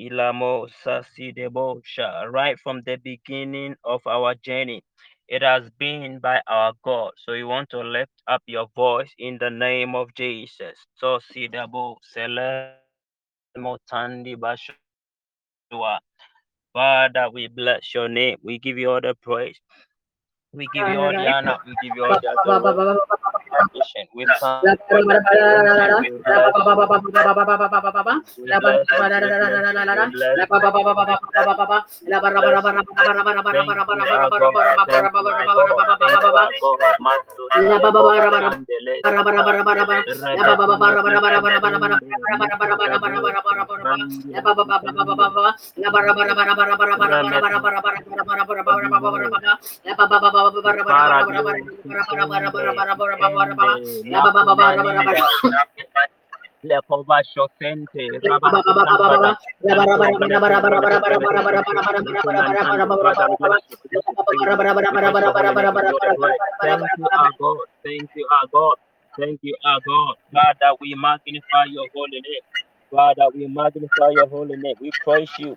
Ilamo Sasidebosha, right from the beginning of our journey. It has been by our God. So you want to lift up your voice in the name of Jesus. So Sidabo Selemotandi Bashua. Father, we bless your name. We give you all the praise. We give you all the honor. We give you all the adoration efficient with time. Thank you, our God. Thank you, our God. God. Father, we magnify your holy name. Father, we magnify your holy name. We praise you.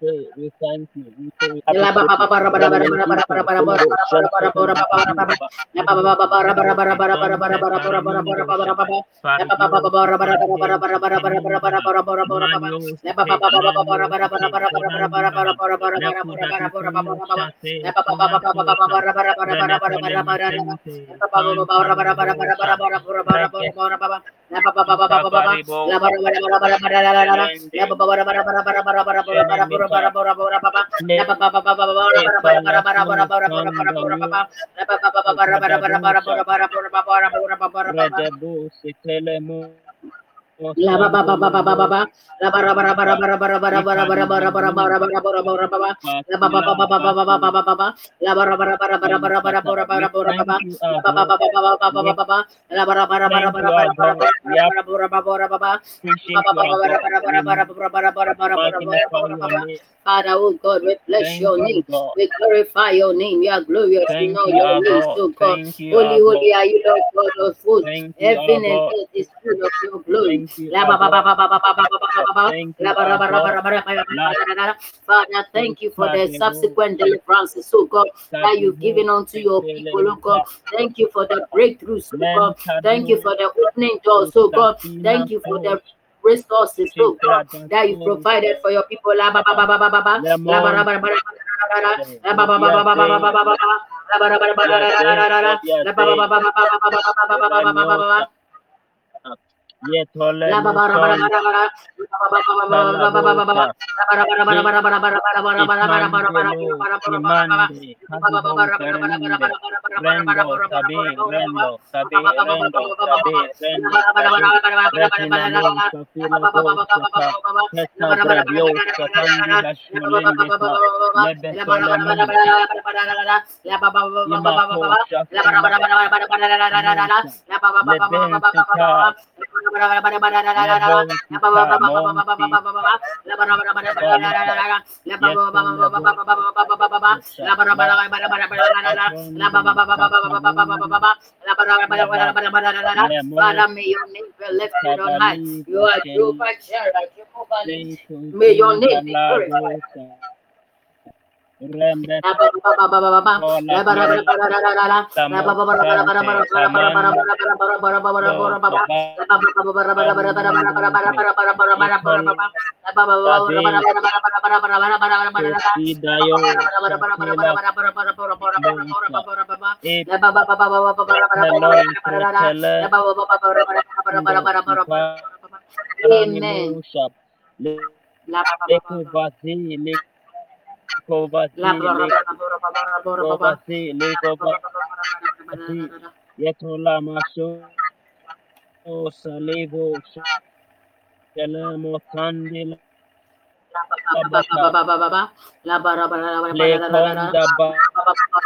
we Thank you. Redebu sikelemu Father, oh God, we bless your name. We glorify your name. You are glorious in all your ways, oh God. Holy, holy are you, Lord God of hosts. Heaven and earth is full of your glory. Father, thank you for the subsequent deliverances, oh God, that you've given unto your people, oh God. Thank you for the breakthroughs, oh God. Thank you for the opening doors, oh God. Thank you for the resources, oh God, that you provided for your people. Lebih Father, may your name be lifted on high. You are May your name be glorified. Amen. kobasi kobasi le kobasi yatola maso salevo shalamo kandela la bara bara bara bara bara bara bara bara bara bara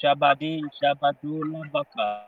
Shabadi Shabadula Baka.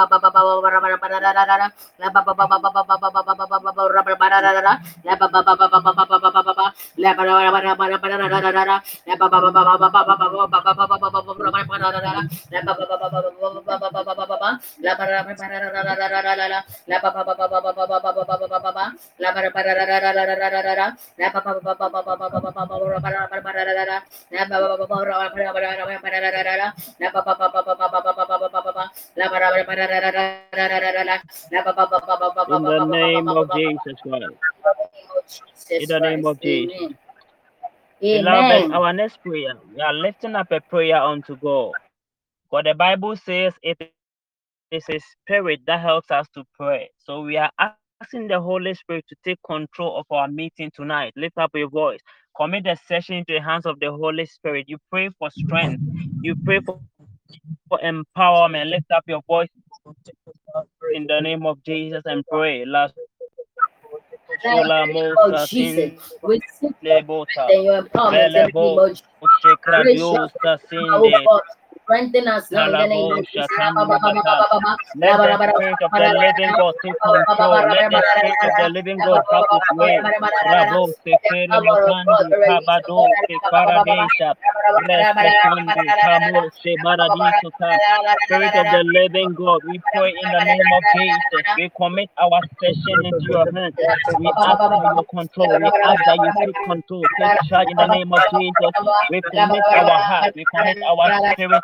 La the name of Jesus Christ. In the name of Jesus. Beloved, Amen. our next prayer, we are lifting up a prayer unto God. For the Bible says it is a spirit that helps us to pray. So we are asking the Holy Spirit to take control of our meeting tonight. Lift up your voice. Commit the session into the hands of the Holy Spirit. You pray for strength. You pray for, for empowerment. Lift up your voice in the name of Jesus and pray. Last Oh Jesus, we seek Lebota that your empowerment in the name of Jesus. Raise your Shekradiosa power, Sinde God. Strengthen us now in the name of Jesus. Let the spirit of the living God take control. Let the spirit of the living God have way. Rabo Sefere Kabado Sefaradesha Resekandi Kamo. Spirit of the living God, we pray in the name of Jesus. We commit our session into your hands. We ask for your control. We ask that you take control, take charge in the name of Jesus. We commit our heart, we commit our spirit,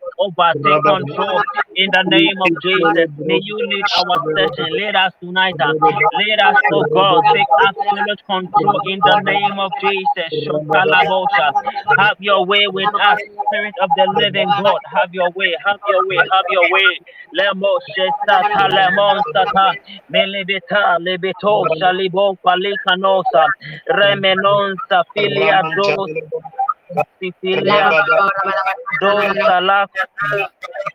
over, take control in the name of Jesus. May you lead our session. Lead us tonight. Lead us, oh God. Take absolute control in the name of Jesus. Have your way with us. Spirit of the living God, have your way, have your way, have your way. Lemo shetata lemon sata shalibo palikanosa remenonsa filia dos दो तलाक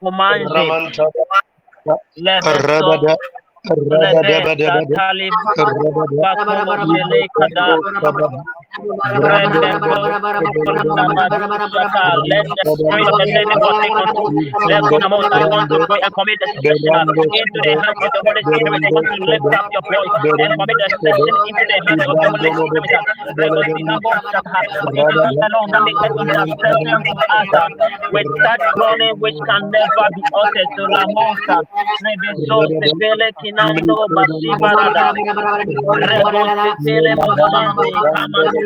कुमान ले With that warning which can never be uttered to La Monza, Reviso se vele kinando basibarada, Rebo se vele mosande, Kamanulate,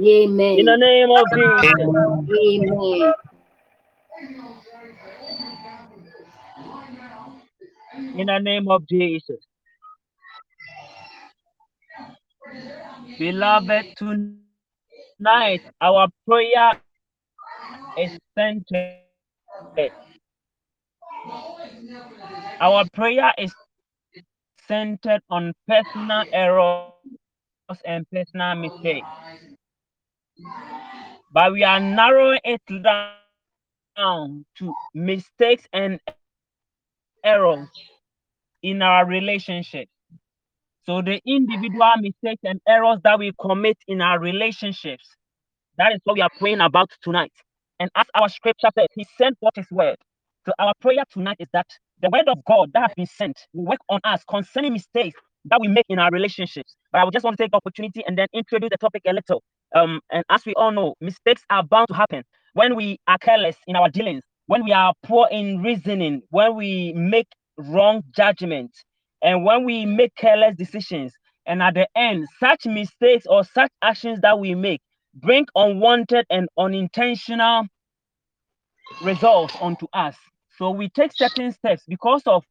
Amen. In the name of Jesus. Amen. In the name of Jesus. Beloved, tonight our prayer is centered. Our prayer is centered on personal errors and personal mistakes. But we are narrowing it down to mistakes and errors in our relationship. So the individual mistakes and errors that we commit in our relationships, that is what we are praying about tonight. And as our scripture said, He sent forth His word. So our prayer tonight is that the word of God that has been sent will work on us concerning mistakes that we make in our relationships. But I would just want to take opportunity and then introduce the topic a little. Um, and as we all know, mistakes are bound to happen when we are careless in our dealings, when we are poor in reasoning, when we make wrong judgments, and when we make careless decisions. And at the end, such mistakes or such actions that we make bring unwanted and unintentional results onto us. So we take certain steps because of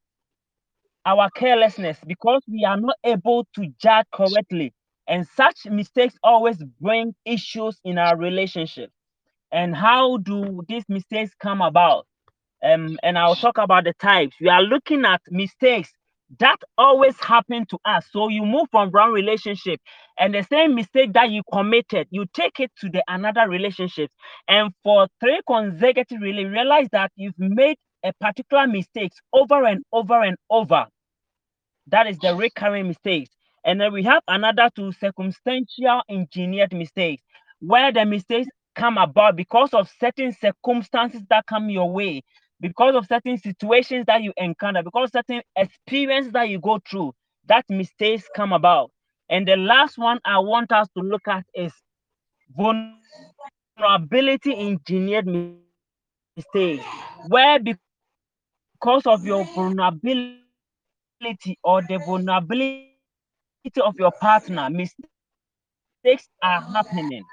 our carelessness, because we are not able to judge correctly. And such mistakes always bring issues in our relationship. And how do these mistakes come about? Um, and I'll talk about the types. We are looking at mistakes that always happen to us. So you move from one relationship and the same mistake that you committed, you take it to the another relationship. And for three consecutive really realize that you've made a particular mistake over and over and over. That is the recurring mistakes. And then we have another two circumstantial engineered mistakes, where the mistakes come about because of certain circumstances that come your way, because of certain situations that you encounter, because of certain experiences that you go through, that mistakes come about. And the last one I want us to look at is vulnerability engineered mistakes, where because of your vulnerability or the vulnerability of your partner, mistakes are happening.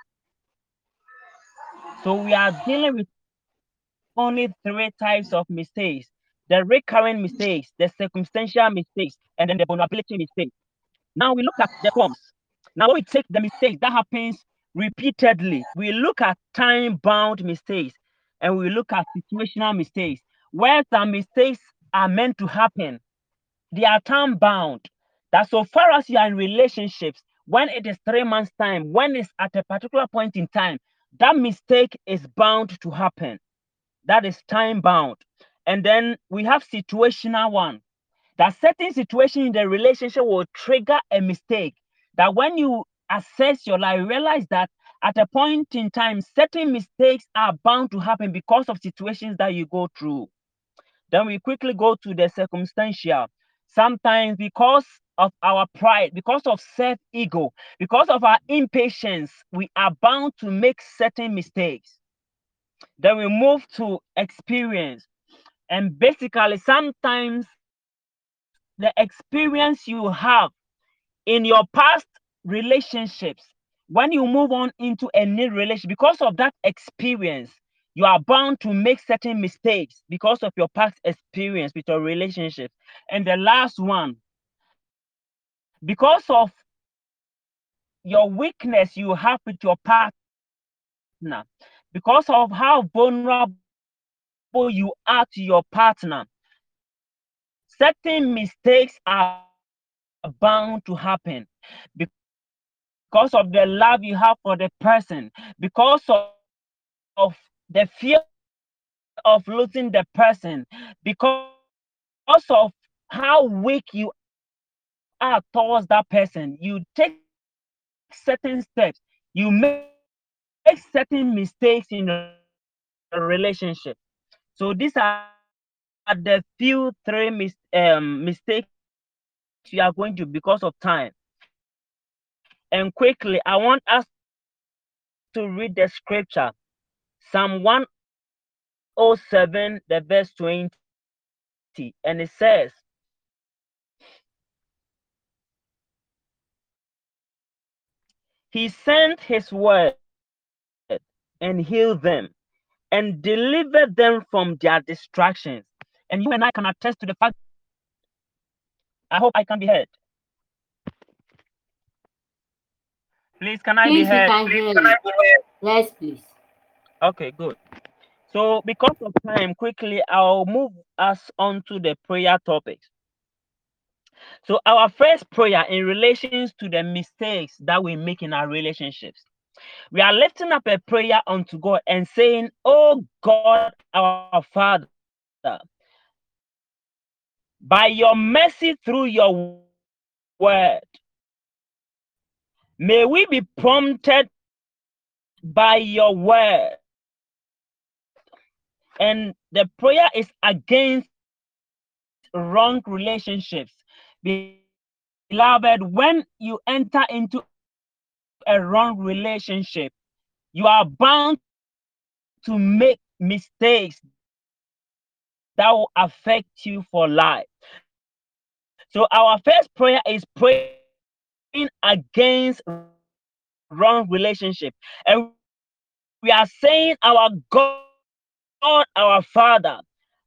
So we are dealing with only three types of mistakes the recurring mistakes, the circumstantial mistakes, and then the vulnerability mistakes. Now we look at the forms. Now we take the mistake that happens repeatedly. We look at time-bound mistakes and we look at situational mistakes. Where some mistakes are meant to happen, they are time-bound. That so far as you are in relationships, when it is three months' time, when it's at a particular point in time, that mistake is bound to happen. That is time bound. And then we have situational one. That certain situation in the relationship will trigger a mistake. That when you assess your life, realize that at a point in time, certain mistakes are bound to happen because of situations that you go through. Then we quickly go to the circumstantial. Sometimes because of our pride, because of self ego, because of our impatience, we are bound to make certain mistakes. Then we move to experience. And basically, sometimes the experience you have in your past relationships, when you move on into a new relationship, because of that experience, you are bound to make certain mistakes because of your past experience with your relationship. And the last one, because of your weakness you have with your partner, because of how vulnerable you are to your partner, certain mistakes are bound to happen because of the love you have for the person, because of, of the fear of losing the person, because of how weak you are towards that person, you take certain steps, you make certain mistakes in a relationship. So these are the few three mis um, mistakes we are going to because of time. And quickly, I want us to read the scripture, Psalm 107, the verse 20, and it says, He sent his word and healed them and delivered them from their distractions. And you and I can attest to the fact. I hope I can be heard. Please, can I Please, be heard? we can hear you. Yes, please. Okay, good. So, because of time, quickly, I'll move us on to the prayer topics. So, our first prayer in relations to the mistakes that we make in our relationships, we are lifting up a prayer unto God and saying, Oh God, our Father, by your mercy through your word, may we be prompted by your word. And the prayer is against wrong relationships. Beloved, when you enter into a wrong relationship, you are bound to make mistakes that will affect you for life. So, our first prayer is praying against wrong relationship. And we are saying, Our God, our Father,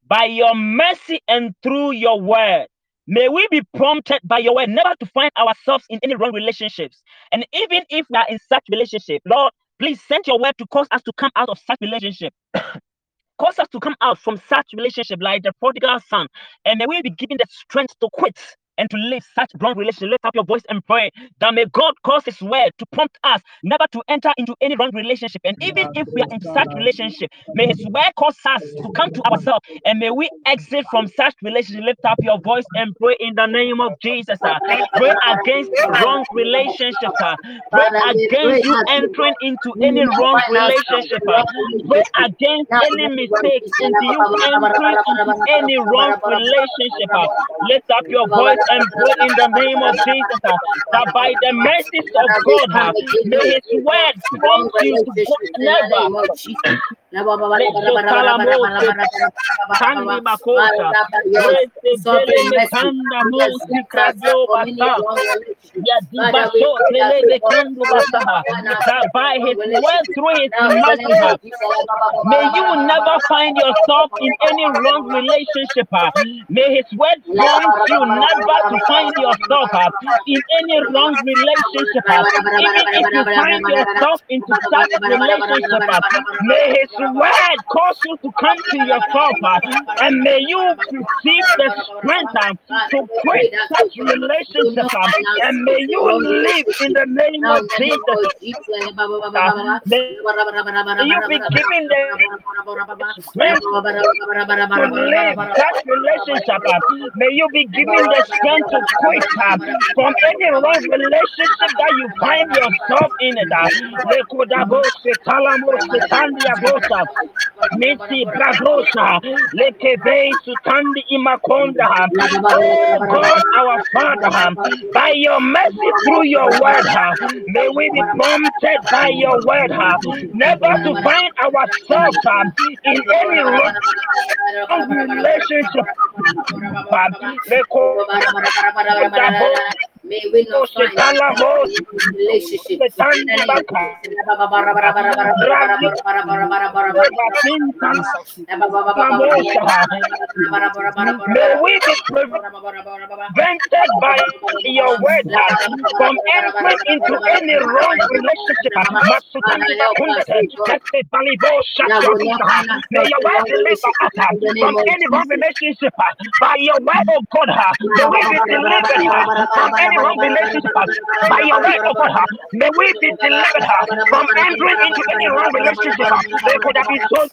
by your mercy and through your word, May we be prompted by your word never to find ourselves in any wrong relationships. And even if we are in such relationship, Lord, please send your word to cause us to come out of such relationship. cause us to come out from such relationship like the prodigal son. And may we be given the strength to quit and to live such wrong relationship. Lift up your voice and pray that may God cause His word to prompt us never to enter into any wrong relationship. And even if we are in such relationship, may His word cause us to come to ourselves and may we exit from such relationship. Lift up your voice and pray in the name of Jesus. Uh. Pray against wrong relationships. Uh. Pray against you entering into any wrong relationship. Uh. Pray against any mistakes into you entering into any wrong relationship. Uh. Lift up your voice and pray in the name of Jesus uh, that by the mercies of God, uh, may His word prompt you to never. May you never find yourself in any wrong relationship. Ah. May his word prompt you never to find yourself ah, in any wrong relationship. Ah. Even if you find yourself into such relationship, may his word cause you to come to your Father, and may you receive the strength uh, to quit such relationship uh, and may you live in the name of Jesus. Uh, may you be given the strength to live that relationship. May you be given the strength to quit from any wrong relationship that you find yourself in it. Uh, Miti Bragrosa, Lekebe Sutandi Imakonda. Oh God, our Father, by your mercy through your word, may we be prompted by your word, never to find ourselves in any relationship. May we not find relationship. May we be prevented by your word from entering into any wrong relationship. May your word deliver us from any wrong relationship by your word, oh God. May we be delivered from any wrong relationship by your word, oh God. May we be delivered from entering into any wrong relationship. They could have been so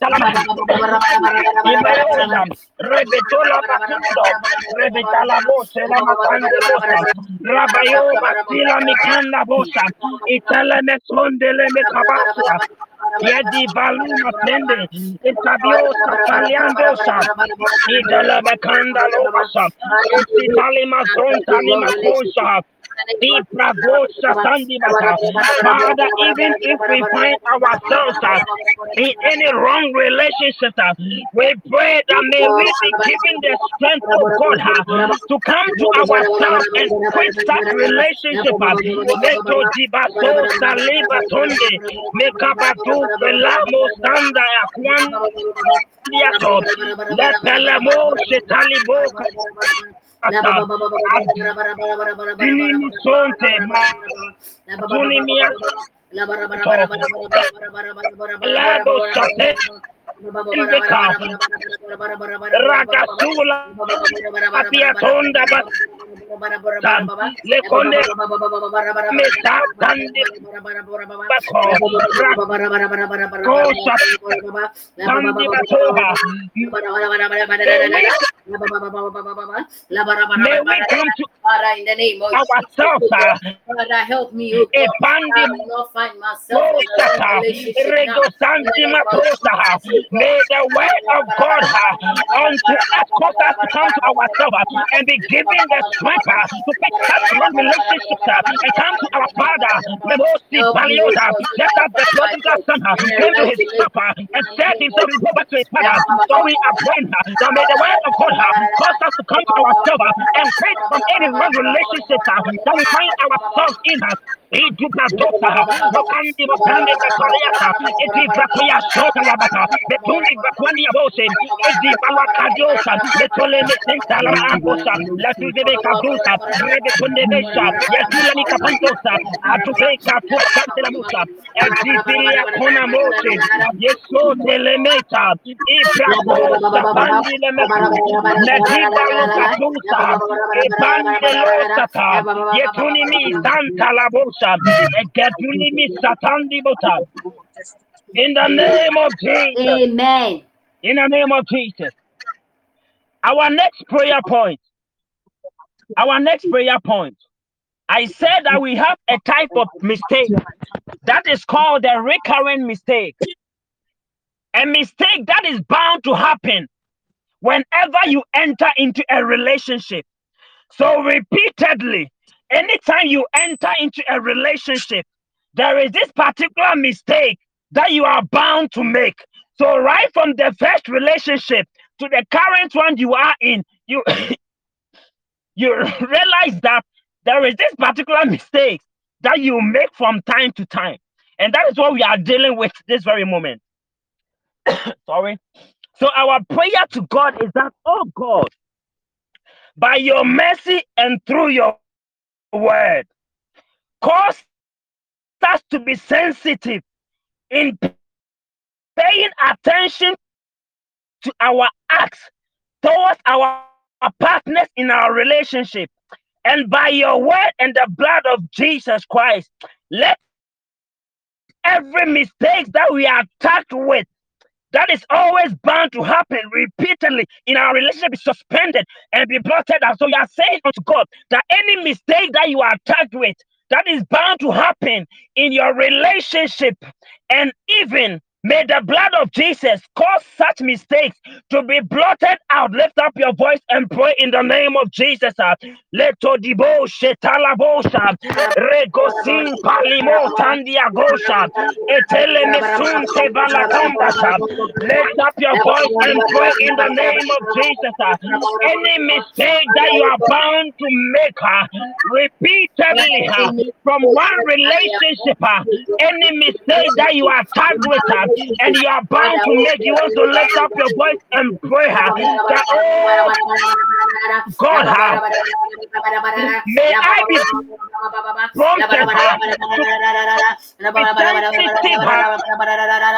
rebetola mekabasa Yedi baluma pende itabiosa taliandosa idala bekanda lobasa itali mazonta ni makosa Father, even if we find ourselves uh, in any wrong relationship, uh, we pray that may we be given the strength of God uh, to come to ourselves and quit that relationship. uh. Leto dibaso saliba tonde, mekabatu belamo sanda akwan diato, lepelemo shetalibo Dilini sonte ma Zuni mia Labo sapete Ragatula Atia tonda basta Le May the of help me, God. I not find myself in a relationship unto us come to ourselves uh, and be given the strength uh, to pick up wrong relationships uh, and come to our Father. Memosi Baliosa, just as the prodigal son uh, came to his papa and said himself, go back to his father. So we are praying uh, that may the word of God uh, cause us to come to ourselves uh, and quit from any wrong relationship uh, that we find ourselves in. Ituka sota, lokandi mokande kakariata, e bakuya sota ya bata, betuni bakwani ya bose, eti balwa kadiosa, betole metenta la angosa, la tuzebe kadusa, rebe kunde mesha, yasula ni kapantosa, atupe kapua kante la musa, eti siria kona mose, yeso telemeta, ipra kosa, bandi le mesu, netiba loka dusa, ebande losata, yetuni mi santa la bosa, Eketuni Mi Satandi Bota. In the name of Jesus. Amen. In the name of Jesus. Our next prayer point. Our next prayer point. I said that we have a type of mistake that is called a recurrent mistake. A mistake that is bound to happen whenever you enter into a relationship. So, repeatedly, anytime you enter into a relationship, there is this particular mistake that you are bound to make. So, right from the first relationship to the current one you are in, you you realize that there is this particular mistake that you make from time to time. And that is what we are dealing with this very moment. Sorry. So, our prayer to God is that, oh God, by your mercy and through your word, cause us to be sensitive in paying attention to our acts towards our partners in our relationship. And by your word and the blood of Jesus Christ, let every mistake that we are attacked with that is always bound to happen repeatedly in our relationship is suspended and be blotted out. So you are saying unto God that any mistake that you are attacked with that is bound to happen in your relationship and even May the blood of Jesus cause such mistakes to be blotted out. Lift up your voice and pray in the name of Jesus. Ah, leto dibo shetalabosha regosin palimo tandiagosha etele mesun tebalakombasha. Lift up your voice and pray in the name of Jesus. Ah, any mistake that you are bound to make ah, repeatedly from one relationship, any mistake that you are tagged with and you are bound to make, you want to lift up your voice and pray that, oh God, may I be prompted to be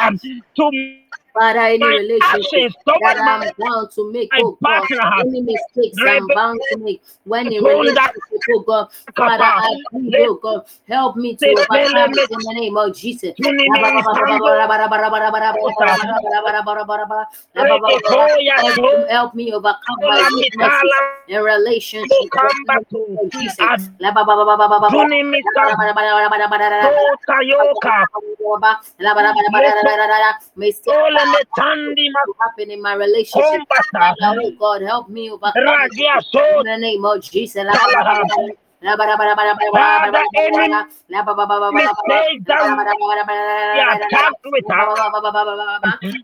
um, to Father, any relationship that I'm bound to make, oh God, any mistakes I'm bound to make when in relationship, oh God, Father, I plead, oh God, help me to overcome in the name of Jesus. Help me overcome my weaknesses in relationship with Jesus. May happen in my relationship. Oh God, help me oh, overcome in the name of Jesus. Father, any mistake that we are tasked with,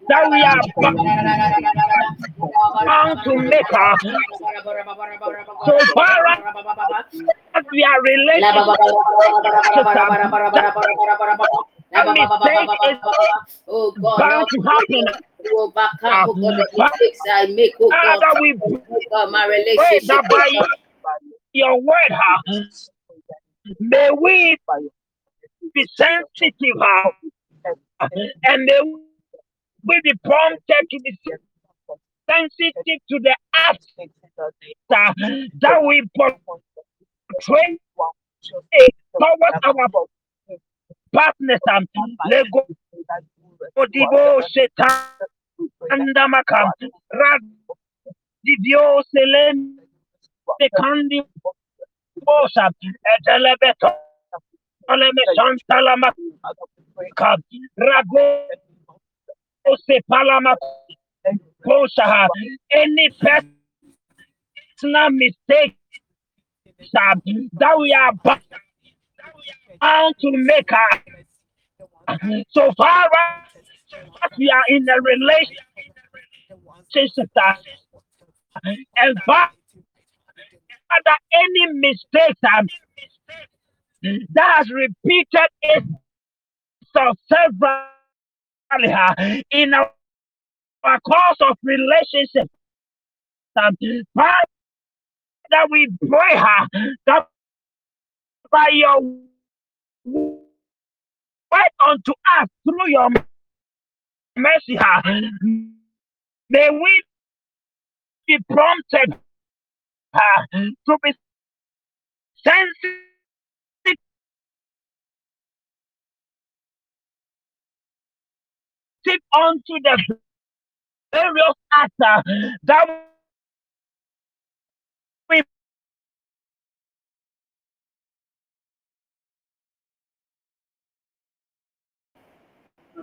that we are bound to make her. So far as we are related a mistake is oh God, bound to happen. To overcome, ah, oh God, the mistakes I make, oh God, oh God, my relationship. your word, huh? may we be sensitive, huh? and may we be prompted to be sensitive to the acts that we portray towards our partners. Lego. Odibo Shetan. Andamaka Rad Didio Selen Kandi Bosa Etelebeto Olemesan Talamaka Rago. Se Palama Bosa any personal mistake that we are bound to make her. So far as we are in a relationship and Father, any mistakes um, that has repeated itself several uh, in our, our course of relationship, um, that we pray her that by your word unto us through your mercy, may we be prompted to be sensitive unto the various acts that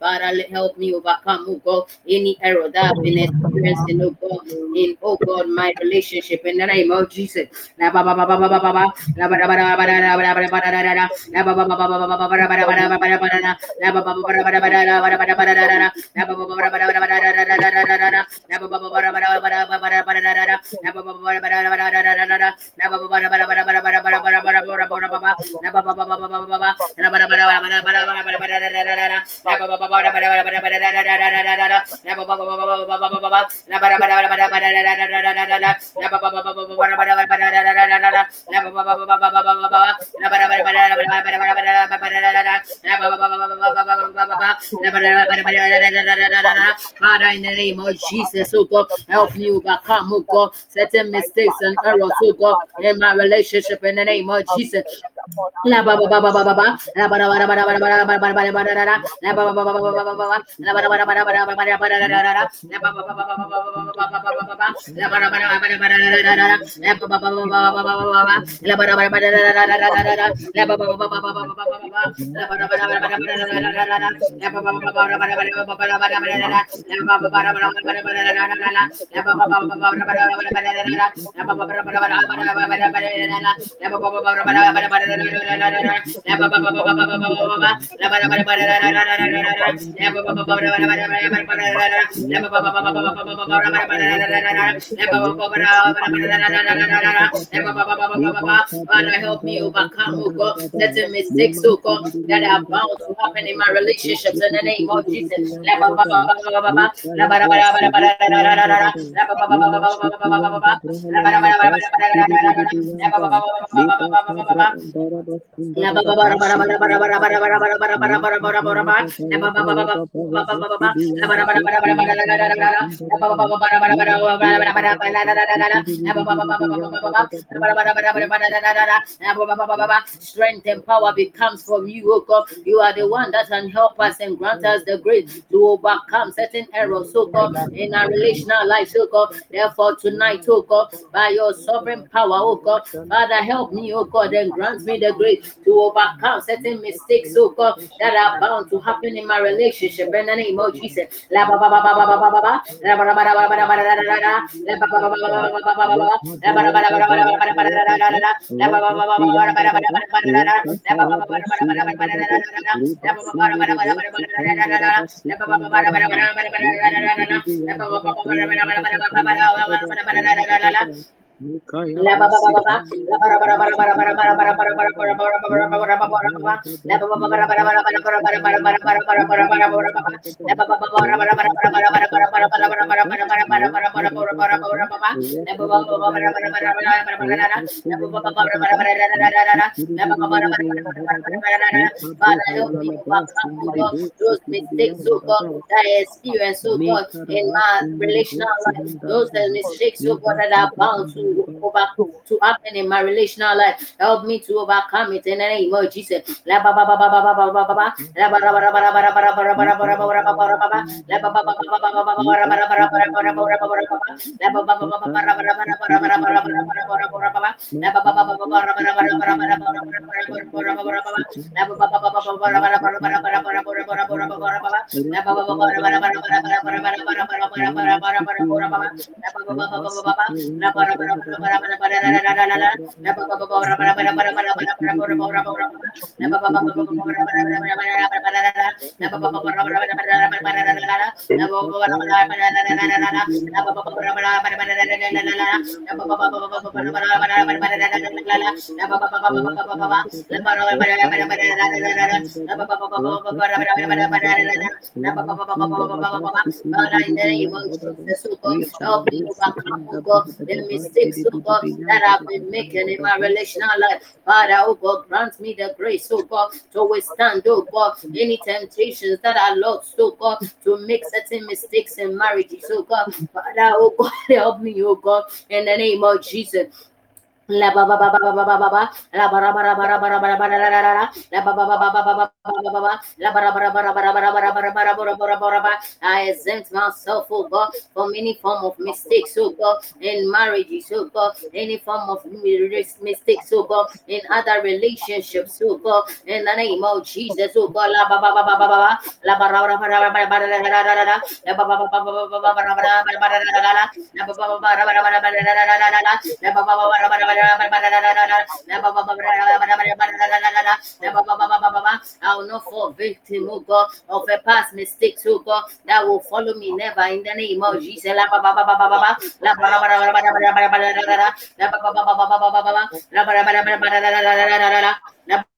Father, help me overcome, oh God, any error that I've been experiencing, oh God, in, oh God, my relationship in the name of Jesus. Father, in the name of Jesus, oh help me overcome, oh, oh and mistakes and errors, oh God, in my relationship in the name of Jesus. Father, help me overcome, oh God, certain mistakes, oh that are bound to happen in my relationships in the name of Jesus. Let Strength and power becomes from you, O God. You are the one that can help us and grant us the grace to overcome certain errors, so God, in our relational life, so God. Therefore, tonight, O God. God, by your sovereign power, oh God. Father, help me, oh God, and grant me the grace to overcome certain mistakes, oh God, that are bound to happen in my relationship. In the name of Jesus. regalar. Those mistakes, oh God, that I experience, oh God, in my relational life, those mistakes, oh God, that bound to over to happen in my relational life. Help me to overcome it in the name of Jesus. Del misterio mistakes oh God, that I've been making in my relational life. Father, oh God, grant me the grace, oh God, to withstand, oh God, any temptations that I lost, oh God, to make certain mistakes in marriage. oh God. Father, oh God, help me, oh God, in the name of Jesus. La ba ba ba ba ba ba ba ba ba la ba ra ba ra ba ra ba ra ba ra ba ra la la la la ba ba ba ba ba ba ba ba ba ba ba la ba ra ba ra ba ra ba ra ba ra ba ra ba ra ba ra ba ra ba ra ba ra ba I exempt myself oh God from any form of mistakes oh God in marriages oh God any form of mistakes oh God in other relationships oh God in the name of Jesus oh God la ba ba ba ba ba ba ba la ba ra ba ra ba ra ba ra la la la la la la ba ba ba ba ba ba ba ba ra ba ra ba ra la la la ba ba ba ba ra ba ra ba ra la la la la la ba ba ba ra ba ra I will not fall victim, oh God, of a past mistake, oh God, that will follow me never in the name of Jesus.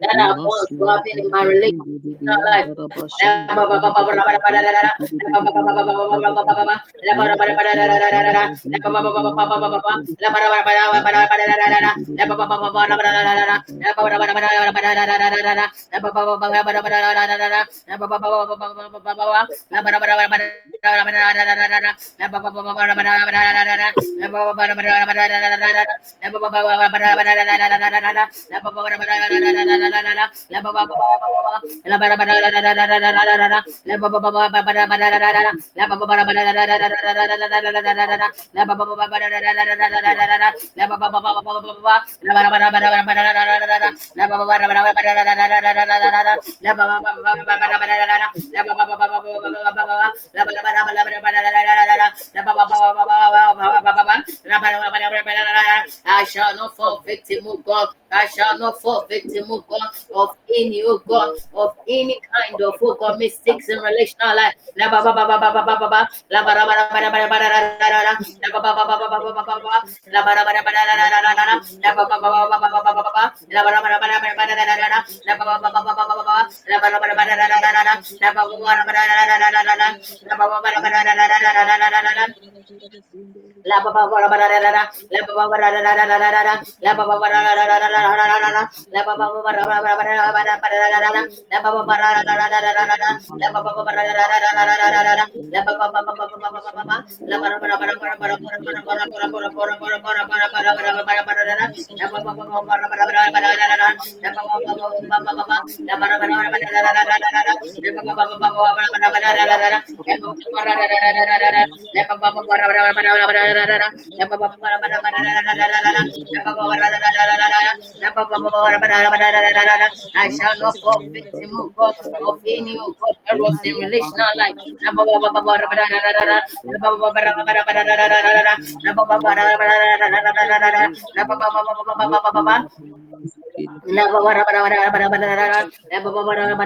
that I was loving in my life. La I shall not fall victim, of God. I shall not fall victim, of God, of any, oh God, of any kind of, oh God, mistakes in relational life. la I shall not go victim of God of any of God errors in relational. Thank you.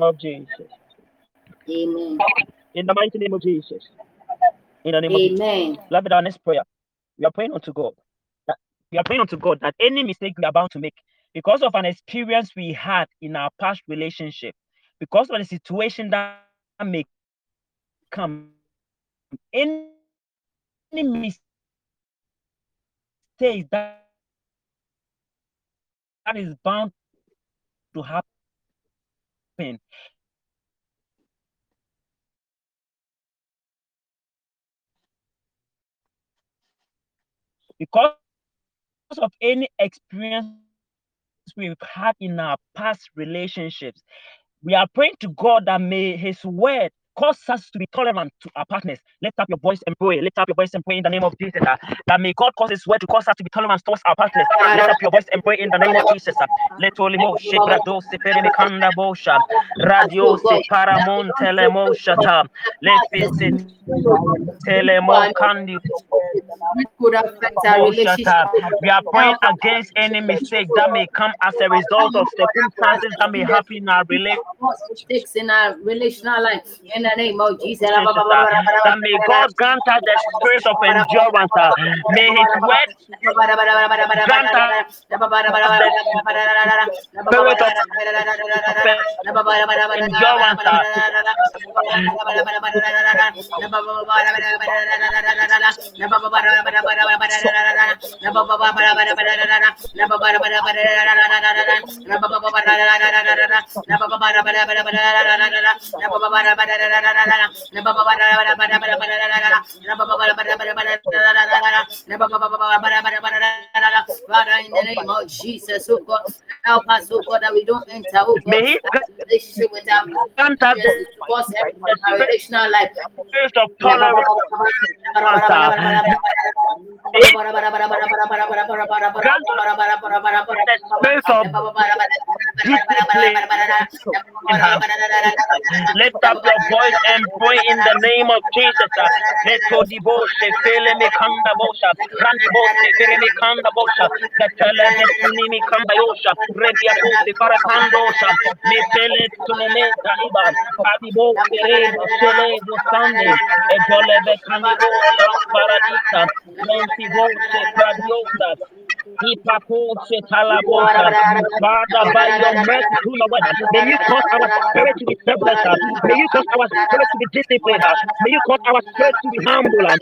Of Jesus. Amen. In the mighty name of Jesus. In the name of Amen. Beloved, our next prayer. We are praying unto God. We are praying unto God that any mistake we are about to make, because of an experience we had in our past relationship, because of the situation that may come, in, any mistake that, that is bound to happen because of any experience we've had in our past relationships. We are praying to God that may His word cause us to be tolerant to our partners. Lift up your voice and pray. Lift up your voice and pray in the name of Jesus. uh, that may God cause His word to cause us to be tolerant towards our partners. Lift up your voice and pray in the name of Jesus. uh. Let holy mo shebrado seferini kanda bosha. Radio se paramon telemo shata. Let fit telemo kandi. We are praying against any mistake that may come as a result of circumstances that may happen in our relationship. in our relational life. In the name of Jesus. That may God grant us the spirit of endurance. May His word grant us the spirit of endurance. Father, the we God, and pray in the name of Jesus. Leto di boshe, fele me kanda bosha, rant boshe, fele me kanda bosha, the tele destiny me kanda yosha, rebia boshe, farakandosha, me fele tunementa iba, adi boshe, reba, shele, bosande, e jole be kandi bosha, paradisa, menti boshe, pradiosa. Father, by your mercy, through your word, may you cause our spirit to be selfless. uh, May you cause our spirit to be disciplined. uh, May you cause our spirit to be humble. uh,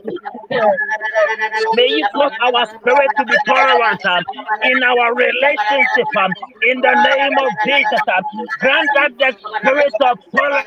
May you cause our spirit to be tolerant um, in our relationship um, in the name of Jesus. um. Grant us the spirit of tolerance.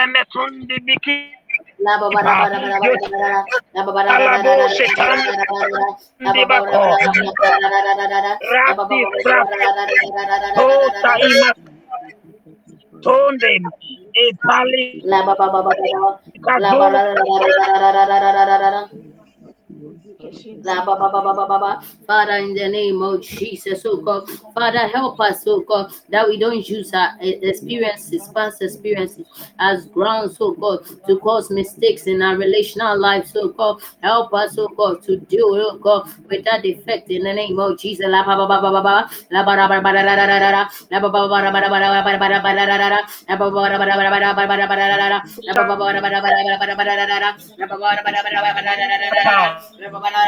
lemetundi biki Tonde, e la la la la la la Father, in the name of Jesus, oh God, Father, help us, oh God, that we don't use our eh, experiences, past experiences, as grounds, oh God, to cause mistakes in our relational lives, oh God. Help us, oh God, to deal, oh God, with that defect in the name of Jesus.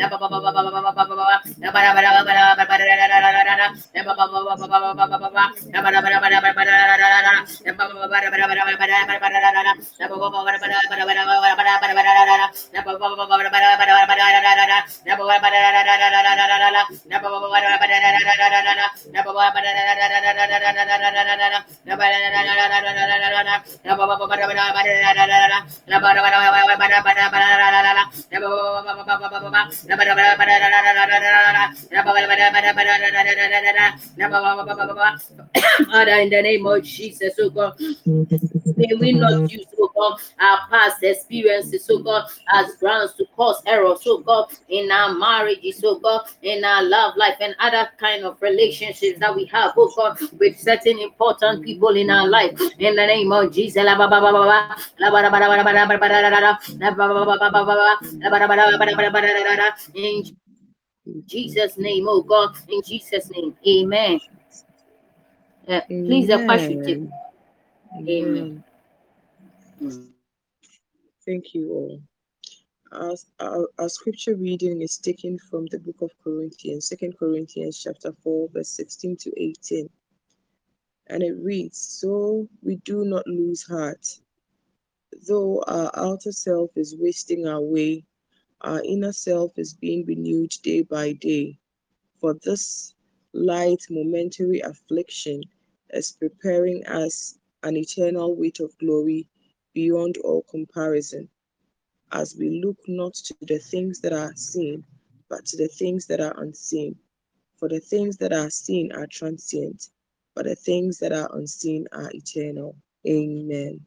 la pa pa pa pa pa pa pa la para para para para para para para para para para para para para para Father, in the name of Jesus, oh God, may we not use, oh God, our past experiences, oh God, as grounds to cause errors, oh God, in our marriages, oh God, in our love life and other kind of relationships that we have, oh God, with certain important people in our life. In the name of Jesus. In Jesus' name, oh God, in Jesus' name, amen. Uh, please, the question. Amen. Thank you all. Our, our, our, scripture reading is taken from the book of Corinthians, Second Corinthians chapter 4, verse 16 to 18. And it reads, So we do not lose heart. Though our outer self is wasting away, our inner self is being renewed day by day. For this light momentary affliction is preparing us an eternal weight of glory beyond all comparison, as we look not to the things that are seen, but to the things that are unseen. For the things that are seen are transient, but the things that are unseen are eternal. Amen.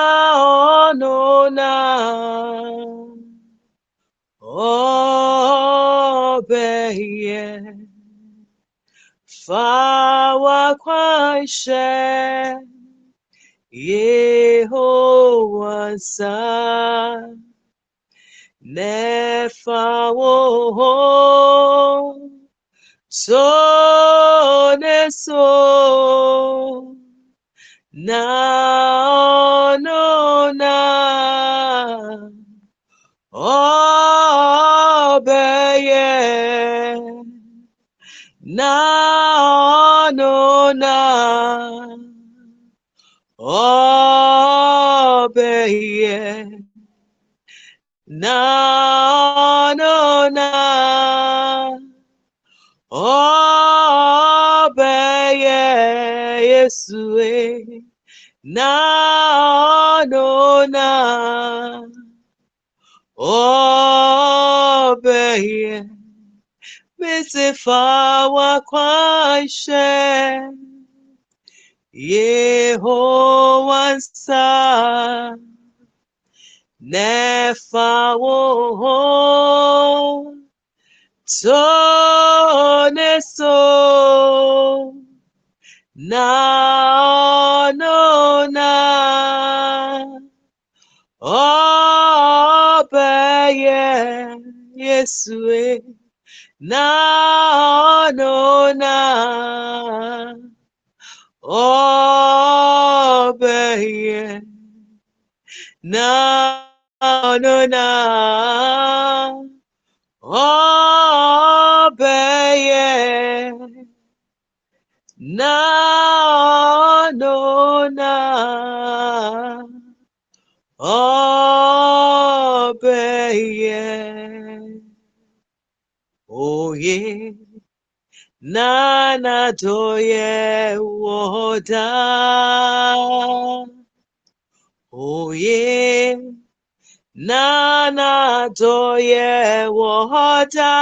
Fawa kwaishe Yehovah sa nefa wo so ne na no na na obeye. Na no na. Obeye yesue. Na no na. Obeye. Misifawa kwaishe Yehovah sa nefa wo tone so. Na. No na obeye yesue. Na no na obeye na no na. Obeye na no na. Obeye oye nana doye woda oye nana doye woda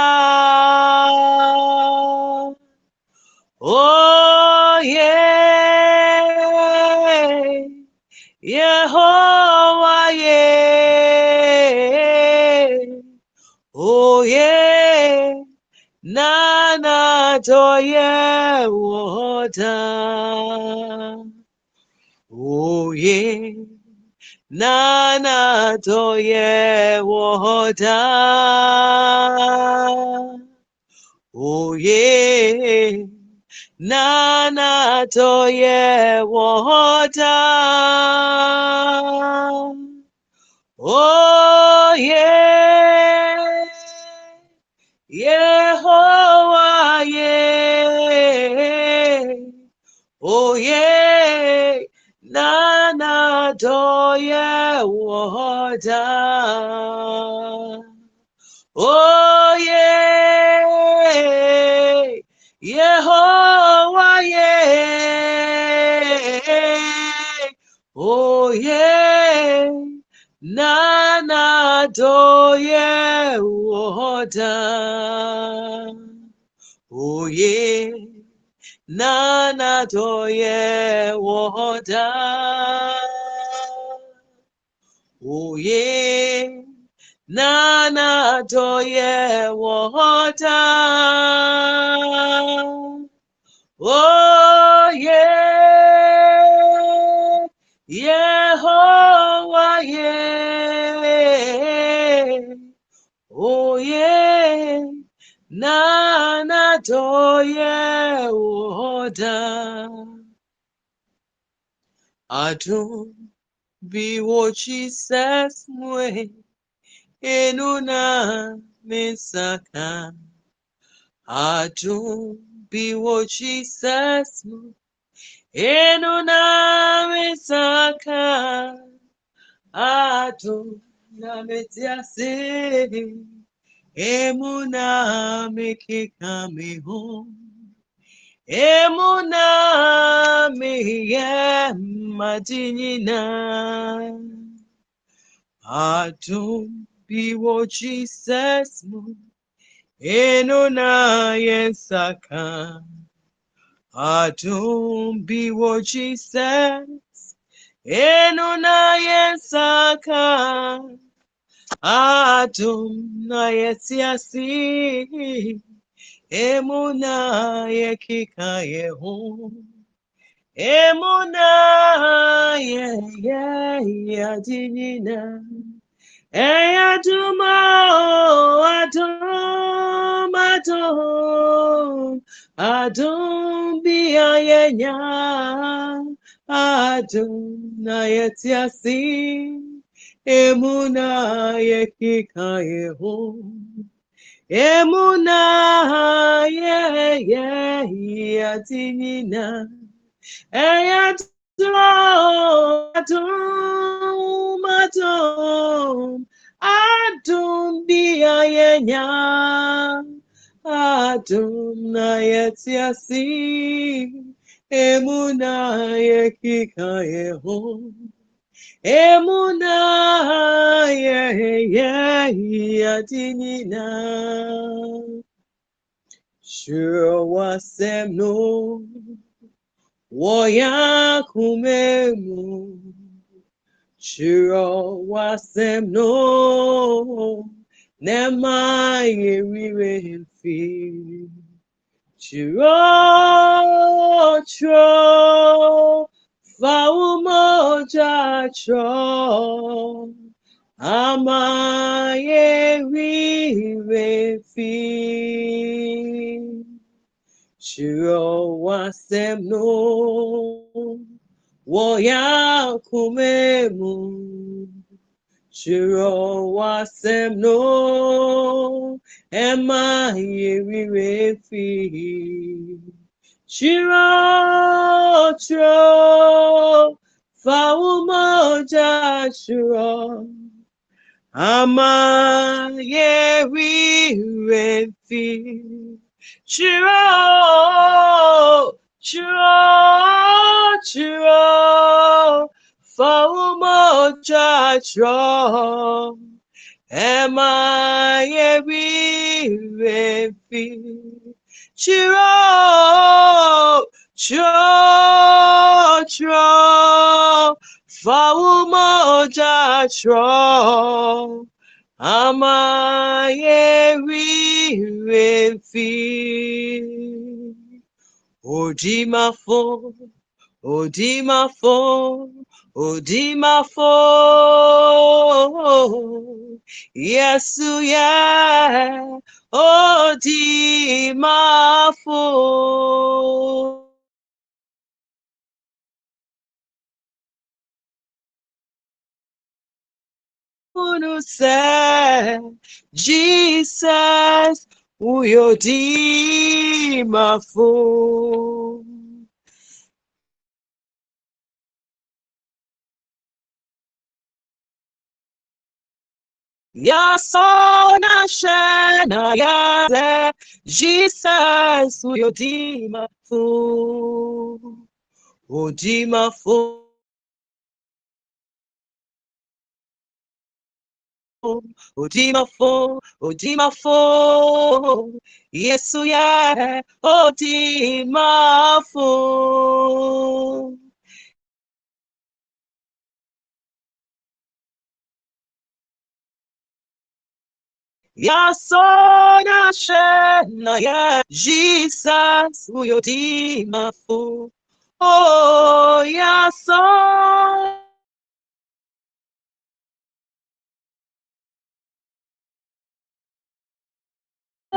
oye toye woda. Oh yeah. Nana toye woda. Yeah. Nana toye woda. Oh doye wada. Oh, yeah. Yehovah, yeah. Oh, yeah. Nana doye woda. Oh yeah. Nana doye woda. Oh yeah. Nana doye woda. Oh yeah. Yehovah, yeah. Oh, yeah. Nana toye oda. Adum be what Jesus mwe. Enuna misaka. Adum what Jesus mwe. Enuna misaka atu na metiase emuna mekeka meho emuna meye madinina atu biwo Jesus mu. Enuna yensaka Adum biwo Jesus, enuna yensaka. Adum na yesiasi, emuna yekika yehu. Emuna ye ye yadinina. Eyaduma adum adum adum biayenya adum na yetiasi emuna yekika yehu emuna ye ye yatinina eyadum adum adum adum biayenya adum na yetiasi emuna yekika yehu emuna yatinina sure wasem no woya kumemu sure wasem no nema yerire mfi chiro chro faumoja chro ama yerire mfi chiro wasem no woya kumemu Shiro wasem no ema yerire fi. Shiro tro faumoja shiro ama yerire fi. Shiro tro tro faumoja tro Emma yerire fi. Chiro, chiro, chiro, faumoja chiro. amáyérírefi òdìmáfó òdìmáfó òdìmáfó yẹsù yẹ òdìmáfó. Unu say, Jesus, uyodimafo. Yasona shena yaze, Jesus, uyodimafo. Odimafo. Odimafo, Odimafo, Yesu ya, Odimafo. Yasona shena ya, Jesus, Uyodimafo. Oh, Yasona.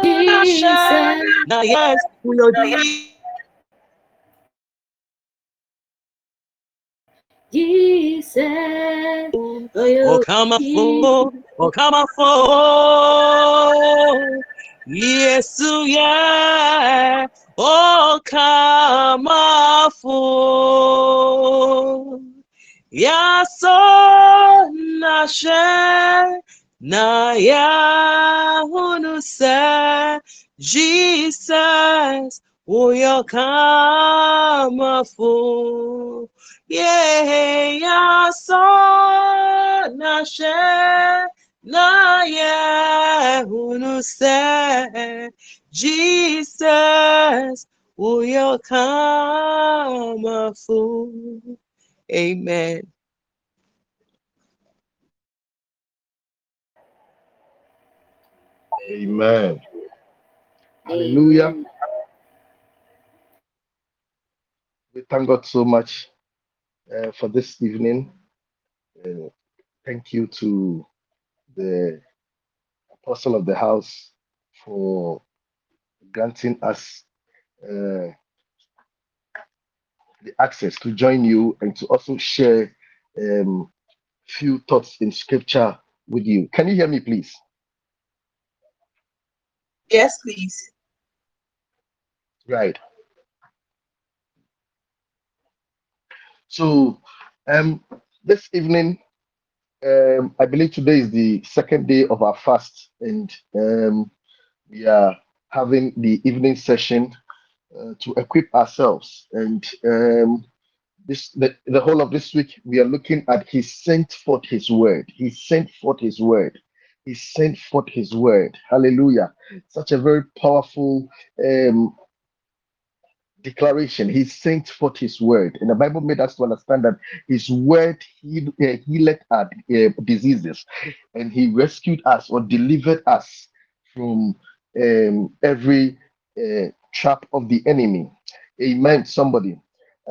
Jesus. Na yes, Uyodimafo. Jesus. Oh, come for, oh, oh, come for. Oh. Yesu ya, oh, come for. Ya so oh, na she na ya hunu se Jesus, oh, you come for. Yeah, ya so na she na ya hunu Jesus, will you come for. Amen. Amen. Hallelujah. We thank God so much uh, for this evening. Uh, thank you to the apostle of the house for granting us uh, the access to join you and to also share um, few thoughts in scripture with you. Can you hear me, please? Yes, please. Right. So, um, this evening, um, I believe today is the second day of our fast, and um, we are having the evening session uh, to equip ourselves. And um, this the, the whole of this week, we are looking at He sent forth His word. He sent forth His word. He sent forth His word. Hallelujah! Such a very powerful um, declaration. He sent forth his word. And the Bible made us to understand that his word healed, uh, our uh, diseases and he rescued us or delivered us from um, every uh, trap of the enemy. Amen, somebody.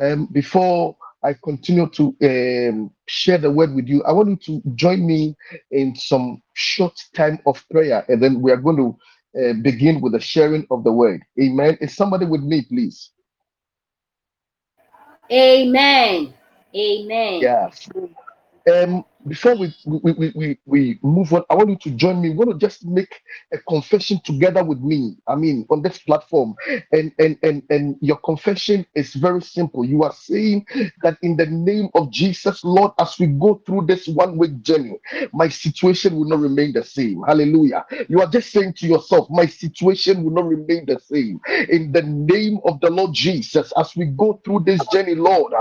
Um, before I continue to um, share the word with you, I want you to join me in some short time of prayer and then we are going to uh, begin with the sharing of the word. Amen. Is somebody with me, please? Amen. Amen. Yeah. Um, before we we, we, we we move on, I want you to join me. We want to just make a confession together with me. I mean, on this platform, and and and and your confession is very simple. You are saying that in the name of Jesus, Lord, as we go through this one week journey, my situation will not remain the same. Hallelujah. You are just saying to yourself, my situation will not remain the same. In the name of the Lord Jesus, as we go through this journey, Lord,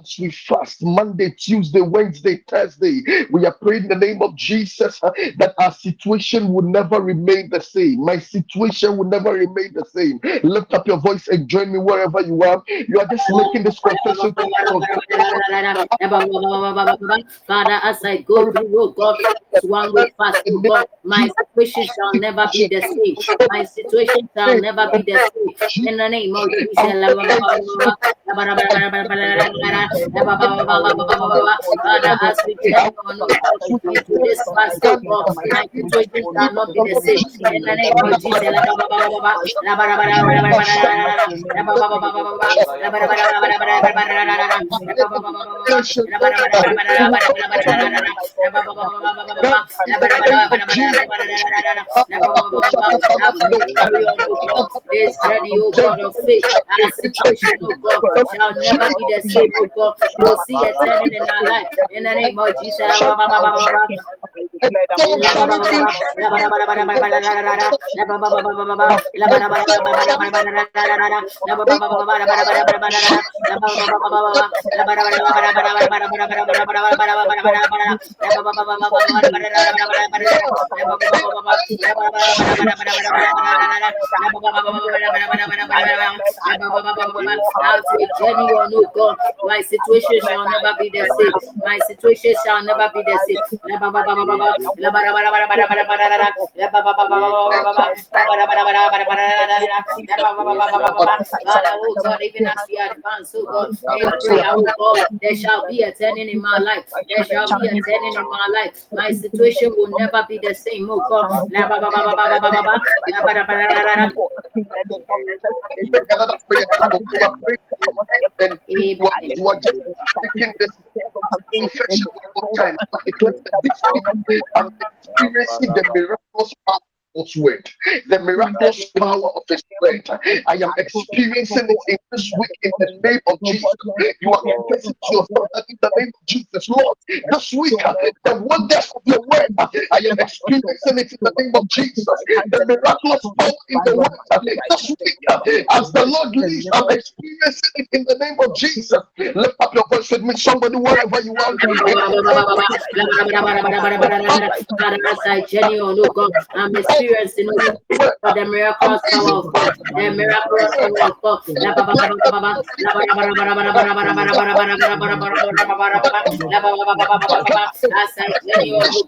as we fast Monday, Tuesday, Wednesday, Thursday, We are praying in the name of Jesus uh, that our situation will never remain the same. My situation will never remain the same. Lift up your voice and join me wherever you are. You are just making this confession. Father, as I go through, oh God, one week fast, oh my situation shall never be the same. My situation shall never be the same. In the name of Jesus. Father, as we get on this be the same. In the name of This situation, oh God, shall never be the same, oh God. We'll see a turning in our life. In the name of Jesus. My situation shall never be the same. My situation shall never be the same. oh oh there shall be a turning in my life. There shall be a turning in my life. My situation will never be the same, oh God. And you are, just taking this confession all the time. I'm experiencing the miraculous power of word, the miraculous power of His word. I am experiencing it in this week in the name of Jesus. You are confessing to yourself that in the name of Jesus, Lord. This week, the wonders of your word, I am experiencing it in the name of Jesus. The miraculous power in the word. This week, as the Lord leads, I'm experiencing it in the name of Jesus. Lift up your voice with me, somebody, wherever you are. Father, as I genuine, God, I'm experiencing God, the God, the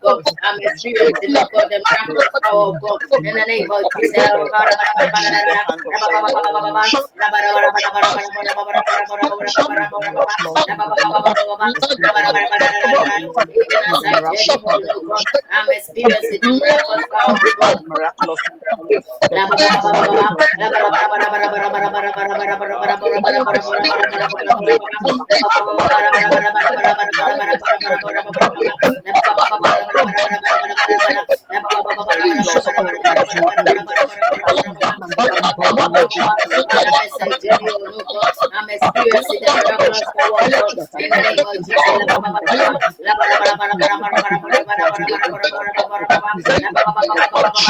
God, I'm experiencing oh the God. In the name of Jesus, I'm experiencing the God. Miraculous name I'm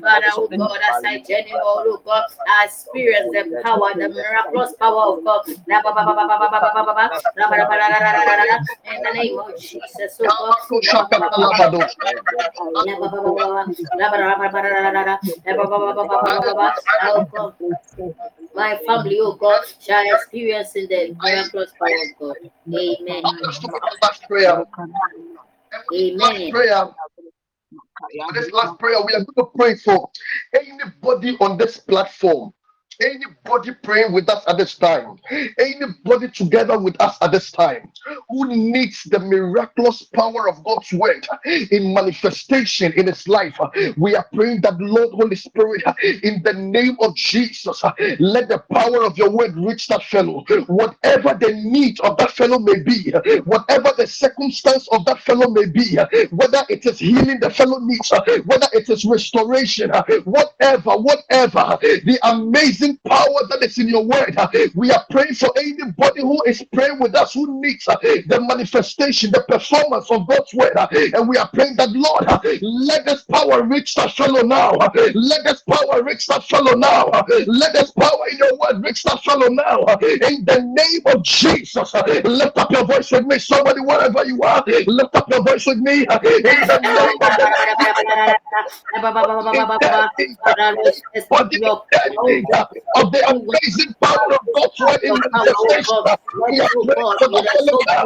Father, oh God, as I genuine, oh God, I experience the power, the miraculous power of God. In the name of Jesus, oh God. My family, oh God, shall experience in the miraculous power of God. Amen. Amen. Prayer. This last prayer, we are going to pray for anybody on this platform Anybody praying with us at this time, anybody together with us at this time who needs the miraculous power of God's word in manifestation in his life, we are praying that Lord Holy Spirit, in the name of Jesus, let the power of your word reach that fellow. Whatever the need of that fellow may be, whatever the circumstance of that fellow may be, whether it is healing the fellow needs, whether it is restoration, whatever, whatever, the amazing power that is in your word. We are praying for anybody who is praying with us who needs the manifestation, the performance of God's word. And we are praying that, Lord, let this power reach that fellow now. Let this power reach that fellow now. Let this power in your word reach that fellow now. In the name of Jesus, lift up your voice with me. Somebody, wherever you are, lift up your voice with me. In the name of the amazing power of God's word in manifestation. The.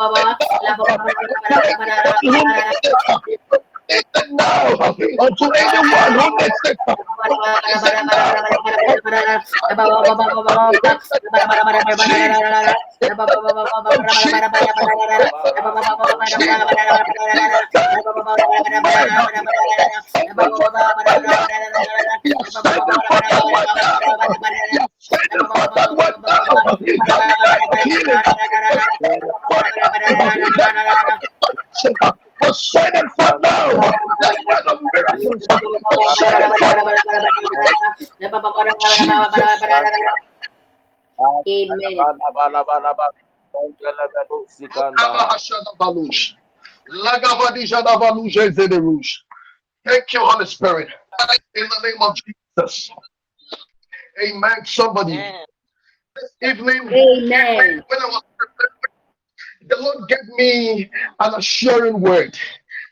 la la now unto anyone who needs it. Was shining for now. That's where the miracles shining Amen. Thank you, Holy Spirit. In the name of Jesus. Amen. Somebody. Amen. This evening, Amen. when I was the Lord gave me an assuring word.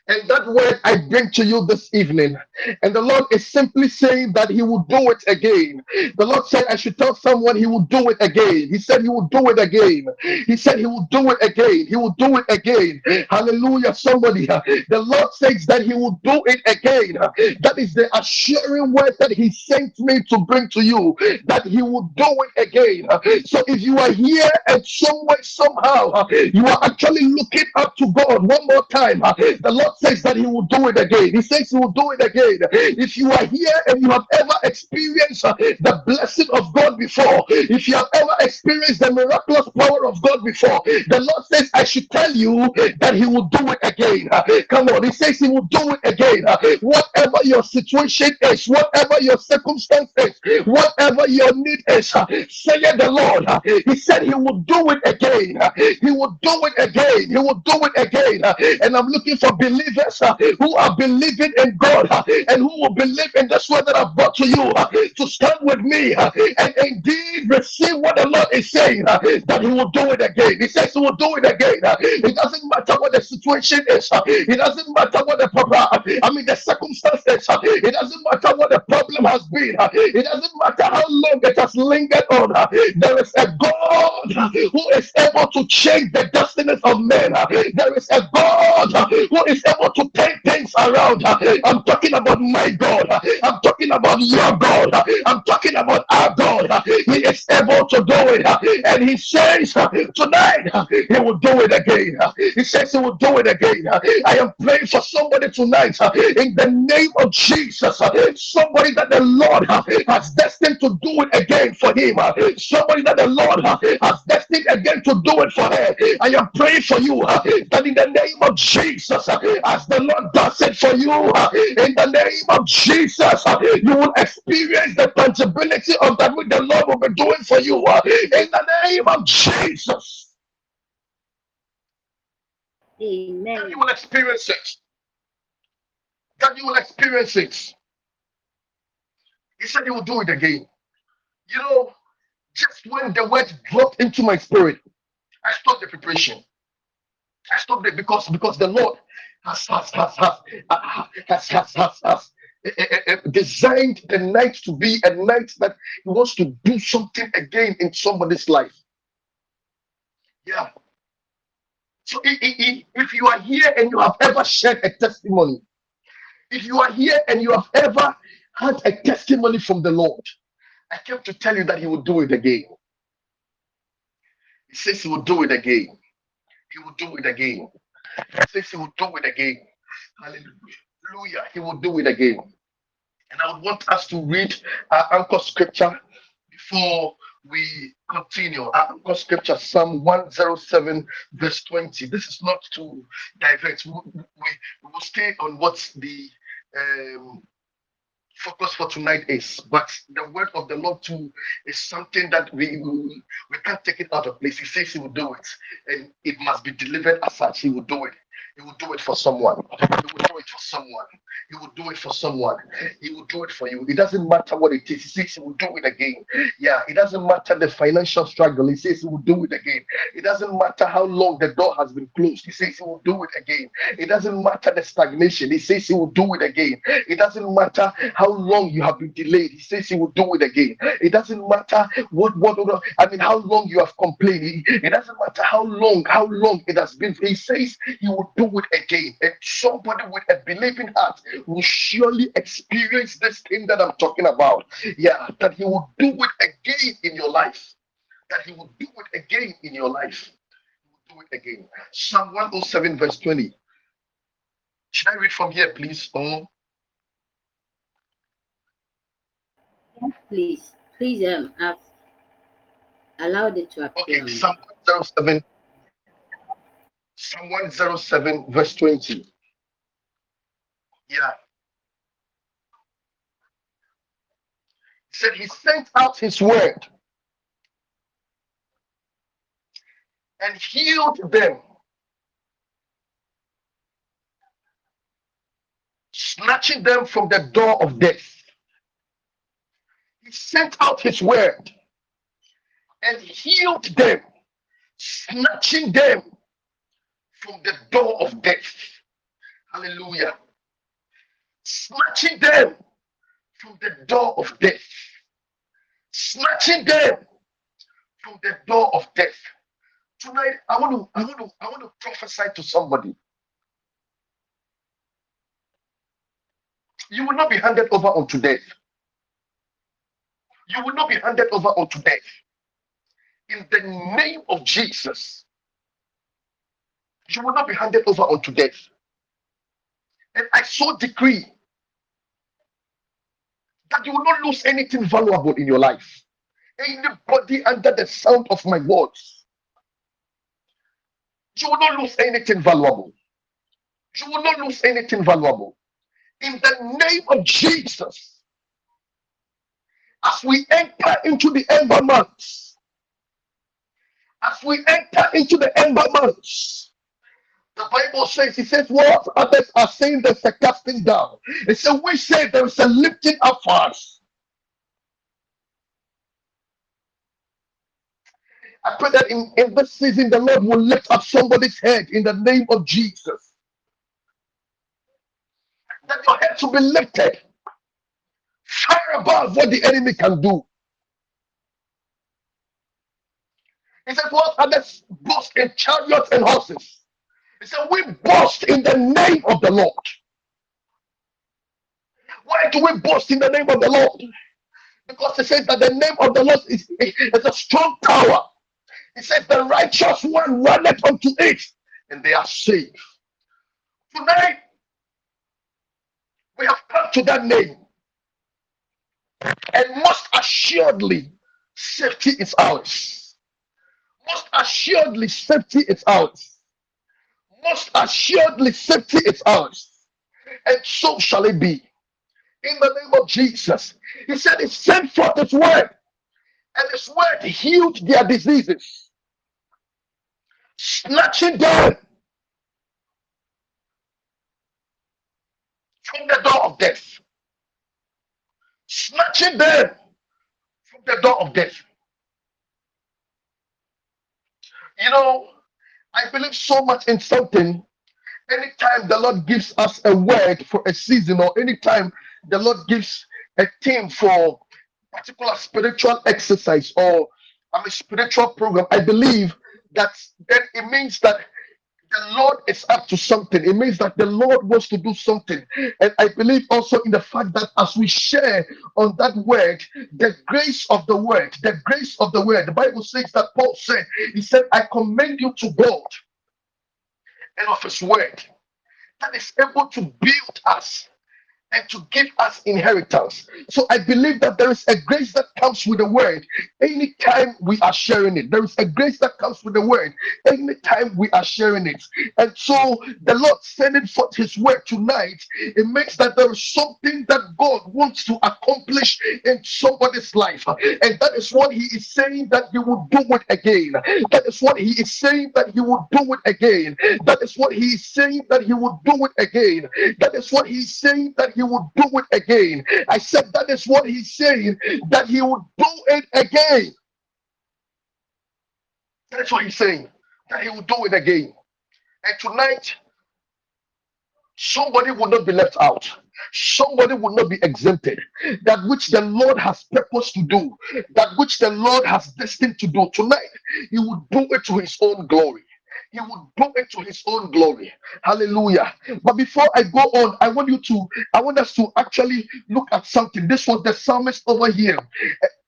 And that word I bring to you this evening. And the Lord is simply saying that He will do it again. The Lord said, I should tell someone He will do it again. He said, He will do it again. He said, He will do it again. He will do it again. Hallelujah. Somebody, the Lord says that He will do it again. That is the assuring word that He sent me to bring to you, that He will do it again. So if you are here and somewhere, somehow, you are actually looking up to God one more time, the Lord says that He will do it again. He says He will do it again. If you are here and you have ever experienced uh, the blessing of God before, if you have ever experienced the miraculous power of God before, the Lord says, I should tell you that He will do it again. Uh, Come on, He says He will do it again. Uh, Whatever your situation is, whatever your circumstance is, whatever your need is, say it the Lord. He said He will do it again. He will do it again. He will do it again. And I'm looking for believers believers uh, who are believing in God uh, and who will believe in this word that I've brought to you uh, to stand with me uh, and indeed receive what the Lord is saying uh, that He will do it again. He says He will do it again. Uh, it doesn't matter what the situation is, it doesn't matter what the problem, I mean, the circumstances, it doesn't matter what the problem has been, it doesn't matter how long it has lingered on. There is a God who is able to change the destinies of men. There is a God who is able to turn things around. I'm talking about my God. I'm talking about your God. I'm talking about our God. He is able to do it. And he says tonight he will do it again. He says he will do it again. I am praying for somebody tonight in the name of Jesus. Somebody that the Lord has destined to do it again for him. Somebody that the Lord has destined again to do it for her. I am praying for you that in the name of Jesus, as the Lord does it for you in the name of Jesus. You will experience the tangibility of that which the Lord will be doing for you in the name of Jesus. Amen. You will experience it. That you will experience it. He said he will do it again. You know, Just when the word dropped into my spirit, I stopped the preparation. I stopped it because because the Lord designed the night to be a night that He wants to do something again in somebody's life. Yeah. So if you are here and you have ever shared a testimony, if you are here and you have ever had a testimony from the Lord, I came to tell you that He will do it again. He says He will do it again. He will do it again. He says He will do it again. Hallelujah. He will do it again. And I would want us to read our anchor scripture before we continue. Our anchor scripture, Psalm 107, verse 20. This is not to divert. We, we, we will stay on what the um, focus for tonight is. But the word of the Lord too is something that we we, can't take it out of place. He says he will do it, and it must be delivered as such. He will do it. He will do it for someone. He will do it for someone. He will do it for someone. He will do it for you. It doesn't matter what it is. He says he will do it again. Yeah, it doesn't matter the financial struggle. He says he will do it again. It doesn't matter how long the door has been closed. He says he will do it again. It doesn't matter the stagnation. He says he will do it again. It doesn't matter how long you have been delayed. He says he will do it again. It doesn't matter what what what- I mean how long you have complained. It doesn't matter how long how long it has been. He says he will do it again. And somebody with a believing heart will surely experience this thing that I'm talking about. Yeah, that he will do it again in your life. That he will do it again in your life. He will do it again. Psalm 107, verse 20. Should I read from here, please? Oh, Please, please, um, I've allowed it to appear. okay. Psalm 107. Psalm 107, verse 20. Yeah. He said he sent out his word and healed them, snatching them from the door of death. He sent out his word and healed them, snatching them from the door of death. Hallelujah. Snatching them from the door of death. Snatching them from the door of death. Tonight, I want to, I want to, I want to prophesy to somebody. You will not be handed over unto death. You will not be handed over unto death. In the name of Jesus, you will not be handed over unto death. And I so decree that you will not lose anything valuable in your life. Anybody under the sound of my words, you will not lose anything valuable. You will not lose anything valuable. In the name of Jesus, as we enter into the ember months, as we enter into the ember months, the Bible says, He says, what others are saying there's a casting down. It says, we say there's a lifting up for us. I pray that in, in this season, the Lord will lift up somebody's head in the name of Jesus. That your head to be lifted far above what the enemy can do. He said, What others boast in chariots and horses? He said, We boast in the name of the Lord. Why do we boast in the name of the Lord? Because he says that the name of the Lord is, is a strong tower. He says the righteous one runneth unto it, and they are saved. Tonight, we have come to that name. And most assuredly, safety is ours. Most assuredly, safety is ours. Most assuredly, safety is ours. And so shall it be. In the name of Jesus. He said, He sent forth His word, and His word healed their diseases, snatching them from the door of death. Snatching them from the door of death. You know, I believe so much in something. Anytime the Lord gives us a word for a season, or anytime the Lord gives a theme for particular spiritual exercise or I mean spiritual program, I believe that then it means that the Lord is up to something. It means that the Lord wants to do something. And I believe also in the fact that as we share on that word, the grace of the word, the grace of the word, the Bible says that Paul said, He said, I commend you to God and of His word that is able to build us and to give us inheritance. So I believe that there is a grace that comes with the word anytime we are sharing it. There is a grace that comes with the word anytime we are sharing it. And so the Lord sending forth his word tonight, it makes that there is something that God wants to accomplish in somebody's life. And that is what he is saying that he will do it again. That is what he is saying that he will do it again. That is what he is saying that he will do it again. That is what he is saying that he will do it again. I said that is what he's saying, that he would do it again. That's what he's saying, that he will do it again. And tonight, somebody will not be left out. Somebody will not be exempted. That which the Lord has purposed to do, that which the Lord has destined to do tonight, he will do it to his own glory he will do it to his own glory. Hallelujah. But before I go on, I want you to, I want us to actually look at something. This was the psalmist over here.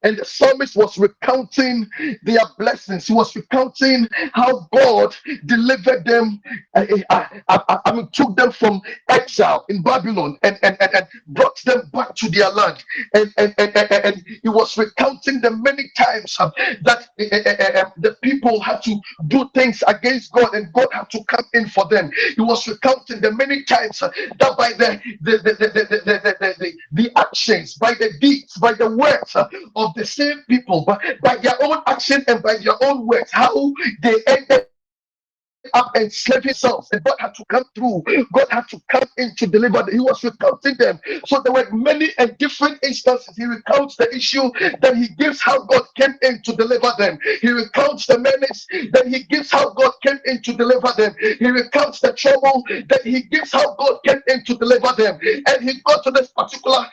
And the psalmist was recounting their blessings. He was recounting how God delivered them, uh, I, I, I, mean, took them from exile in Babylon and, and, and, and brought them back to their land. And, and, and, and, and he was recounting the many times uh, that uh, uh, the people had to do things against God and God had to come in for them. He was recounting the many times that by the the, the, the, the, the, the, the, the actions, by the deeds, by the words of the same people, but by their own action and by their own words, how they ended up and slave himself, and God had to come through. God had to come in to deliver. Them. He was recounting them. So there were many and different instances. He recounts the issue, then he gives how God came in to deliver them. He recounts the menace, then he gives how God came in to deliver them. He recounts the trouble, then he gives how God came in to deliver them. And he got to this particular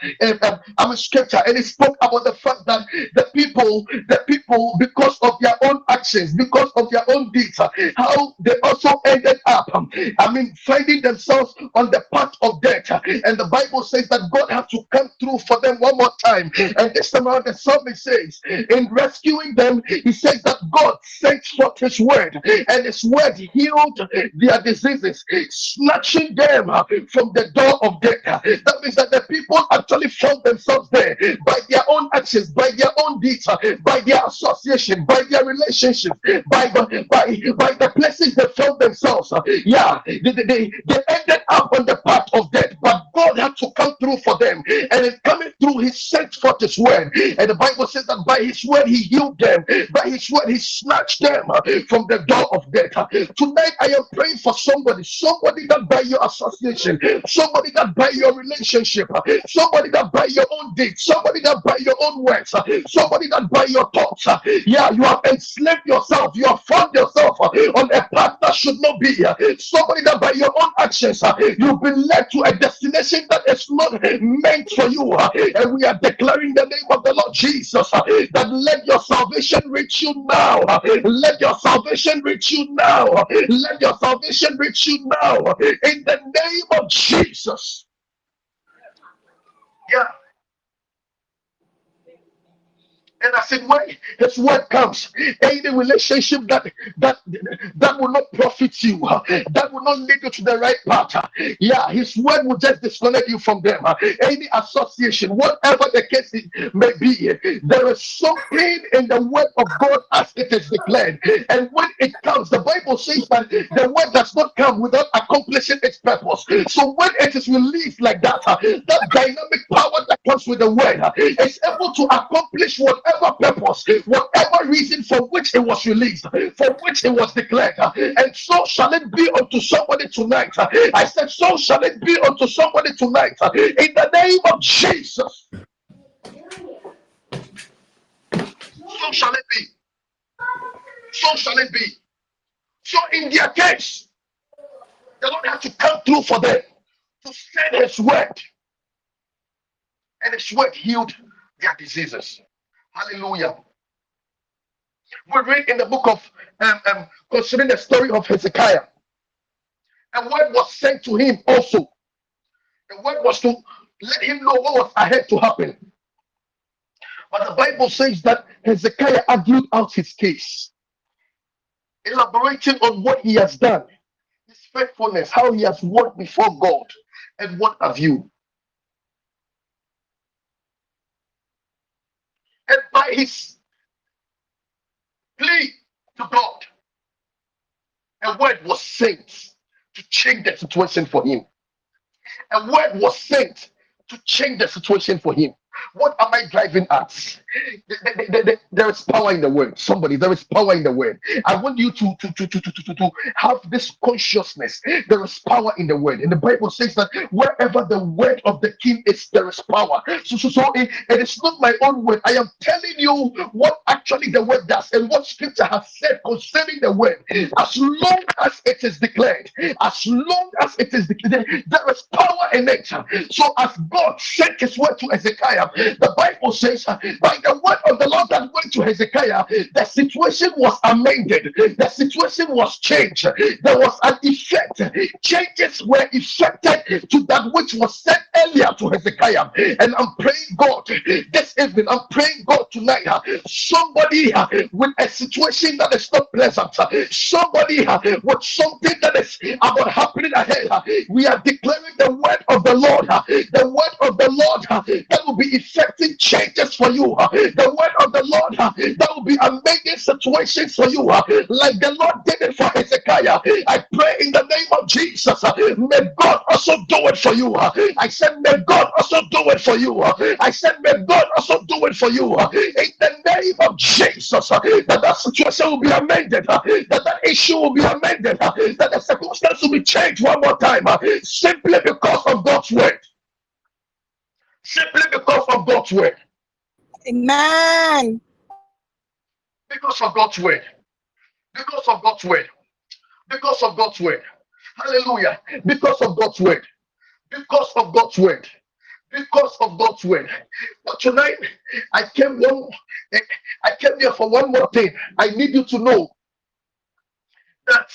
um, um, scripture, and he spoke about the fact that the people, the people, because of their own actions, because of their own deeds, how they also ended up, um, I mean, finding themselves on the path of death. And the Bible says that God had to come through for them one more time. And this time around, the psalmist says, in rescuing them, he says that God sent forth his word, and his word healed their diseases, snatching them uh, from the door of death. That means that the people actually found themselves there by their own actions, by their own deeds, uh, by their association, by their relationships, by the by, by the places they found themselves. Uh, yeah, they, they, they ended up on the path of death, but God had to come through for them. And in coming through, He sent forth His word. And the Bible says that by His word, He healed them. By His word, He snatched them uh, from the door of death. Uh, tonight, I am praying for somebody, somebody that by your association, somebody that by your relationship, somebody that by your own deeds, somebody that by your own words, somebody that by your thoughts, yeah, you have enslaved yourself, you have found yourself on a path that should not be. Somebody that by your own actions, uh, you've been led to a destination that is not meant for you. Uh, and we are declaring the name of the Lord Jesus uh, that let your salvation reach you now. Let your salvation reach you now. Let your salvation reach you now. In the name of Jesus. Yeah. And I said, when his word comes, any relationship that that that will not profit you, that will not lead you to the right path, yeah, his word will just disconnect you from them. Any association, whatever the case may be, there is something in the word of God as it is declared. And when it comes, the Bible says that the word does not come without accomplishing its purpose. So when it is released like that, that dynamic power that comes with the word is able to accomplish what whatever purpose, whatever reason for which it was released, for which it was declared. And so shall it be unto somebody tonight. I said, so shall it be unto somebody tonight. In the name of Jesus. So shall it be. So shall it be. So in their case, the Lord had to come through for them to send his word. And his word healed their diseases. Hallelujah. We read in the book of um, um, concerning the story of Hezekiah. A word was sent to him also. The word was to let him know what was ahead to happen. But the Bible says that Hezekiah argued out his case, elaborating on what he has done, his faithfulness, how he has worked before God, and what have you. And by his plea to God, a word was sent to change the situation for him. A word was sent to change the situation for him. What am I driving at? There is power in the word. Somebody, there is power in the word. I want you to, to, to, to, to, to, to have this consciousness. There is power in the word. And the Bible says that wherever the word of the king is, there is power. So, so, so it, it is not my own word. I am telling you what actually the word does and what scripture has said concerning the word. As long as it is declared, as long as it is declared, there is power in it. So, as God sent his word to Ezekiel, the Bible says, by the word of the Lord that went to Hezekiah, the situation was amended, the situation was changed. There was an effect. Changes were effected to that which was said earlier to Hezekiah. And I'm praying God this evening, I'm praying God tonight. Uh, somebody uh, with a situation that is not pleasant, uh, somebody uh, with something that is about happening ahead. Uh, we are declaring the word of the Lord, the word of the Lord that will be effecting changes for you. Uh, the word of the Lord uh, that will be amazing situations for you, uh, like the Lord did it for Hezekiah. I pray in the name of Jesus. Uh, may God also do it for you. Uh. I said, May God also do it for you. Uh. I said, May God also do it for you. In the name of Jesus, that that situation will be amended, that that issue will be amended, that the circumstance will be changed one more time, simply because of God's word simply because of God's word. Amen. Because of God's word. Because of God's word. Because of God's word. Hallelujah. Because of God's word. Because of God's word. Because of God's word. But tonight, I came one. I came here for one more thing. I need you to know that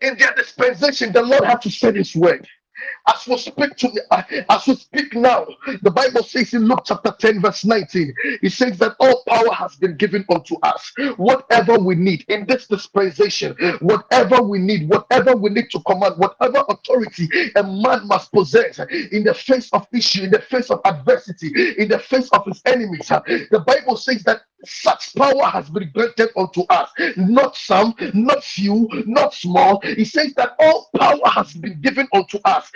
in their dispensation, the Lord had to send His word. As we speak to uh, as we speak now, the Bible says in Luke chapter 10, verse 19, it says that all power has been given unto us. Whatever we need in this dispensation, whatever we need, whatever we need to command, whatever authority a man must possess in the face of issue, in the face of adversity, in the face of his enemies. The Bible says that such power has been granted unto us, not some, not few, not small. He says that all power has been given unto us.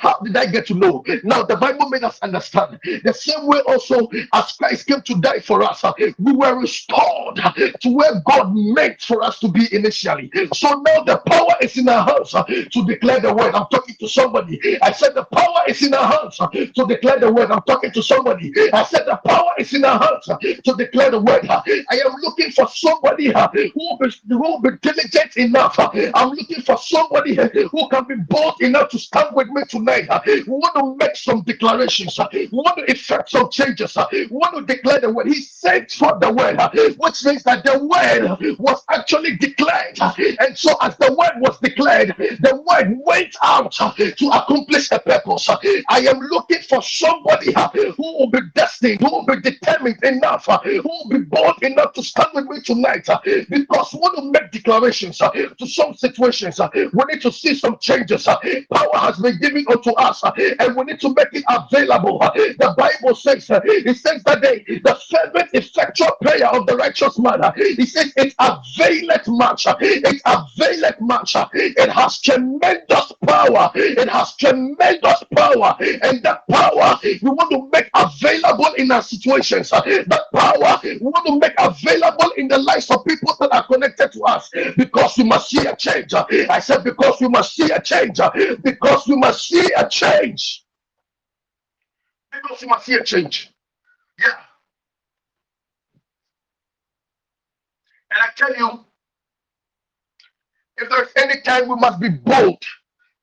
How did I get to know? Now, the Bible made us understand the same way also as Christ came to die for us, uh, we were restored to where God meant for us to be initially. So now the power is in our hands uh, to declare the word. I'm talking to somebody. I said the power is in our hands uh, to declare the word. I'm talking to somebody. I said the power is in our hands to declare declare the word. I am looking for somebody uh, who will be, who will be diligent enough. I'm looking for somebody uh, who can be bold enough to stand with me tonight. Uh, we want to make some declarations. We want to effect some changes. We want to declare the word. He said for the word, which means that the word was actually declared. And so, as the word was declared, the word went out to accomplish a purpose. I am looking for somebody who will be destined, who will be determined enough, who will be bold enough to stand with me tonight uh, because we want to make declarations uh, to some situations. Uh, we need to see some changes. Uh, power has been given unto us uh, and we need to make it available. Uh, the Bible says, uh, it says that they, the fervent, effectual prayer of the righteous man, uh, it says it availeth much. Uh, it availeth much. Uh, it has tremendous power. It has tremendous power. And that power we want to make available in our situations. Uh, that power we want to make available in the lives of people that are connected to us because we must see a change. I said, because we must see a change. Because we must see a change. Because we must see a change. Yeah. And I tell you, If there is any time we must be bold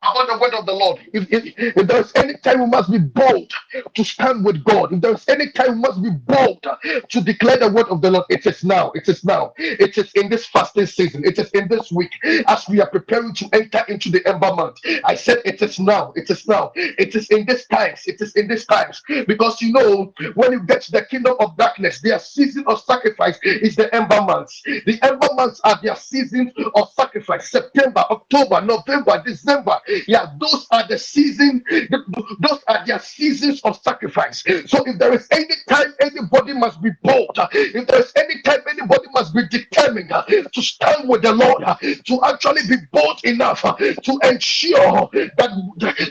about the word of the Lord, if, if, if there is any time we must be bold to stand with God, if there is any time we must be bold to declare the word of the Lord, it is now. It is now. It is in this fasting season. It is in this week as we are preparing to enter into the ember month. I said it is now. It is now. It is in this times. It is in this times because you know when you get to the kingdom of darkness, their season of sacrifice is the ember months. The ember months are their seasons of sacrifice. September, October, November, December. Yeah, those are the season. Those are their seasons of sacrifice. So if there is any time anybody must be bold, if there is any time anybody must be determined to stand with the Lord, to actually be bold enough to ensure that,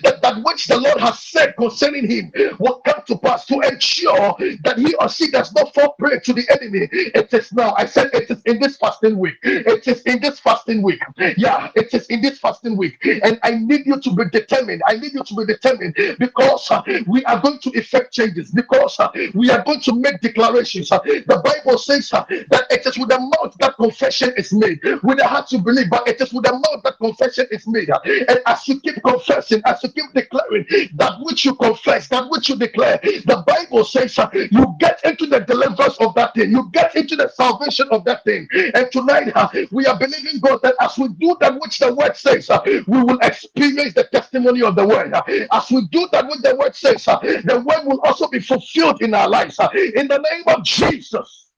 that that which the Lord has said concerning him will come to pass, to ensure that he or she does not fall prey to the enemy. It is now. I said it is in this fasting week. It is in this fasting week. Yeah, it is in this fasting week. And I need you to be determined. I need you to be determined because uh, we are going to effect changes, because uh, we are going to make declarations. Uh, the Bible says uh, that it is with the mouth that confession is made, with the heart you believe, but it is with the mouth that confession is made. Uh, and as you keep confessing, as you keep declaring that which you confess, that which you declare, the Bible says uh, you get into the deliverance of that thing, you get into the salvation of that thing. And tonight we are believing God that as we do that which the word says, we will experience the testimony of the word. As we do that which the word says, uh, the word will also be fulfilled in our lives. uh, In the name of Jesus.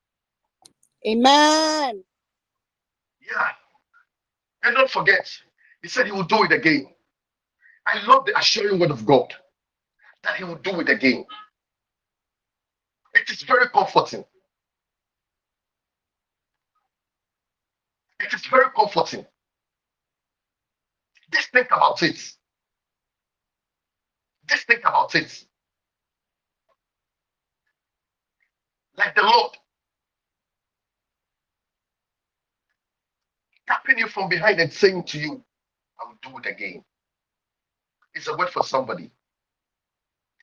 Amen. Yeah. And don't forget, he said he will do it again. I love the assuring word of God that he will do it again. It is very comforting. It is very comforting. Just think about it. Just think about it. Like the Lord tapping you from behind and saying to you, I will do it again. It's a word for somebody.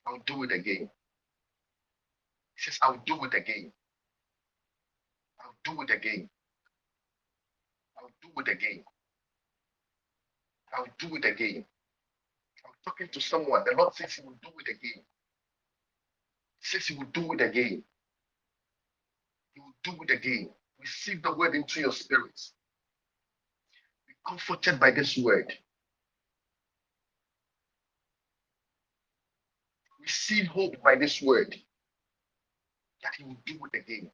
I'll do it again. He says, I'll do it again. I'll do it again. I'll do it again. I'll do it again. I'm talking to someone. The Lord says He will do it again. He says He will do it again. He will do it again. Receive the word into your spirits. Be comforted by this word. Receive hope by this word that He will do it again.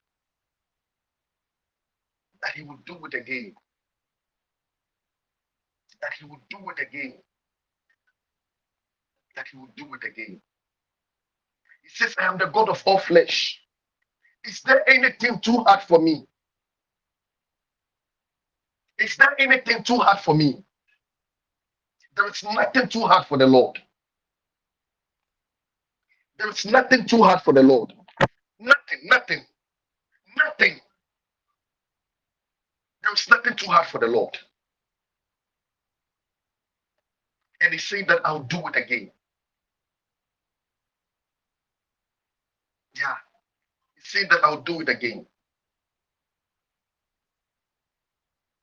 That He will do it again. That He will do it again. That He will do it again. He says, I am the God of all flesh. Is there anything too hard for me? Is there anything too hard for me? There is nothing too hard for the Lord. There is nothing too hard for the Lord. Nothing, nothing, nothing. There is nothing too hard for the Lord. And he said that I'll do it again. Yeah. He said that I'll do it again.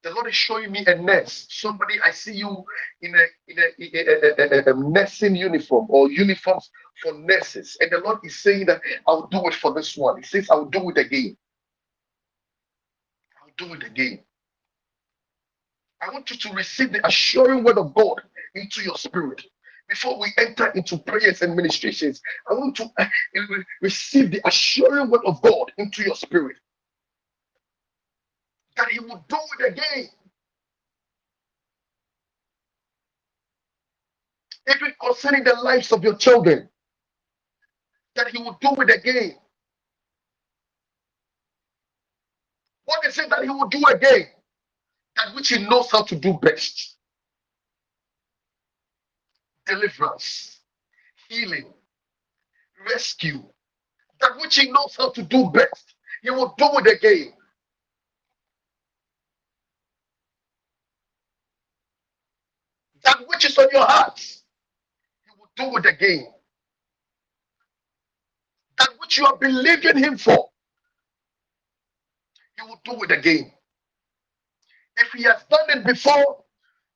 The Lord is showing me a nurse. Somebody, I see you in a in a, a- a- a nursing uniform or uniforms for nurses. And the Lord is saying that I'll do it for this one. He says, I'll do it again. I'll do it again. I want you to receive the assuring word of God into your spirit. Before we enter into prayers and ministrations, I want to uh, receive the assuring word of God into your spirit that He will do it again. Even concerning the lives of your children, that He will do it again. What is it that He will do again? That which He knows how to do best deliverance, healing, rescue. That which He knows how to do best, He will do it again. That which is on your heart, He will do it again. That which you are believing Him for, He will do it again. If He has done it before,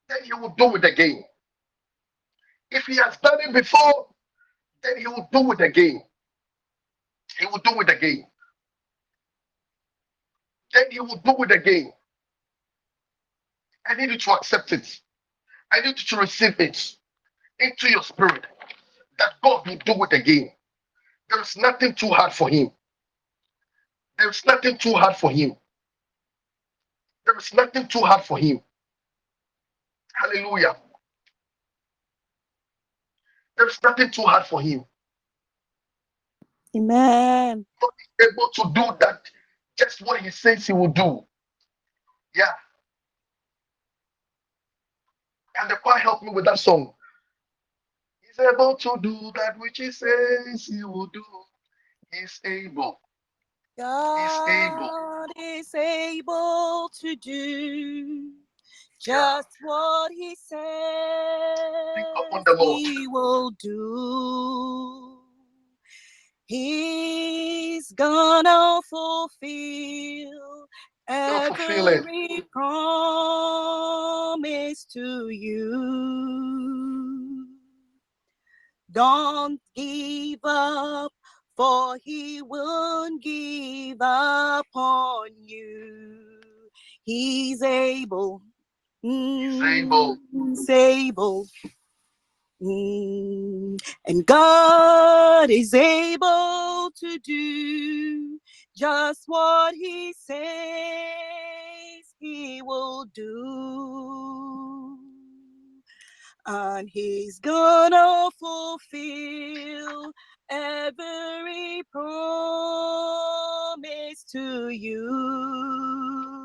then he will do it again. If he has done it before, then he will do it again. He will do it again. Then he will do it again. I need you to accept it. I need you to receive it into your spirit that God will do it again. There is nothing too hard for him. There is nothing too hard for him. There is nothing too hard for him. Hallelujah. Is nothing too hard for him. Amen. God is able to do that, just what he says he will do. Yeah. And the choir help me with that song. He's able to do that which he says he will do. He's able. God is able to do just what he says he will do. He's gonna fulfill Gonna fulfill it. every promise to you. Don't give up, for he won't give up on you. He's able. He's able. He's able. Mm, And God is able to do just what He says He will do. And He's gonna fulfill every promise to you.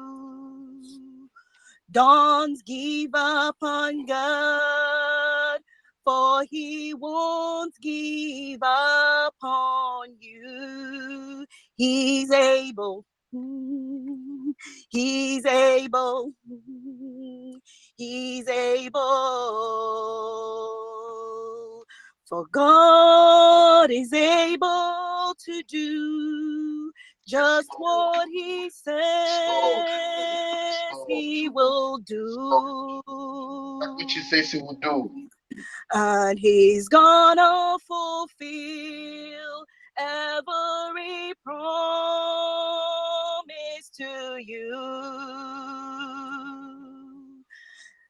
Don't give up on God, for He won't give up on you. He's able. He's able. He's able. For God is able to do just what He oh, says He oh. will do. That which he says he will do. And He's gonna fulfill every promise to you.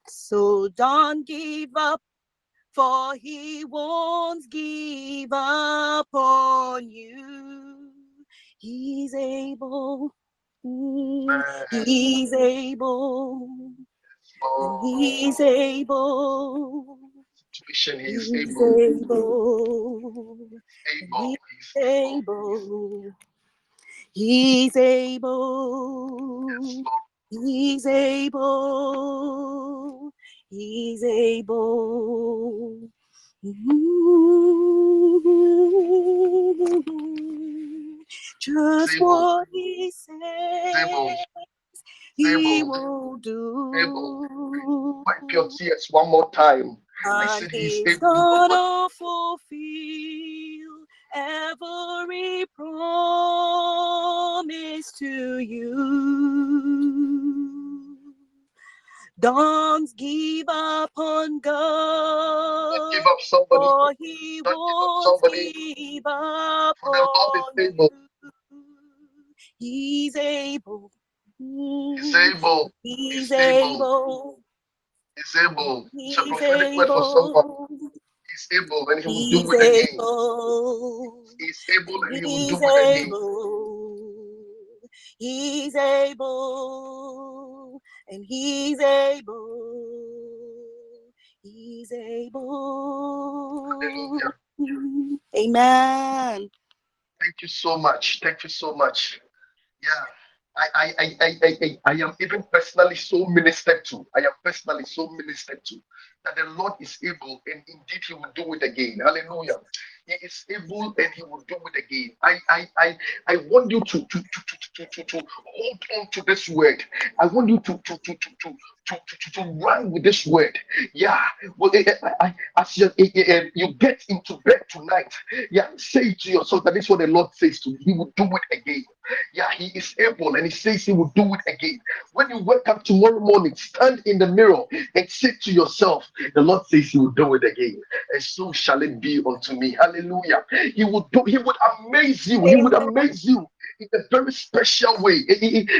So don't give up, for he won't give up on you. He's able. He's able. He's able. situation He's able. able. Able. He's able. He's able. He's able. He's able. Just what he says able. he will do. Wipe your tears one more time. I said he's he's able to do what gonna fulfill every promise to you. Don't give up on God. Don't give up somebody. for he Don't give up somebody. give up the Lord on is able. you. He's able. He's able. He's He's able. able. He's able. It's a He's prophetic word for someone. able. He's able and he will He's do it again. able. He's able and he will do He's it again. able. He's able. And he's able. He's able. Hallelujah. Amen. Thank you so much. Thank you so much. Yeah. I, I, I, I, I, I, am even personally so ministered to. I am personally so ministered to that the Lord is able and indeed He will do it again. Hallelujah. He is able and He will do it again. I, I, I, I want you to, to, to, to, to, to, hold on to this word. I want you to, to, to, to, to, to, to, to run with this word. Yeah. Well, eh, eh, I, I, as you, eh, you get into bed tonight, yeah, say to yourself that this what the Lord says to you. He will do it again. Yeah, He is able and He says He will do it again. When you wake up tomorrow morning, stand in the mirror and say to yourself, The Lord says He will do it again. And so shall it be unto me. Hallelujah. He would do, He would amaze you. He would amaze you in a very special way,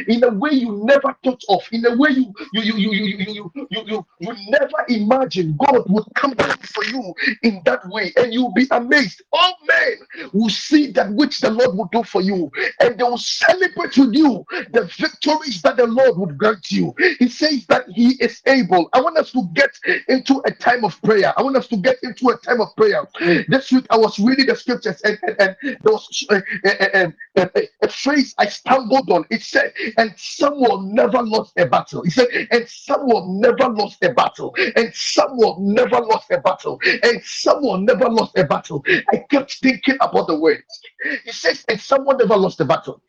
in, a way you never thought of, in a way you you you you you you you you, you, never imagined God would come back for you in that way, and you'll be amazed. All men will see that which the Lord will do for you, and they will celebrate with you the victories that the Lord would grant you. He says that He is able. I want us to get into a time of prayer. I want us to get into a time of prayer. This week I was reading the scriptures, and, and, and there uh, uh, uh, uh phrase I stumbled on. It said, and someone never lost a battle. He said, and someone never lost a battle. And someone never lost a battle. And someone never lost a battle. I kept thinking about the words. He says, and someone never lost a battle.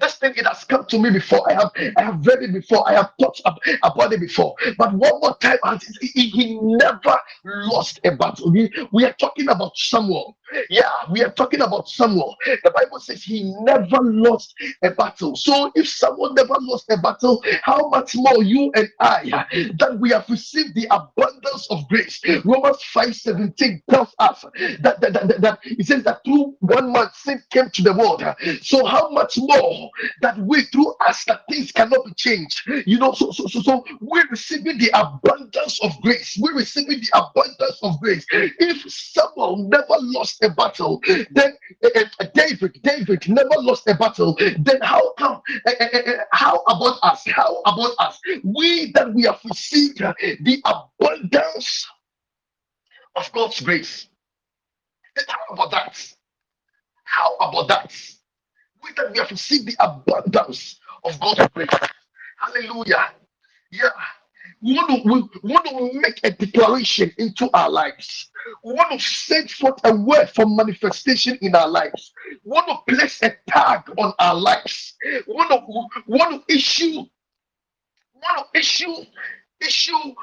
This thing it has come to me before. I have I have read it before. I have thought about it before. But one more time, he, he never lost a battle. We, we are talking about Samuel. Yeah, we are talking about Samuel. The Bible says he never lost a battle. So if someone never lost a battle, how much more you and I uh, that we have received the abundance of grace? Romans 5 17 tells us that, that, that, that it says that through one man sin came to the world. So how much more that we through us that things cannot be changed? You know, so so so, so we're receiving the abundance of grace. We're receiving the abundance of grace. If someone never lost a battle, then uh, David, David never lost a battle. Then how come? Uh, how about us? How about us? We that we have received the abundance of God's grace. How about that? How about that? We that we have received the abundance of God's grace. Hallelujah. Yeah. We want, to, we want to make a declaration into our lives. We want to send forth a word for manifestation in our lives. We want to place a tag on our lives. We want to, we want to issue, want to issue, issue um,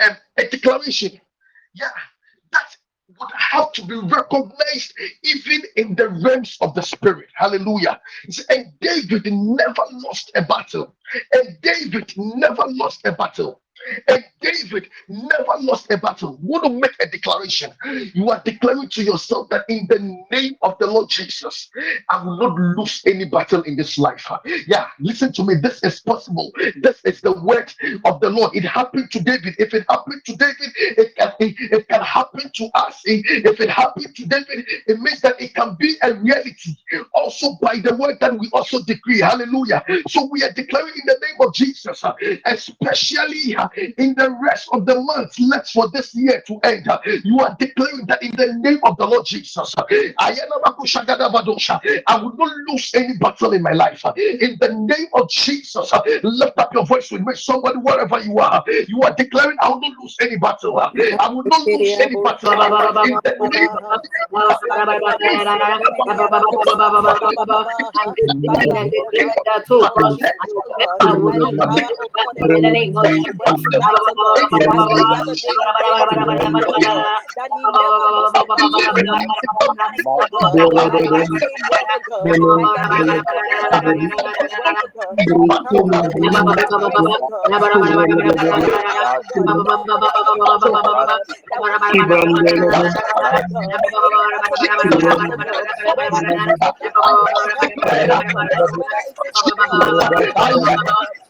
um, a declaration. Yeah, that have to be recognized even in the realms of the spirit. Hallelujah. And David never lost a battle. And David never lost a battle. And David never lost a battle. Want to make a declaration. You are declaring to yourself that in the name of the Lord Jesus, I will not lose any battle in this life. Yeah, listen to me. This is possible. This is the word of the Lord. It happened to David. If it happened to David, it can, it, it can happen to us. If it happened to David, it means that it can be a reality also by the word that we also decree. Hallelujah. So we are declaring in the name of Jesus, especially in the rest of the months left for this year to end, you are declaring that in the name of the Lord Jesus, I will not lose any battle in my life. In the name of Jesus, lift up your voice with me. Somebody, wherever you are, you are declaring, I will not lose any battle. I will not lose any battle. In the name of Bapak-bapak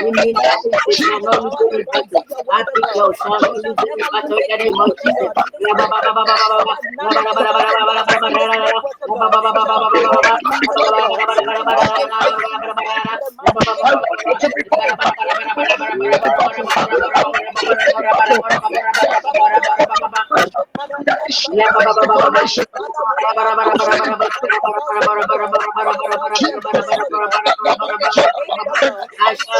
We need nothing to come on to the battle. I think your son is in the battle in the name of Jesus. I shall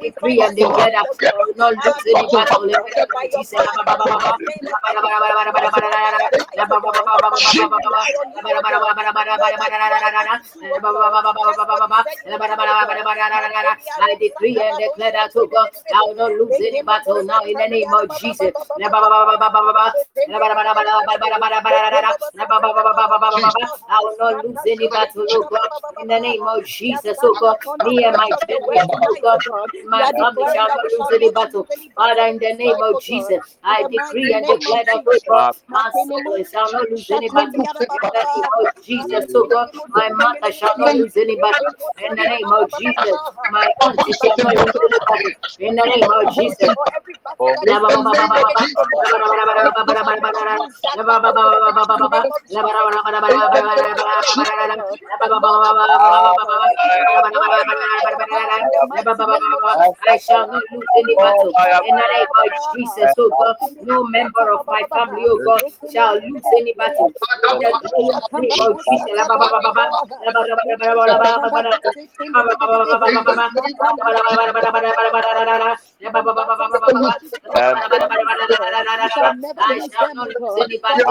decree and declare that I will not lose any battle. I decree and declare that to oh God, I will not lose any battle now in the name of Jesus. I will not lose any battle, oh God, in the name of Jesus, oh God. Me and my generation, oh God, my family shall not lose any battle. Father, in the name of Jesus, I decree and declare that, oh God, my soul shall not lose any battle. In the name of Jesus, oh God, my mother shall not lose any battle. In the name of Jesus, my auntie shall not lose any battle. In the name of Jesus. I shall not lose any battle. In Jesus, oh God, no member of my family, oh God, shall lose any battle. I shall not lose any battle.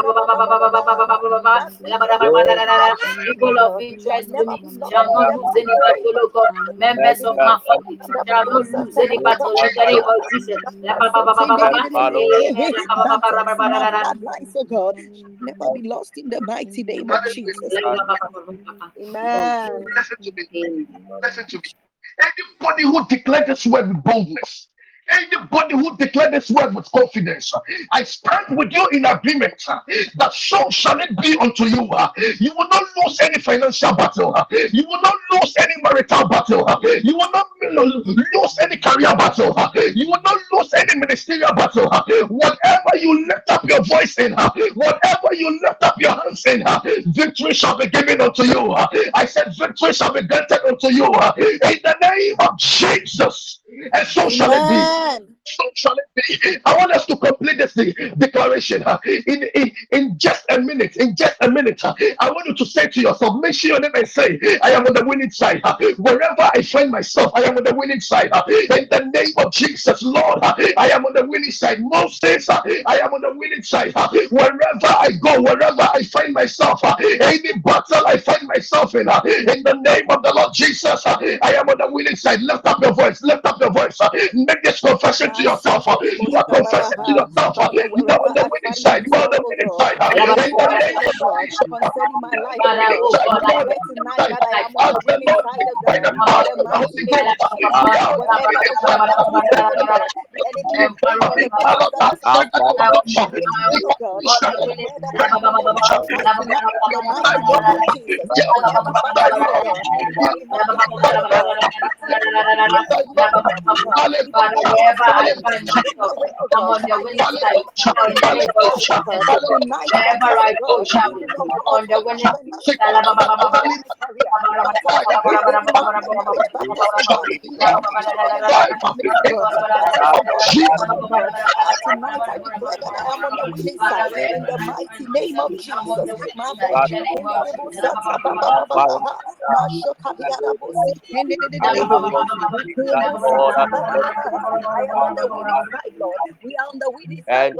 People of. Members of my family God, never be lost in the mighty name of Jesus. Amen. Listen to me. Listen to me. Anybody who declared this word with boldness, anybody who declared this word with confidence, I stand with you in agreement that so shall it be unto you. You will not lose any financial battle. You will not lose any marital battle. You will not lose any career battle. You will not lose any ministerial battle. Whatever you lift up your voice in, whatever you lift up your hands in, victory shall be given unto you. I said, victory shall be granted unto you in the name of Jesus. And so shall it be. Amen so shall it be. I want us to complete this declaration in, in, in just a minute. In just a minute, I want you to say to yourself, make sure you never say, I am on the winning side. Wherever I find myself, I am on the winning side. In the name of Jesus, Lord, I am on the winning side. Moses, I am on the winning side. Wherever I go, wherever I find myself, any battle I find myself in, in the name of the Lord Jesus, I am on the winning side. Lift up your voice, lift up your voice. Make this confession it to yourself. You are confessing to yourself. You are on the winning side. You are on the winning side. Hallelujah. I'm on the winning side. On winning side. Wherever I go, on the winning in the mighty name of Jesus on the way right, Lord. We are on the winning side.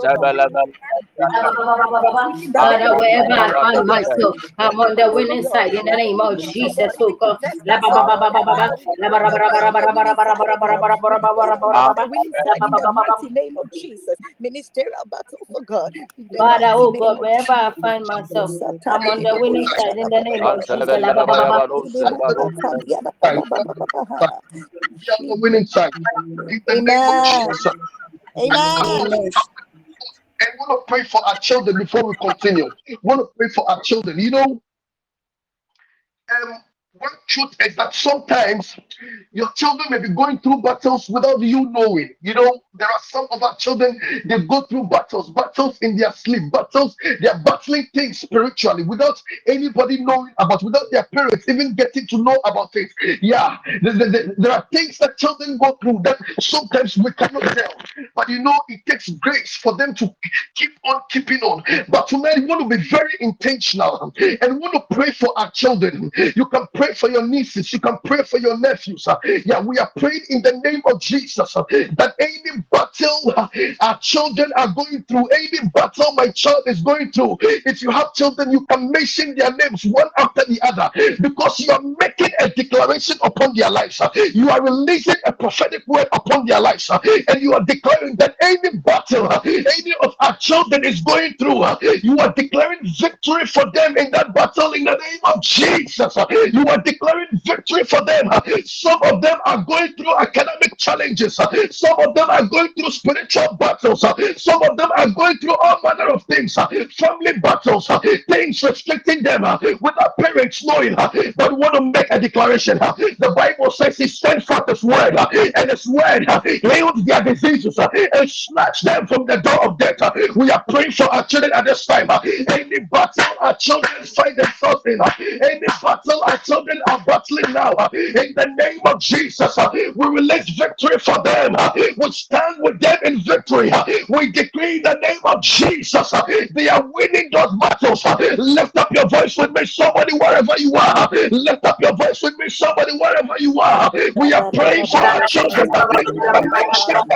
Wherever I find myself, I'm on the winning side in the name of Jesus. So God. name of Jesus. Ministerial battle for God. Father, oh God, wherever I find myself, I'm on the winning side in the name of Jesus. Winning side. Amen. And we want to pray for our children before we continue. We want to pray for our children. You know, um, one truth is that sometimes your children may be going through battles without you knowing. You know, there are some of our children, they go through battles, battles in their sleep, battles, they are battling things spiritually without anybody knowing about, without their parents even getting to know about it. Yeah, there, there- there- are things that children go through that sometimes we cannot tell. But you know, it takes grace for them to keep on keeping on. But tonight, we want to be very intentional and we want to pray for our children. You can pray for your nieces, you can pray for your nephews. uh, Yeah, we are praying in the name of Jesus uh, that any battle uh, our children are going through, any battle my child is going through, if you have children, you can mention their names one after the other because you are making a declaration upon their lives. You are releasing a prophetic word upon their lives, and you are declaring that any battle any of our children is going through, you are declaring victory for them in that battle in the name of Jesus. You are declaring victory for them. Some of them are going through academic challenges, some of them are going through spiritual battles, some of them are going through all manner of things, family battles, things restricting them without parents knowing. But want to make a declaration. The Bible says He sent forth His word, and His word healed their diseases and snatched them from the door of death. We are praying for our children at this time. Any battle our children find themselves in, any battle our children are battling now, uh, in the name of Jesus, uh, we release victory for them. uh, We stand with them in victory. uh, We decree in the name of Jesus, uh, they are winning those battles. uh, Lift up your voice with me, somebody, wherever you are. Lift up your voice with me, somebody, wherever you are. We are praying for our children. uh, children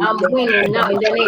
I'm winning now in the name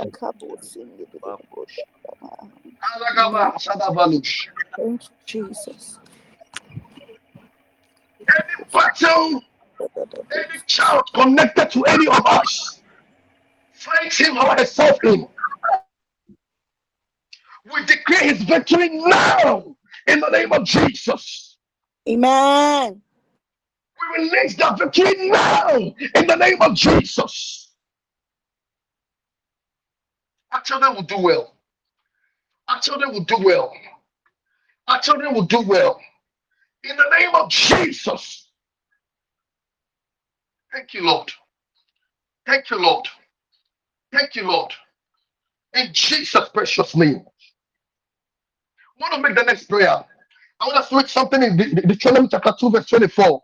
Acabou sendo Thank you, Jesus. Any battle, any child connected to any of us, fight him or herself in. We declare his victory now in the name of Jesus. Amen. We release that victory now in the name of Jesus. Our children will do well. Our children will do well. Our children will do well. In the name of Jesus. Thank you, Lord. Thank you, Lord. Thank you, Lord. In Jesus' precious name. I want to make the next prayer. I want to switch something in De- Deuteronomy chapter 2, verse 24.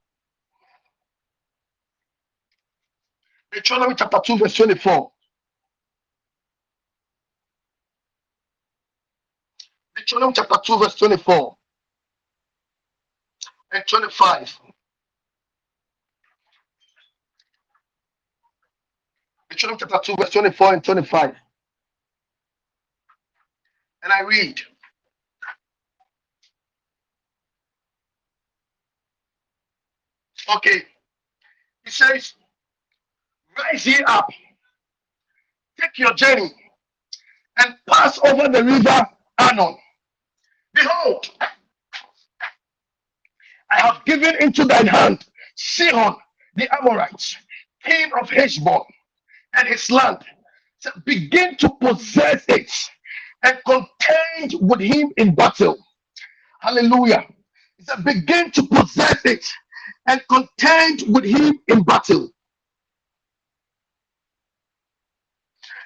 Deuteronomy chapter 2, verse 24. Deuteronomy chapter 2, verse 24 and 25. Deuteronomy chapter 2, verse 24 and 25. And I read. Okay. He says, Rise ye up, take your journey, and pass over the river Arnon. Behold, I have given into thine hand Sihon the Amorites, king of Heshbon, and his land. So begin to possess it and contend with him in battle. Hallelujah. He begin to possess it and contend with him in battle.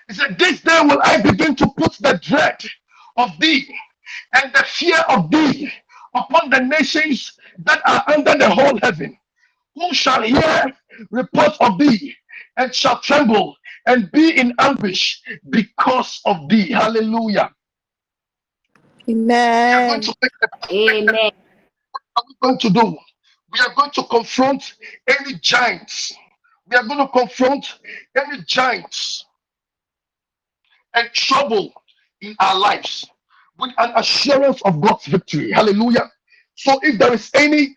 He said, This day will I begin to put the dread of thee and the fear of thee upon the nations that are under the whole heaven. Who shall hear report of thee and shall tremble and be in anguish because of thee. Hallelujah. We are going Amen. to make a Amen. are we going to do? We are going to confront any giants. We are going to confront any giants and trouble in our lives with an assurance of God's victory. Hallelujah. So if there is anything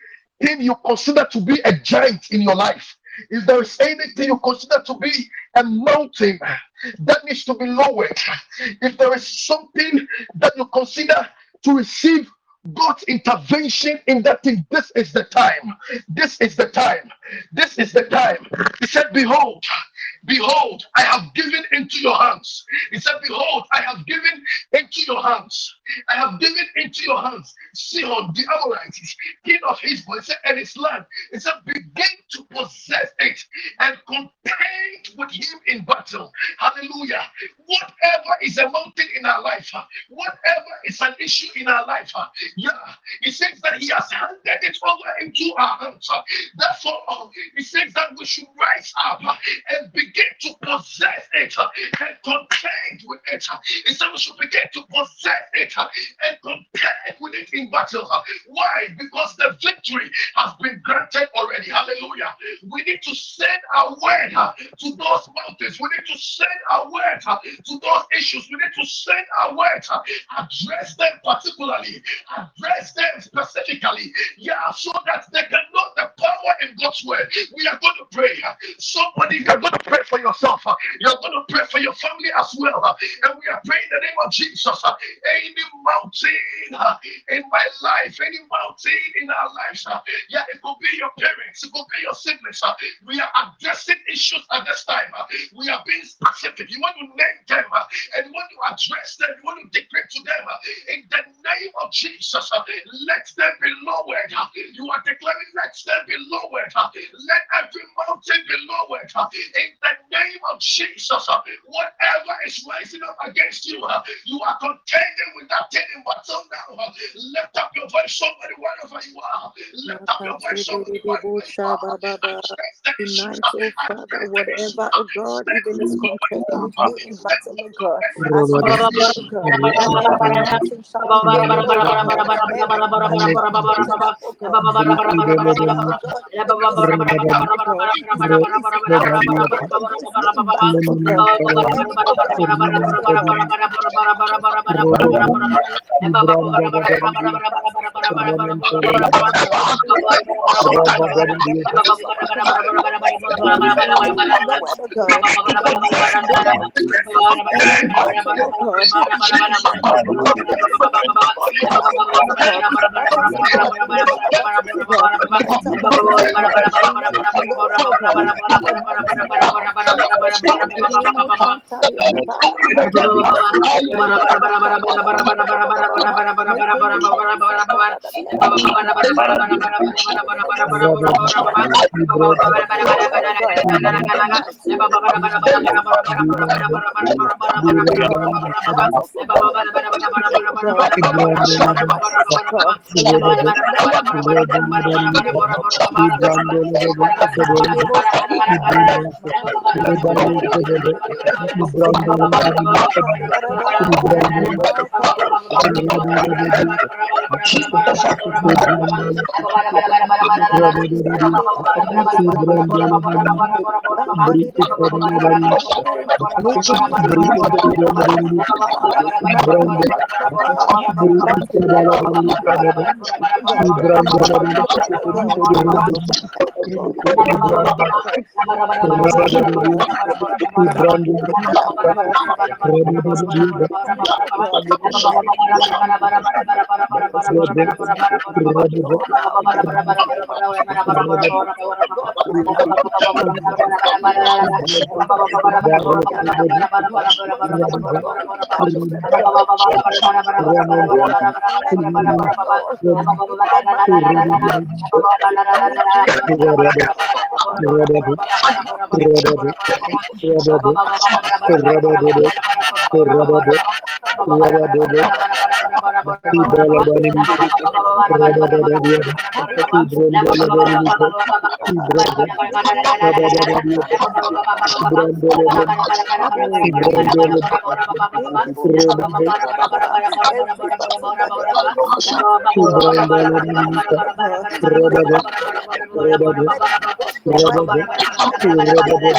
you consider to be a giant in your life, if there is anything you consider to be a mountain that needs to be lowered, if there is something that you consider to receive God's intervention in that thing, this is the time. This is the time. This is the time. He said, Behold, behold, I have given into your hands. He said, Behold, I have given into your hands. I have given into your hands Sihon, the Amorites, king of Heshbon, he and his land. He said, Begin to possess it and contend with him in battle. Hallelujah. Whatever is a mountain in our life, whatever is an issue in our life, yeah, he says that he has handed it over into our hands. Therefore, he says that we should rise up and begin to possess it uh, and contend with it. uh. He said we should begin to possess it uh, and contend with it in battle. uh. Why? Because the victory has been granted already. Hallelujah. We need to send our word uh, to those mountains. We need to send our word uh, to those issues. We need to send our word, uh, address them particularly, address them specifically. Yeah, so that they can know the power in God's word. We are going to pray. uh, Somebody, you're going to pray for yourself. You're going to pray for your family as well. And we are praying in the name of Jesus. Any mountain uh, in my life, any mountain in our lives. uh, Yeah, it could be your parents, it could be your siblings. uh, We are addressing issues at this time. Uh, we are being specific. You want to name them uh, and you want to address them. You want to declare to them uh, in the name of Jesus. Let them be lowered. You are declaring, let them be lowered. Let every mountain be lowered in the name of Jesus. uh, Whatever is rising up against you, uh, you are contending with that thing in battle now. uh, Lift up your voice, somebody, wherever you are. Lift up your voice, somebody, wherever you are. Address the issues, Tonight, oh Father, address the issues, whatever, oh God, even is contending with now, in battle, oh God, as we speak, stand God, lowered that now, every ದುರ್ಗಂಧವಿರುತ್ತದೆ Thank you. Gracias. Rabba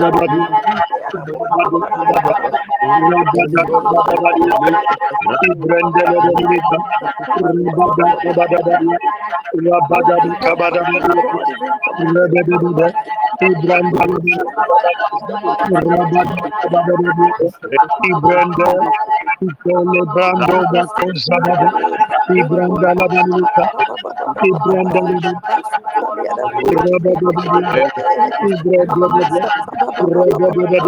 that every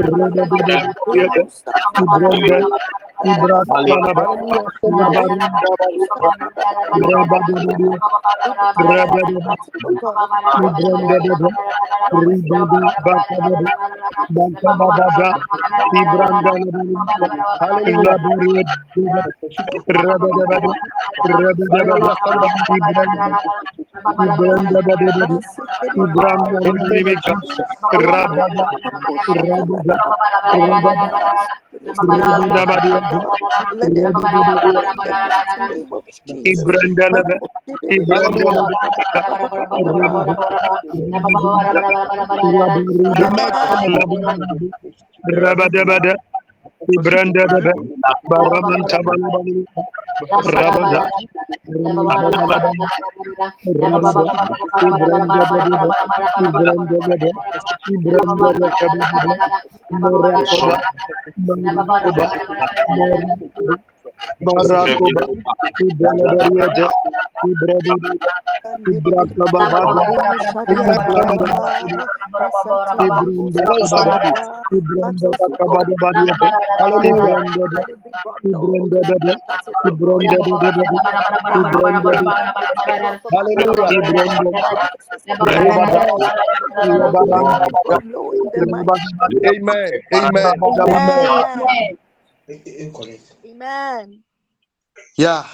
be Ibrahim up, Ibranda da Baraman Tabalabani Rabada Ibranda da Ibranda da Ibranda Amen. Amen. Amen. Yeah.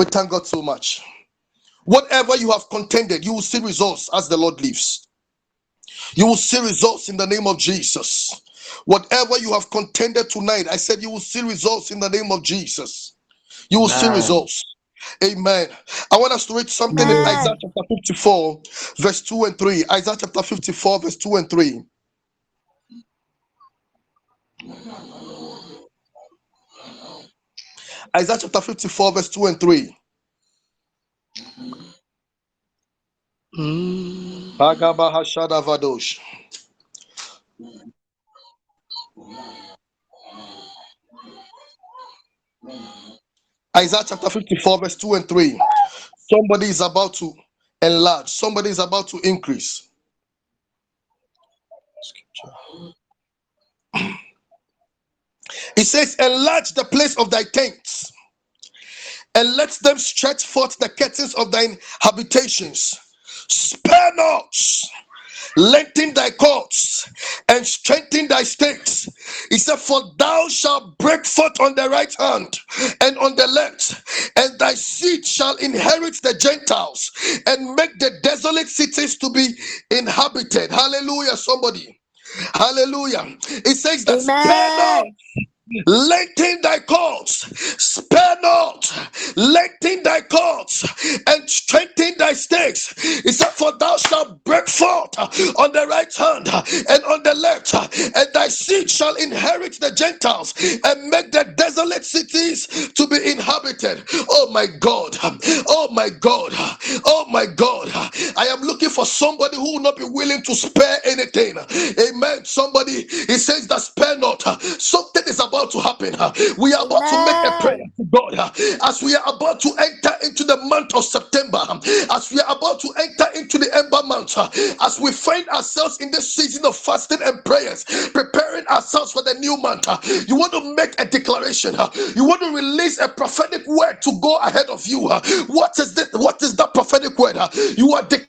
We thank God so much. Whatever you have contended, you will see results as the Lord lives. You will see results in the name of Jesus. Whatever you have contended tonight, I said you will see results in the name of Jesus. You will see Amen. results. Amen. I want us to read something in Isaiah chapter 54, verse 2 and 3. Isaiah chapter 54, verse 2 and 3. Isaiah chapter 54, verse 2 and 3. Agabahashadavadosh. Isaiah chapter 54, verse 2 and 3. Somebody is about to enlarge, somebody is about to increase. It says, Enlarge the place of thy tents, and let them stretch forth the curtains of thine habitations. Spare not, lengthen thy cords, and strengthen thy stakes. He said, For thou shalt break forth on the right hand and on the left, and thy seed shall inherit the Gentiles and make the desolate cities to be inhabited. Hallelujah, somebody. Hallelujah. It says that Amen. Lengthen thy cords, spare not, lengthen thy cords, and strengthen thy stakes. He said, For thou shalt break forth on the right hand and on the left, and thy seed shall inherit the Gentiles and make the desolate cities to be inhabited. Oh my God, oh my God, oh my God. I am looking for somebody who will not be willing to spare anything. Amen. Somebody, he says that spare not. Something is about to happen. We are about to make a prayer to God as we are about to enter into the month of September, as we are about to enter into the ember month, as we find ourselves in this season of fasting and prayers, preparing ourselves for the new month. You want to make a declaration. You want to release a prophetic word to go ahead of you. What is this? What is that prophetic word? You are declaring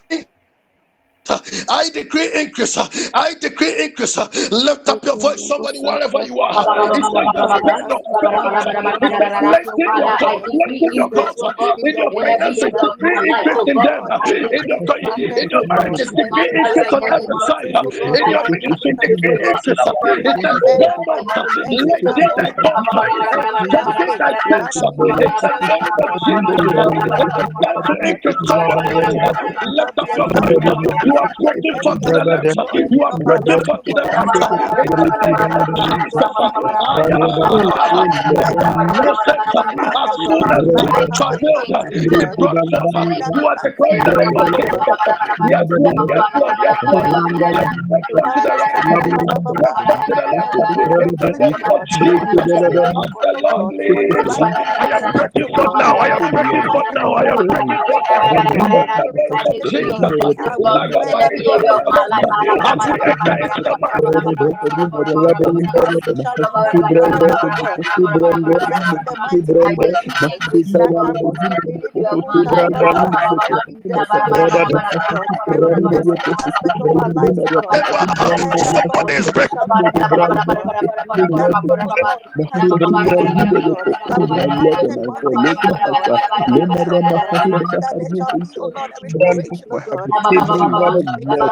I decree increase. I decree increase. Lift up your voice, somebody, wherever you are. We In the your voice. You are breaking forth to the left. You are breaking forth to the right. In the name of Jesus. Ayababa. Moses, as soon as God travailed, he brought forth. You are the. Yes. I am I am now. I am now. I am now. In the name of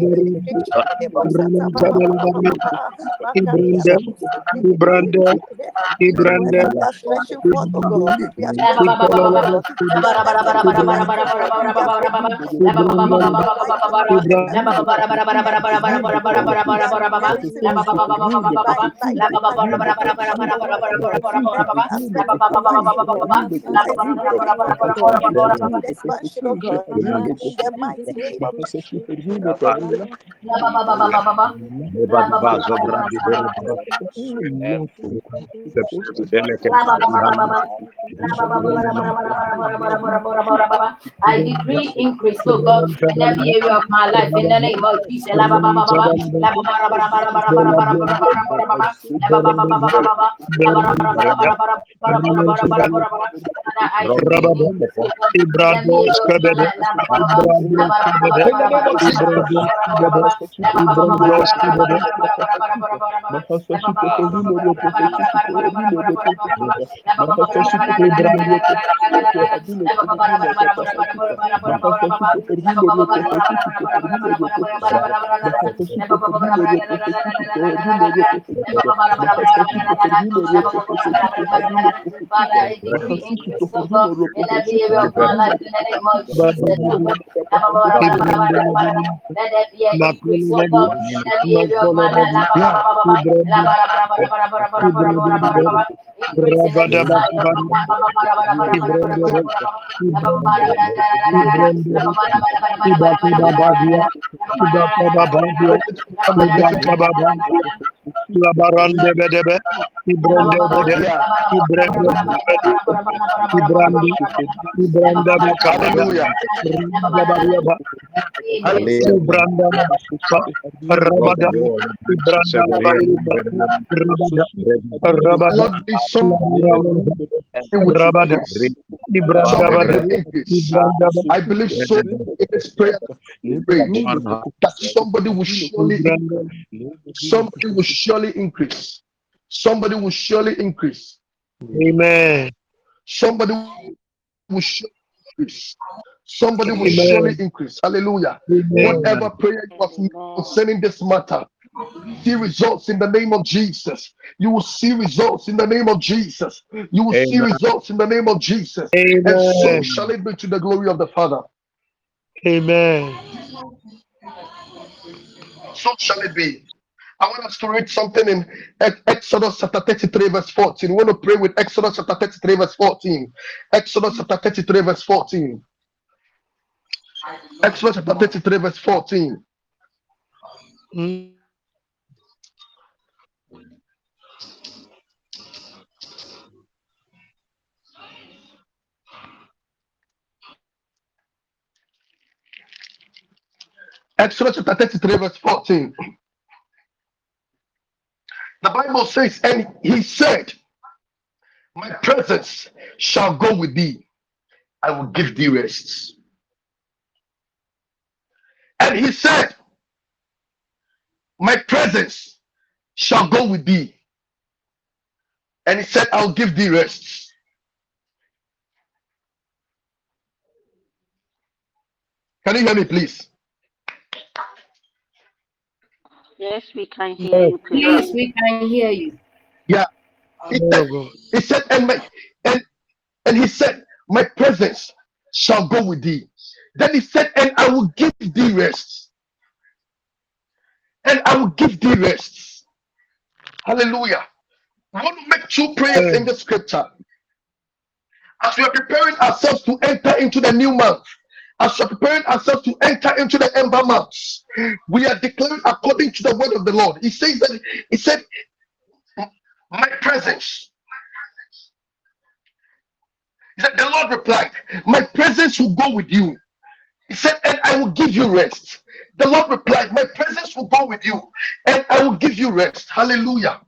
are doing well, oh God, in of our lives, oh God. Oh oh oh oh oh oh oh oh oh oh oh oh oh oh oh oh oh oh I decree increase, oh God, in every area of my life in the name of Jesus. I decree increase, oh God, in I believe so. In this prayer. That somebody will surely somebody will surely increase. Somebody will surely increase. Amen. Somebody will surely increase. Somebody will Amen. surely increase. Hallelujah. Amen. Whatever prayer you have made concerning this matter, see results in the name of Jesus. You will see results in the name of Jesus. You will see results in the name of Jesus. And so Amen. shall it be to the glory of the Father. Amen. So shall it be. I want us to read something in Exodus chapter 33, verse 14. We want to pray with Exodus chapter 33, verse 14. Exodus chapter 33, verse 14. Exodus chapter 33, verse 14. Mm. Exodus chapter 33, verse 14. The Bible says, and he said, My presence shall go with thee. I will give thee rest. And he said, My presence shall go with thee. And he said, I'll give thee rest. Can you hear me, please? Yes, we can hear you, please. Please, we can hear you. Yeah. He Man said, God. he said, and my and and he said, My presence shall go with thee. Then he said, and I will give thee rest. And I will give thee rest. Hallelujah. We want to make two prayers in the scripture. As we are preparing ourselves to enter into the new month, as are preparing ourselves to enter into the ember months, we are declaring according to the word of the Lord. He says that he said, My presence. He said, the Lord replied, My presence will go with you. He said, and I will give you rest. The Lord replied, My presence will go with you, and I will give you rest. Hallelujah.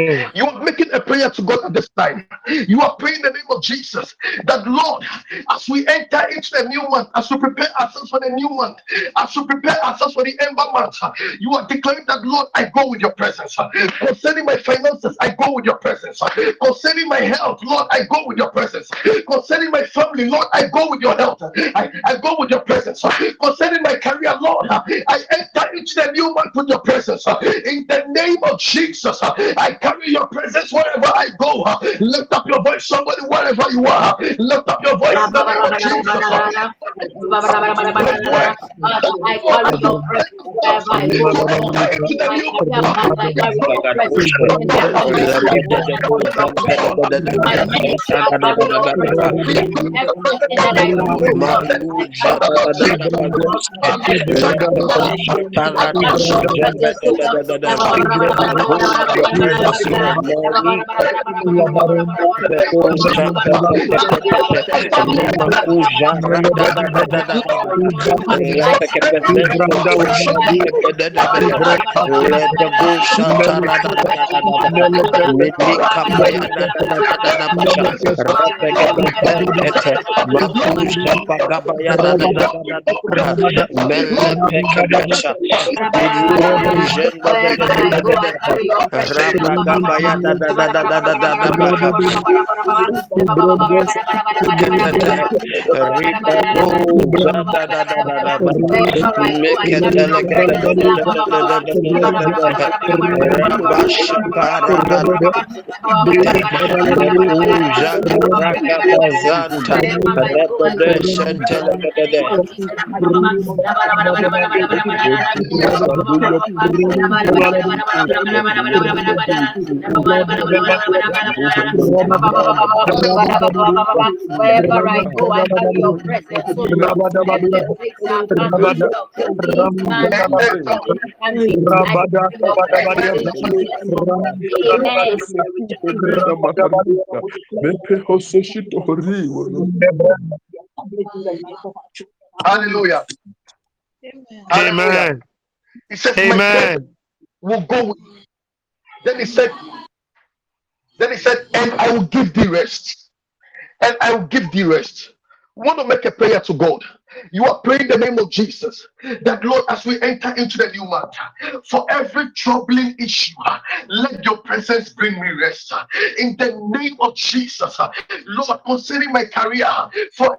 You are making a prayer to God at this time. You are praying in the name of Jesus that Lord, as we enter into the new month, as we prepare ourselves for the new month, as we prepare ourselves for the ember month, you are declaring that Lord, I go with your presence. Concerning my finances, I go with your presence. Concerning my health, Lord, I go with your presence. Concerning my family, Lord, I go with your health. I, I go with your presence. Concerning my career, Lord, I enter into the new month with your presence. In the name of Jesus, I carry your presence wherever I go. Lift up your voice, somebody, wherever you are. Lift up your voice Rabba kabaya da da da da da Thank. Your presence. Hallelujah. Amen. Amen. Amen. Will go with then he said, then he said, and I will give thee rest. And I will give thee rest. We want to make a prayer to God. You are praying the name of Jesus that Lord, as we enter into the new month, for every troubling issue, let your presence bring me rest. In the name of Jesus, Lord, concerning my career, for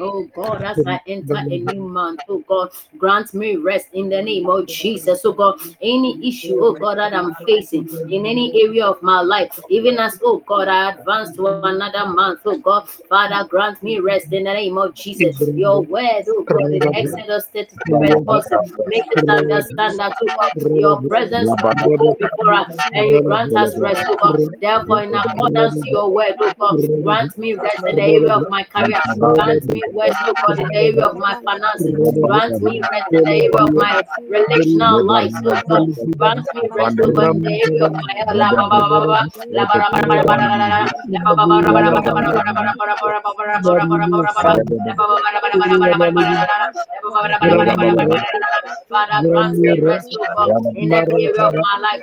Oh God, as I enter a new month, oh God, grant me rest in the name of Jesus. Oh God, any issue, oh God, that I'm facing in any area of my life, even as oh God, I advance to another month, oh God, Father, grant me rest in the name of Jesus. Your word, oh God, in Exodus 32, verse 4, make us understand that oh God, your presence before us and you grant us rest, oh God. Therefore, in accordance to your word, oh God, grant me rest in the area of my career, grant me Bless me for the area of my finances. Grant me rest in the area of my relational life, Lord God. Grant me rest the area of my me rest over in the area of my life.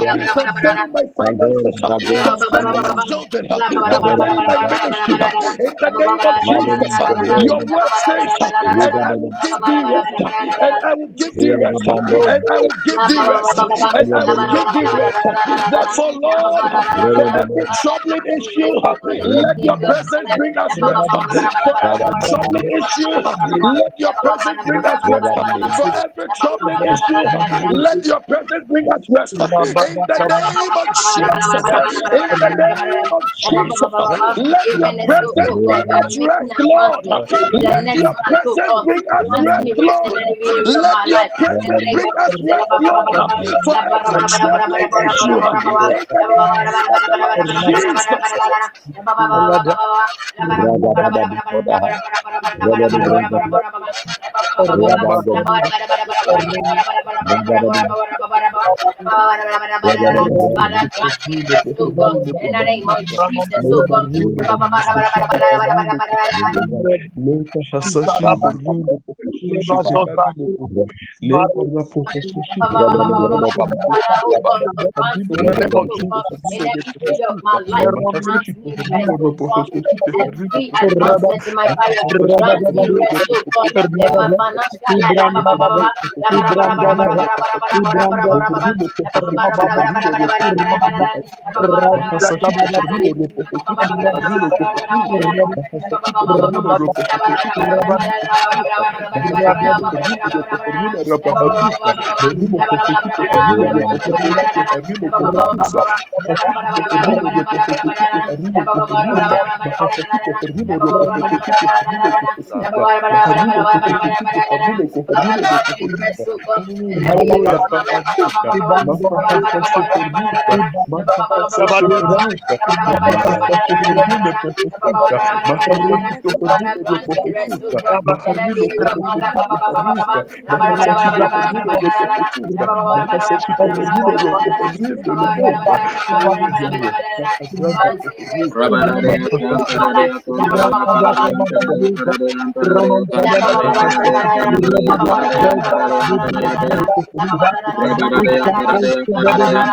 and I will rest, and I will rest, and I will rest, and I will rest. Lord, troubling issue, let your presence bring us rest. Troubling issue, let your presence bring us rest. For every troubling issue, let your presence bring us rest. in the name of Jesus. In the name of Jesus. Let your presence bring us Lord. Let your presence bring us Lord. Let your presence bring us Lord. For the name of Jesus. Rabba In the name. Termino Rabba Para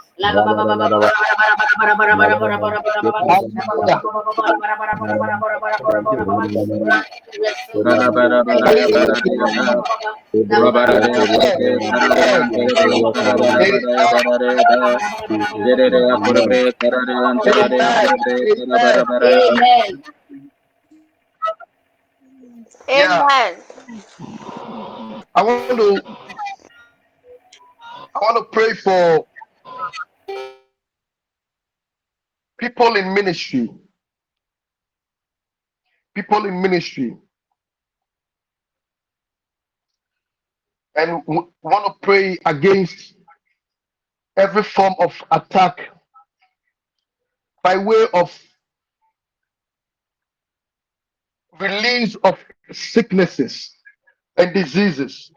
oh oh. Amen. I want to I want to pray for people in ministry. People in ministry. And want to pray against every form of attack by way of release of sicknesses and diseases.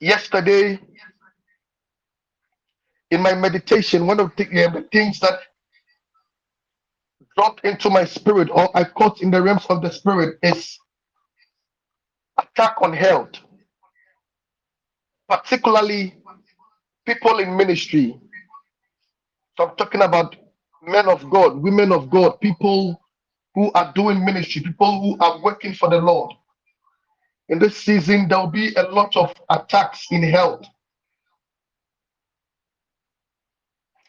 Yesterday, in my meditation, one of the, uh, the things that dropped into my spirit or I caught in the realms of the spirit is attack on health, particularly people in ministry. So I'm talking about men of God, women of God, people who are doing ministry, people who are working for the Lord. In this season, there will be a lot of attacks in health.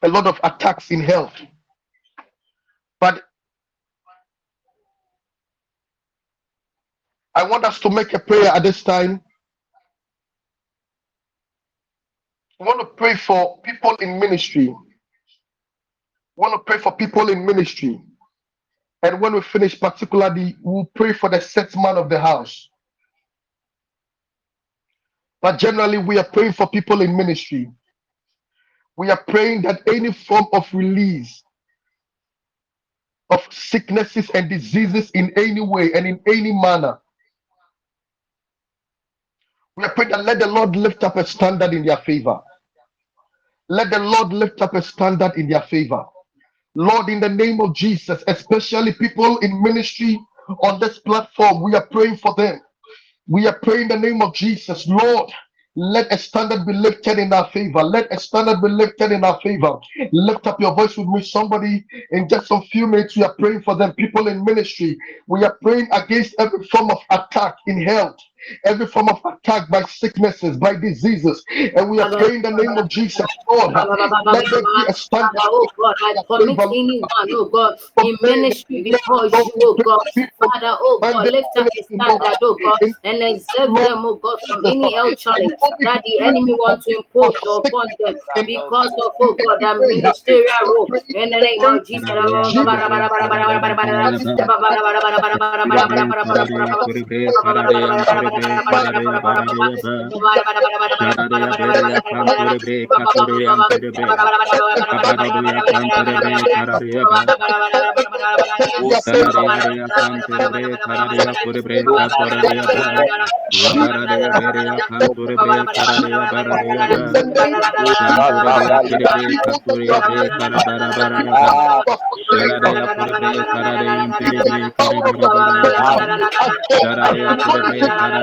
A lot of attacks in health. But I want us to make a prayer at this time. I want to pray for people in ministry. I want to pray for people in ministry. And when we finish, particularly, we'll pray for the set man of the house. But generally, we are praying for people in ministry. We are praying that any form of release of sicknesses and diseases in any way and in any manner. We are praying that let the Lord lift up a standard in their favor. Let the Lord lift up a standard in their favor. Lord, in the name of Jesus, especially people in ministry on this platform, we are praying for them. We are praying in the name of Jesus. Lord, let a standard be lifted in our favor. Let a standard be lifted in our favor. Lift up your voice with me, somebody. In just a few minutes, we are praying for them. People in ministry, we are praying against every form of attack in health, every form of attack by sicknesses, by diseases. And we are praying in the name of Jesus, Lord. Let there be a stand oh God, I commit anyone, oh God, in ministry before you, oh God. Father, oh God, lift up a standard, oh God, and exempt them, oh God, from any health challenge that the enemy wants to impose upon them because of, oh God, that ministerial role. In the name of Jesus. Para you.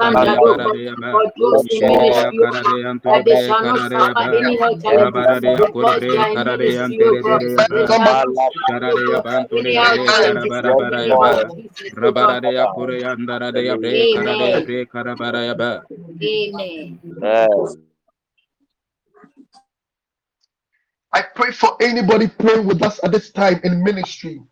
Karadeya that they Antore shall not Karadeya suffer any health challenges Rabaradea because Kurabre they are in Karadeya ministry, oh God. Anteredeya They shall not Sharadeya suffer Bantore any health Bre challenges in Karabara the name Barayaba of Jesus, oh God. Rabaradea Kureya Andaradeya Bre Karadeya Amen. Bre Karabarayaba Amen. I pray for anybody praying with us at this time in ministry.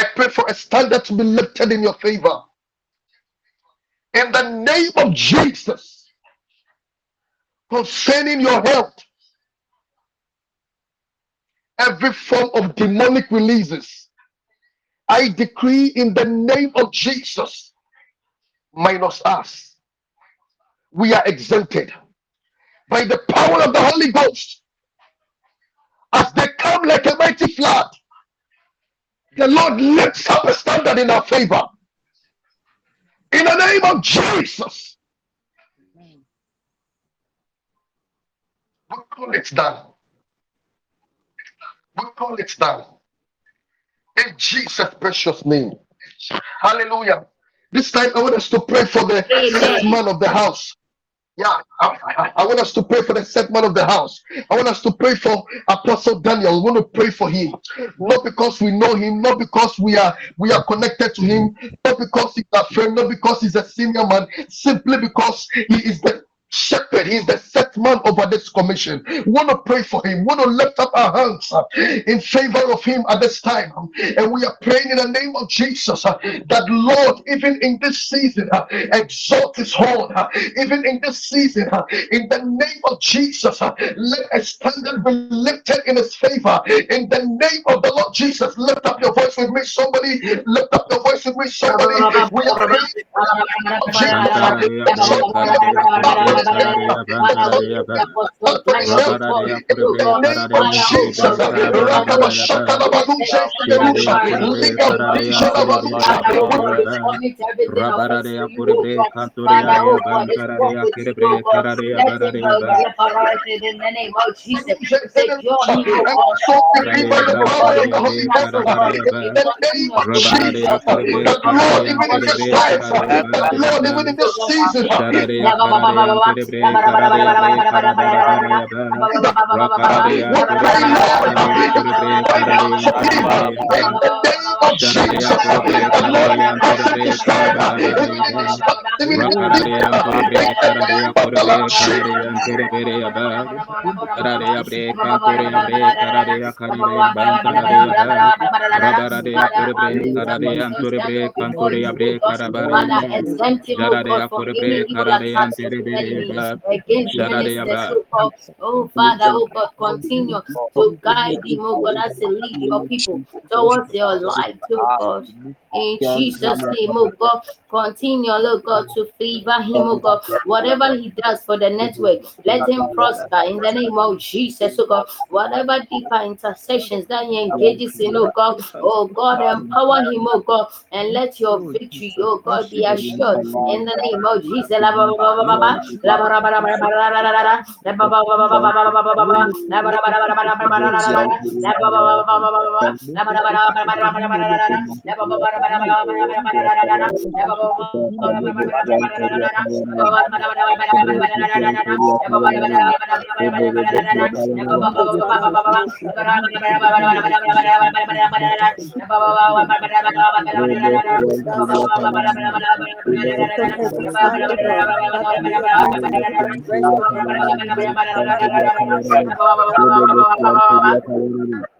I pray for a standard to be lifted in your favor. In the name of Jesus, concerning your health, every form of demonic releases, I decree in the name of Jesus, minus us, we are exempted by the power of the Holy Ghost as they come like a mighty flood. The Lord lifts up a standard in our favor. In the name of Jesus, we call it done. We call it done. In Jesus' precious name. Hallelujah. This time I want us to pray for the man of the house. Yeah, I, I- want us to pray for the set man of the house. I want us to pray for Apostle Daniel. We want to pray for him, not because we know him, not because we are we are connected to him, not because he's a friend, not because he's a senior man, simply because he is the shepherd. He's the set man over this commission. We want to pray for him. We want to lift up our hands uh, in favor of him at this time, and we are praying in the name of Jesus uh, that Lord, even in this season, uh, exalt his horn. even in this season, in the name of Jesus, let a standard be lifted in his favor. In the name of the Lord Jesus, lift up your voice with me, somebody. Lift up your voice with me, somebody. We are praying Lord, even Karadeya Against oh, oh Father, oh God, continue to guide them, oh God, as they lead your people towards your light, oh God. In Jesus' name, oh God, continue, oh God, to favor him, oh God. Whatever he does for the network, let him prosper in the name of Jesus, oh God. Whatever deeper intercessions that he engages in, oh God, oh God, empower him, oh God, and let your victory, oh God, be assured in the name of Jesus. Terima kasih. Terima kasih.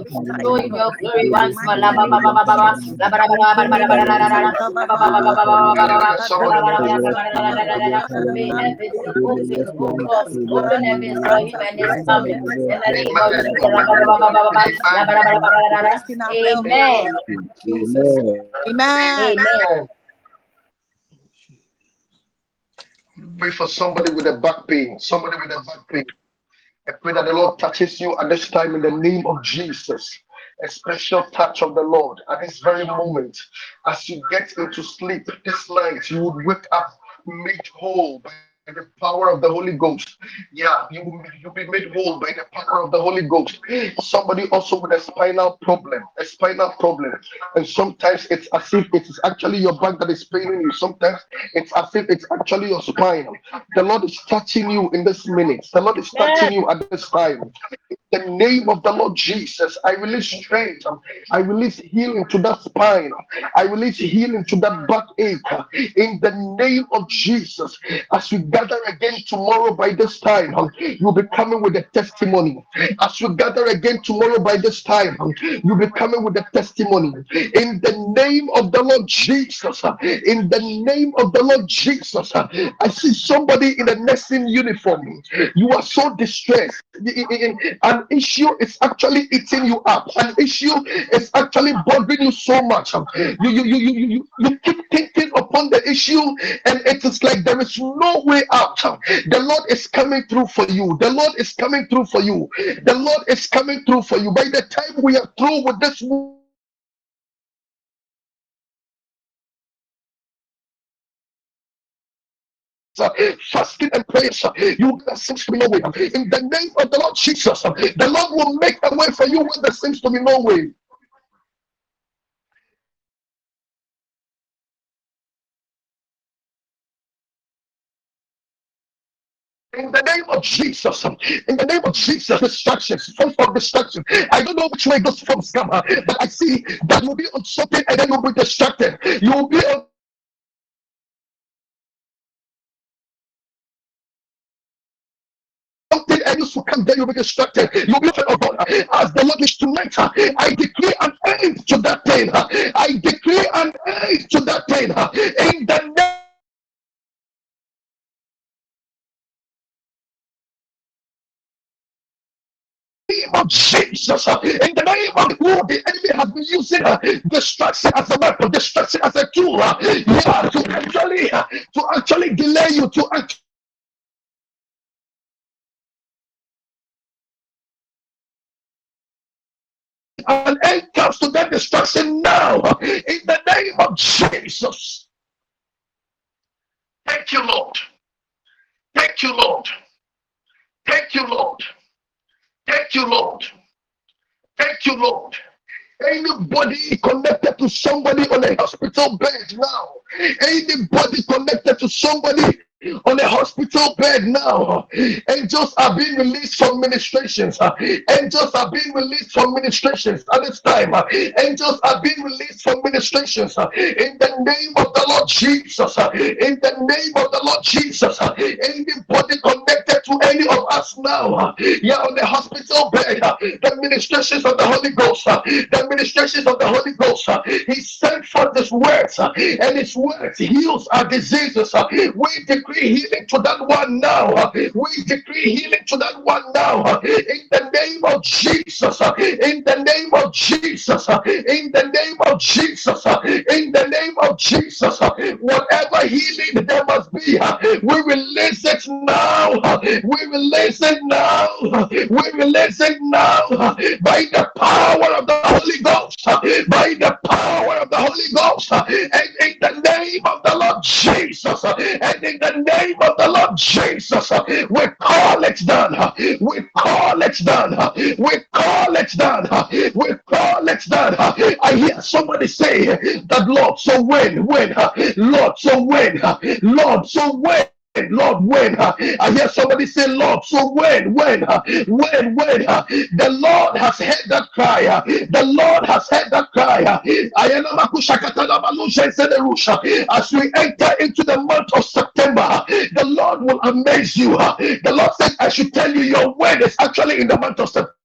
La la la la la la, la la la la, la la la la la la la, la la la la la la la la la la, la la la la la la la, la la la la la la la la la, la la la la la la, la him your glory once more. La. La la la la la. La. La la la la la la. La. La ba ba la la la. Amen. Amen. Amen. Pray for somebody with a back pain. Somebody with a back pain. I pray that the Lord touches you at this time in the name of Jesus. A special touch of the Lord at this very moment. As you get into sleep this night, you would wake up made whole by the power of the Holy Ghost. Yeah, you will you'll be made whole by the power of the Holy Ghost. Somebody also with a spinal problem, a spinal problem. And sometimes it's as if it is actually your back that is paining you. Sometimes it's as if it's actually your spine. The Lord is touching you in this minute. The Lord is touching you at this time. In the name of the Lord Jesus, I release strength. I release healing to that spine. I release healing to that backache. In the name of Jesus, as we gather again tomorrow by this time, you'll be coming with a testimony. As we gather again tomorrow by this time, you'll be coming with a testimony. In the name of the Lord Jesus, in the name of the Lord Jesus, I see somebody in a nursing uniform. You are so distressed. An issue is actually eating you up. An issue is actually bothering you so much. You, you, you, you, you, you keep thinking upon the issue, and it is like there is no way out. The Lord is coming through for you. The Lord is coming through for you. The Lord is coming through for you. By the time we are through with this fasting and prayers, you there seems to be no way. In the name of the Lord Jesus, the Lord will make a way for you when there seems to be no way. In the name of Jesus, in the name of Jesus, destruction, form of distraction. I don't know which way those forms come, but I see that you'll be on something and then you'll be distracted. You'll be on and you will come there, you'll be distracted. You'll be oh God, uh, as the Lord is tonight. uh, I decree an end to that pain. I decree an end to that pain. In the name name of Jesus, uh, in the name of who the enemy has been using uh, destruction as a weapon, destruction as a tool, uh, yeah, to actually uh, to actually delay you, to actually an end comes to that destruction now uh, in the name of Jesus. Thank you, Lord. Thank you, Lord. Thank you, Lord. Thank you, Lord. Thank you, Lord. Anybody connected to somebody on a hospital bed now, anybody connected to somebody on a hospital bed now. Angels are being released from ministrations. Angels are being released from ministrations at this time. Angels are being released from ministrations in the name of the Lord Jesus. In the name of the Lord Jesus. Anybody connected to any of us now, yeah, on the hospital bed, the ministrations of the Holy Ghost, the ministrations of the Holy Ghost. He sent forth His words, and His words heals our diseases. We decree healing to that one now. We decree healing to that one now. In the name of Jesus. In the name of Jesus. In the name of Jesus. In the name of Jesus. Whatever healing there must be, we release it now. We release it now. We release it now by the power of the Holy Ghost. By the power of the Holy Ghost. And in the name of the Lord Jesus. And in name of the Lord Jesus, uh, we call it done. Uh, we call it done. Uh, we call it done. We call it done. I hear somebody say that Lord, so when, when, Lord, so when, Lord, so when. Lord, when I hear somebody say, Lord, so when, when, when, when the Lord has heard that cry, the Lord has heard that cry. As we enter into the month of September, the Lord will amaze you. The Lord said, I should tell you, your word is actually in the month of September.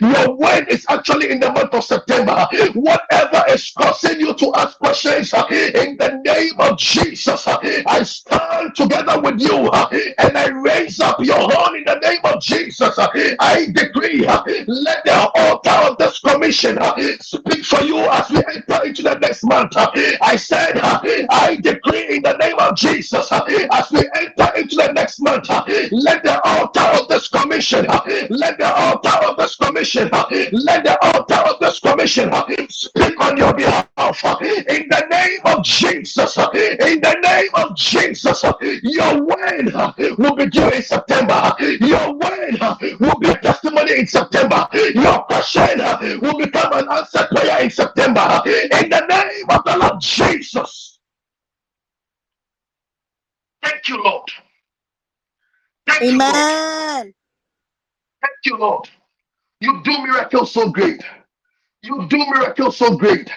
Your word is actually in the month of September. Whatever is causing you to ask questions uh, in the name of Jesus, uh, I stand together with you uh, and I raise up your horn in the name of Jesus. Uh, I decree, uh, let the altar of this commission uh, speak for you as we enter into the next month. I said, I decree in the name of Jesus as we enter into the next month, let the altar of this commission, let the altar of of this commission, let the altar of this commission speak on your behalf in the name of Jesus. In the name of Jesus, your word will be due in September. Your word will be a testimony in September. Your question will become an answered prayer in September. In the name of the Lord Jesus. Thank you, Lord. Thank Amen. You, Lord. Thank you, Lord. You do miracles so great. You do miracles so great.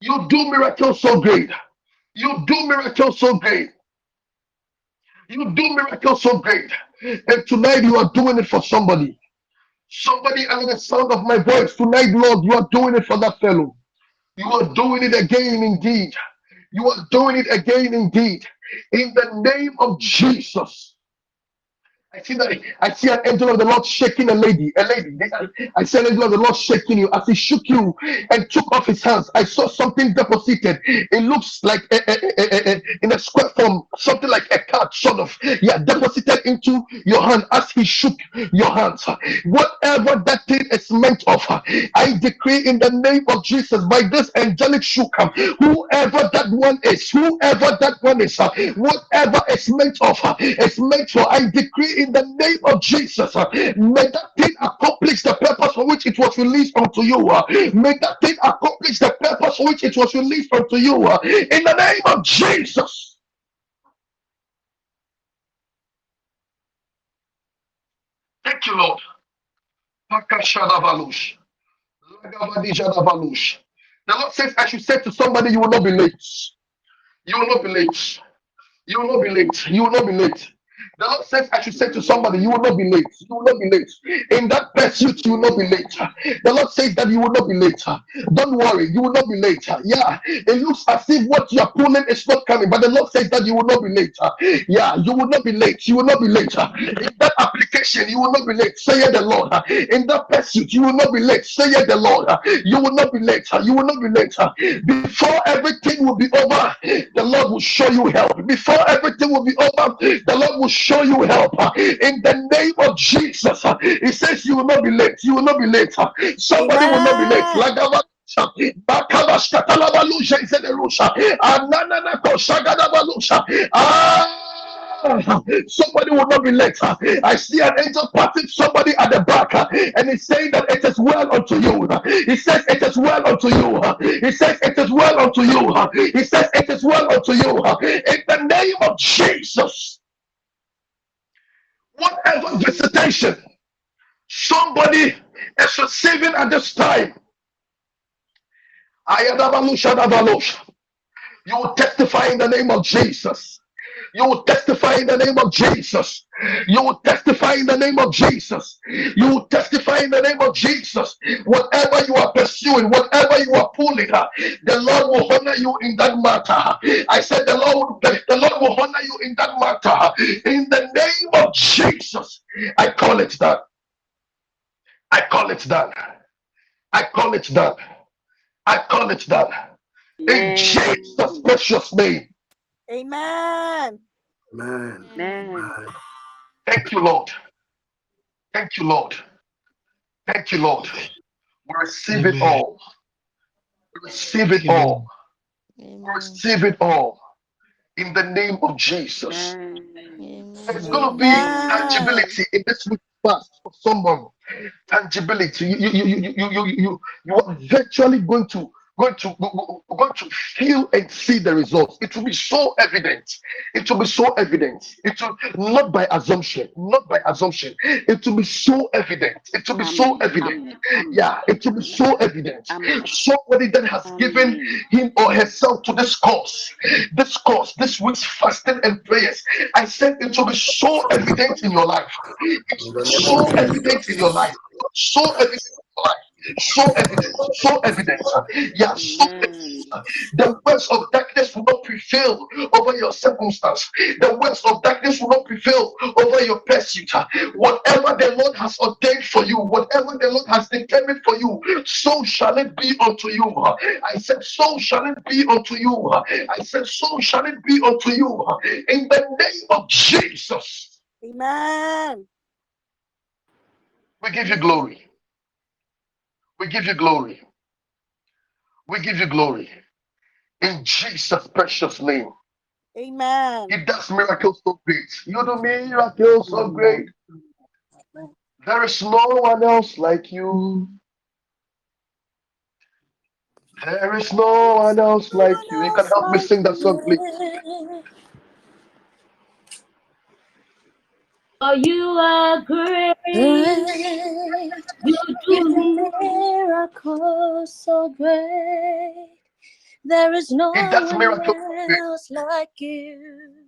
You do miracles so great. You do miracles so great. You do miracles so great. And tonight you are doing it for somebody. Somebody under the sound of my voice. Tonight, Lord, you are doing it for that fellow. You are doing it again indeed. You are doing it again indeed. In the name of Jesus. I see that I see an angel of the Lord shaking a lady, a lady. I see an angel of the Lord shaking you as he shook you and took off his hands. I saw something deposited. It looks like a, a, a, in a square form, something like a card, sort of. Yeah, deposited into your hand as he shook your hands. Whatever that thing is meant of, I decree in the name of Jesus by this angelic shook, whoever that one is, whoever that one is, whatever is meant of, is meant for. I decree in the name of Jesus. May that thing accomplish the purpose for which it was released unto you. May that thing accomplish the purpose for which it was released unto you. In the name of Jesus. Thank you, Lord. The Lord says, I should say to somebody, you will not be late. You will not be late. You will not be late. You will not be late. The Lord says, I should say to somebody, you will not be late. You will not be late. In that pursuit, you will not be late. The Lord says that you will not be late. Don't worry, you will not be late. Yeah, it looks as if what you are pulling is not coming, but the Lord says that you will not be late. Yeah, you will not be late. You will not be late. In that application, you will not be late. Say the Lord. In that pursuit, you will not be late. Say the Lord. You will not be late. You will not be late. Before everything will be over, the Lord will show you help. Before everything will be over, the Lord will you help in the name of Jesus. He says, You will not be late. You will not be late. Somebody will not be late. Amen. Ah, somebody will not be late. I see an angel patting somebody at the back, and he's saying that it is well unto you. He says it is well unto you. He says it is well unto you. He says it is well unto you. In the name of Jesus, whatever visitation somebody is receiving at this time. You will testify in the name of Jesus. You will testify in the name of Jesus. You will testify in the name of Jesus. You will testify in the name of Jesus. Whatever you are pursuing, whatever you are pulling, uh, the Lord will honor you in that matter. I said the Lord, the Lord will honor you in that matter. In the name of Jesus, I call it done. I call it done. I call it done. I call it done. In Jesus' precious name. Amen. Amen. Amen. Thank you, Lord. Thank you, Lord. Thank you, Lord. We receive it all. We receive it all. We receive it all. In the name of Jesus. Amen. There's going to be tangibility in this week fast for someone. Tangibility. You, you, you, you, you, you, you, you are virtually going to going to going to feel and see the results. It will be so evident. It will be so evident. It will not by assumption, not by assumption. It will be so evident. It will be so evident. Amen. Amen. Yeah, it will be so evident. Amen. Somebody that has given him or herself to this cause, this cause, this week's fasting and prayers. I said it will be so evident in your life. It In will the be name of so evident in your life. So evident in your life. So evident, so evident. Yeah, so Amen. the works of darkness will not prevail over your circumstance. The works of darkness will not prevail over your pursuit. Whatever the Lord has ordained for you, whatever the Lord has determined for you, so shall it be unto you. I said, so shall it be unto you. I said, so shall it be unto you. In the name of Jesus, Amen. we give you glory. We give you glory. We give you glory. In Jesus' precious name. Amen. He does miracles so great. You do miracles so great. There is no one else like you. There is no one else like you. You can help me sing that song, please. For you are great. Great You do the miracle so great. There is no one miracles else like you.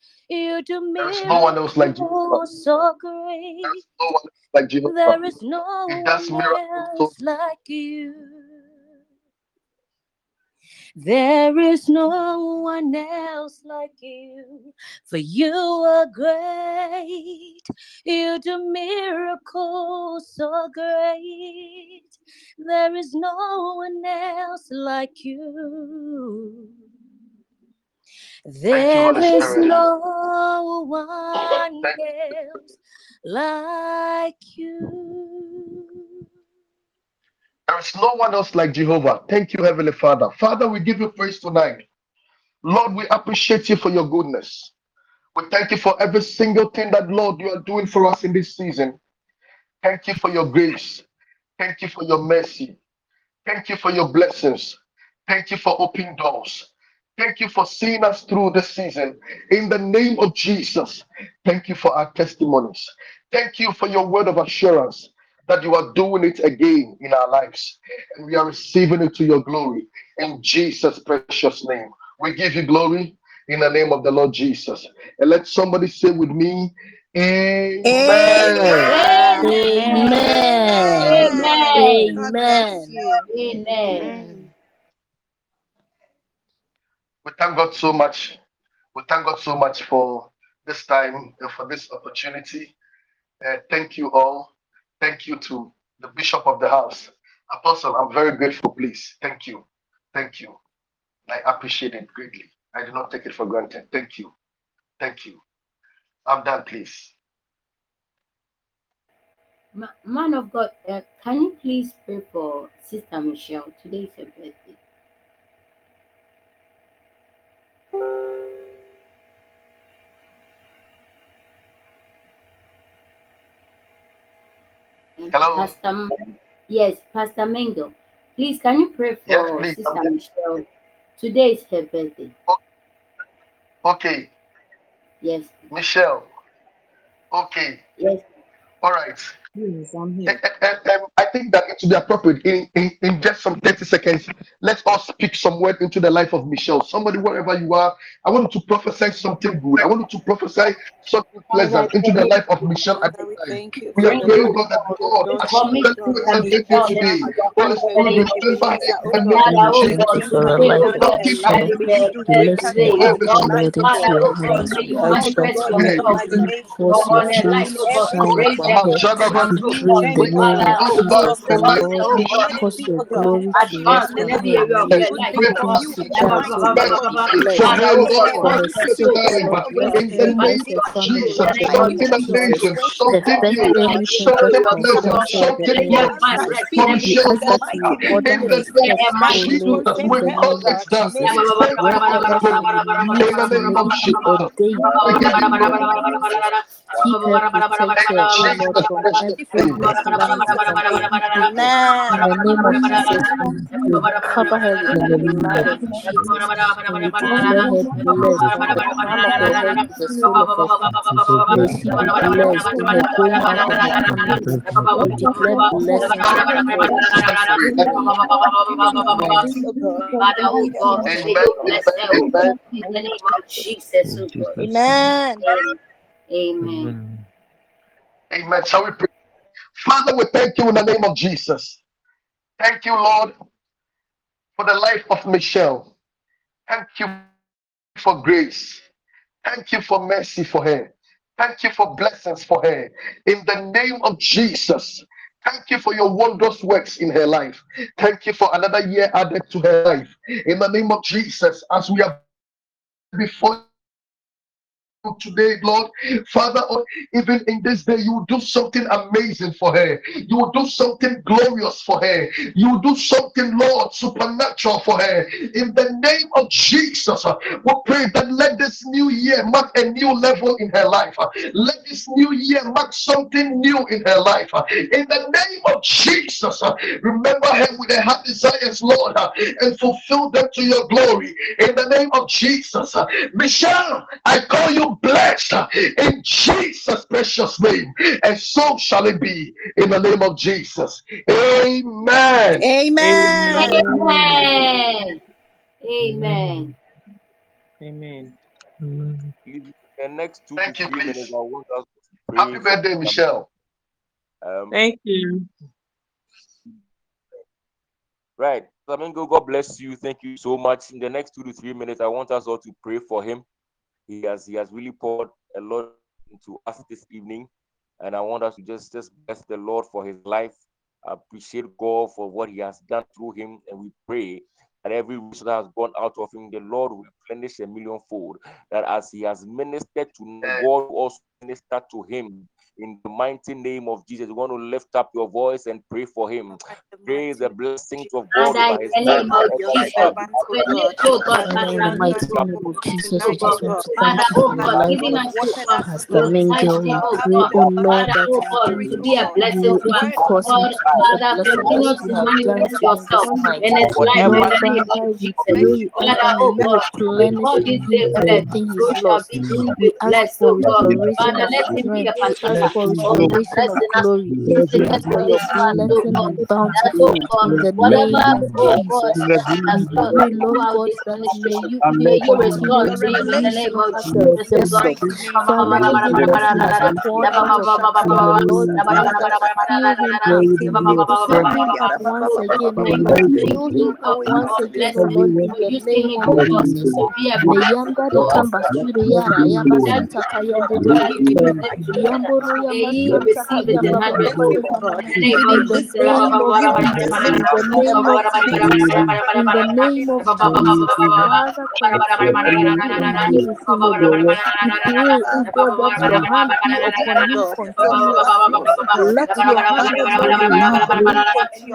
You do There is no one else like miracles so great. is no one else like Jehovah. There is no one else like you. There is no one else like you, for you are great. You do miracles so great. There is no one else like you. There is Spirit. no one else like you. There is no one else like Jehovah. Thank you, Heavenly Father. Father, we give you praise tonight. Lord, we appreciate you for your goodness. We thank you for every single thing that, Lord, you are doing for us in this season. Thank you for your grace. Thank you for your mercy. Thank you for your blessings. Thank you for opening doors. Thank you for seeing us through this season. In the name of Jesus, thank you for our testimonies. Thank you for your word of assurance that you are doing it again in our lives. And we are receiving it to your glory. In Jesus' precious name, we give you glory in the name of the Lord Jesus. And let somebody say with me, Amen. Amen. Amen. Amen. God bless Amen. Amen. We thank God so much We thank God so much for this time and for this opportunity. Uh, thank you all. Thank you to the Bishop of the house. Apostle, I'm very grateful, please. Thank you. Thank you. I appreciate it greatly. I do not take it for granted. Thank you. Thank you. I'm done, please. Man of God, uh, can you please pray for Sister Michelle? Today is her birthday. And Hello? Pastor, yes, Pastor Mingo. Please, can you pray Yes, for please. Sister I'm there. Michelle? Today is her birthday. Okay, Yes, Michelle. Okay, yes. all right. Yes, I'm here. I think that it would be appropriate in, in, in just some 30 seconds. Let's all speak some word into the life of Michelle. Somebody, wherever you are, I want you to prophesy something good. I want you to prophesy something pleasant into the life of Michelle at Father, we this time. We are praying, God, that of God, daughter, as she went through God. her We birthday Michelle today, Holy Spirit, remember her Ebenezer, in oh the God. name Father, of We God, Jesus. thank we you for for her pray, the life, man God, in Lord. her that life. Father, you May may you her increase bless her her, today, more in the God. Lord, life of into Father, God. your May God, you hands. may We you increase ask her, that manifest God, you in Today, the yourself in imagination, cause your on God. her life, face In to God, every shine way, raise upon her in her. the name and We of do Jesus. pray in Thank the something, you for name Father, of life, God, God, Jesus for that, cause, Michelle, Lord, God. God, Let it cause be, your God, glory as to she has rest advance in on never every her. been area of May her before. you life, Thank you, God. increase you the in the depth, O mighty Lord. name of Jesus. Bless for her, her, Father, Raise bless God, her her Lord, for cause her her above this soul sake, to O every time, Lord. other Bless God experience in in the her, the divine bless name mighty her of name of family breakthrough in in Jesus, the the name of name something of Jesus. Jesus. amazing, Jesus. Thank something you, Perfect new, Like Jesus. you anything know, that something your pleasant, concerns God, her in We the something thank name you of yes, as my wonderful. Jesus. I breast, For speak yes, to We it Michelle, in ask the that Lord, Keep her, protect In her, O Lord, Jesus' from precious every name. pestilence, from every evil. In Amen. the name of Jesus, we, we cover her with the blood of Jesus and we declare her blessed from the crown of her head to the sole of her feet. May she be blessed in her going out and her coming in. We declare blessings upon her in Jesus' name. Amen. Increase, God. Father, May the God, most may Amen. you God. bless Amen. her, God, Amen. in the name of Jesus, Amen. Amen. Amen. Shall we pray? Father, we thank you in the name of Jesus. Thank you, Lord, for the life of Michelle. Thank you for grace. Thank you for mercy for her. Thank you for blessings for her. In the name of Jesus. Thank you for your wondrous works in her life. Thank you for another year added to her life. In the name of Jesus, as we are before today, Lord. Father, oh, even in this day, you do something amazing for her. You do something glorious for her. You do something, Lord, supernatural for her. In the name of Jesus, uh, we pray that let this new year mark a new level in her life. uh, Let this new year mark something new in her life. uh, In the name of Jesus, remember her with her heart desires, Lord, and fulfill them to your glory. In the name of Jesus, Michelle, I call you blessed in Jesus' precious name, and so shall it be in the name of Jesus. Amen. Amen. Amen. Amen. Amen. Please, the next two Thank you, three minutes, please. I want us to pray Happy birthday, Michelle. Um, Thank you. right. Flamingo, God bless you. Thank you so much. In the next two to three minutes, I want us all to pray for him. He has he has really poured a lot into us this evening. And I want us to just, just bless the Lord for his life. Appreciate God for what he has done through him. And we pray that every wish that has gone out of him, the Lord will replenish a millionfold. That as he has ministered to God, also minister to him in the mighty name of Jesus. You want to lift up your voice and pray for him. Pray the blessings of God Father, in the name of Jesus, servant, we God, lift, God, that Father, as in he the Pastor has mighty ministered Mingo, name of Jesus, we tonight, God. just want to thank you for you the have God, life even poured of as you water God, us, Pastor God, will touch Mingel. pour We him, more out pray, oh Lord, that name of God, Jesus, to you be a blessing to us. even word cause him God, to be a Father, continue to have manifest yourself in his life in the Wherever name of we Jesus. pray, oh Father, oh God, we replenish call in this him day blessed. everything So he's shall lost. be indeed We ask for restoration Father, let him be a strength. We ask partaker for Oh, the restoration of glory. to We visit ask us for with your this month, oh blessing and That, bountiful oh God, in the name of oh Jesus. has We lost pray, Lord God, that may you may may you you restore continue Your to to him in the name of as in a Jesus, oh Father, even as out Lord, once again, oh Lord. Once again, oh Lord, in the name of oh the the the the to oh the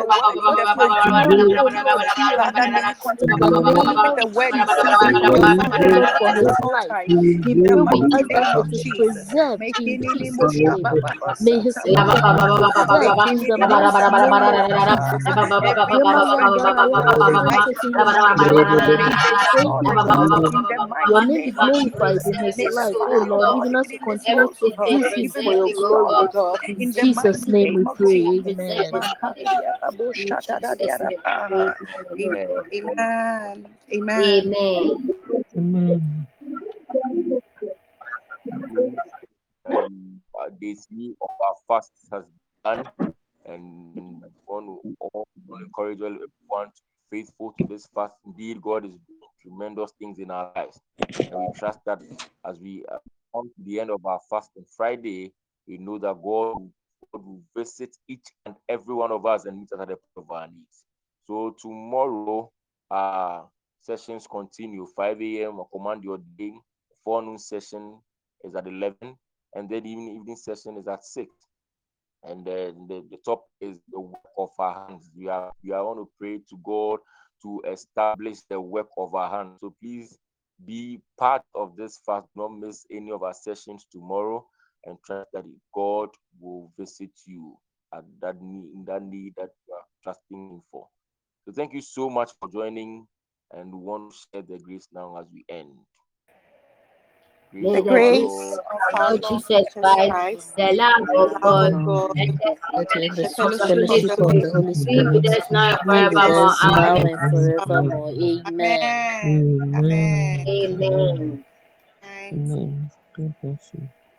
mighty name hand, of O Lord, Jesus. be Father, upon may him. you the to of the word in Jesus, we season for pray, your Father, servant Lord, at for his all life. times. We In the pray, we May his Your name be glorified in his life, oh Lord, God even as you continue to oh God, use him for your glory. oh God, In Jesus' name we pray. Amen. Amen. Amen. Amen. Amen. Uh, of our fast has begun, and we want to all encourage everyone to be faithful to this fast. Indeed, God is doing tremendous things in our lives, and we trust that as we uh, come to the end of our fast on Friday, we know that God will, God will visit each and every one of us and meet us at the point of our needs. So tomorrow, uh, sessions continue 5 a.m. or command your day. Forenoon session is at 11 and then evening evening session is at six. And then the, the top is the work of our hands. We are we are going to pray to God to establish the work of our hands. So please be part of this fast. Don't miss any of our sessions tomorrow, and trust that God will visit you at that need in that need that you are trusting Him for. So thank you so much for joining, and we want to share the grace now as we end. May The the of our grace grace Lord of of our Lord Lord Jesus Jesus Christ, Christ, the love the of love God, of God, and the That in the the of sweet the fellowship Holy of fellowship the of Holy the Spirit Holy be with Spirit us now and be with forevermore. us now Amen. and forevermore. Amen. Amen. Amen. Amen. Amen. Amen. Amen. God bless you.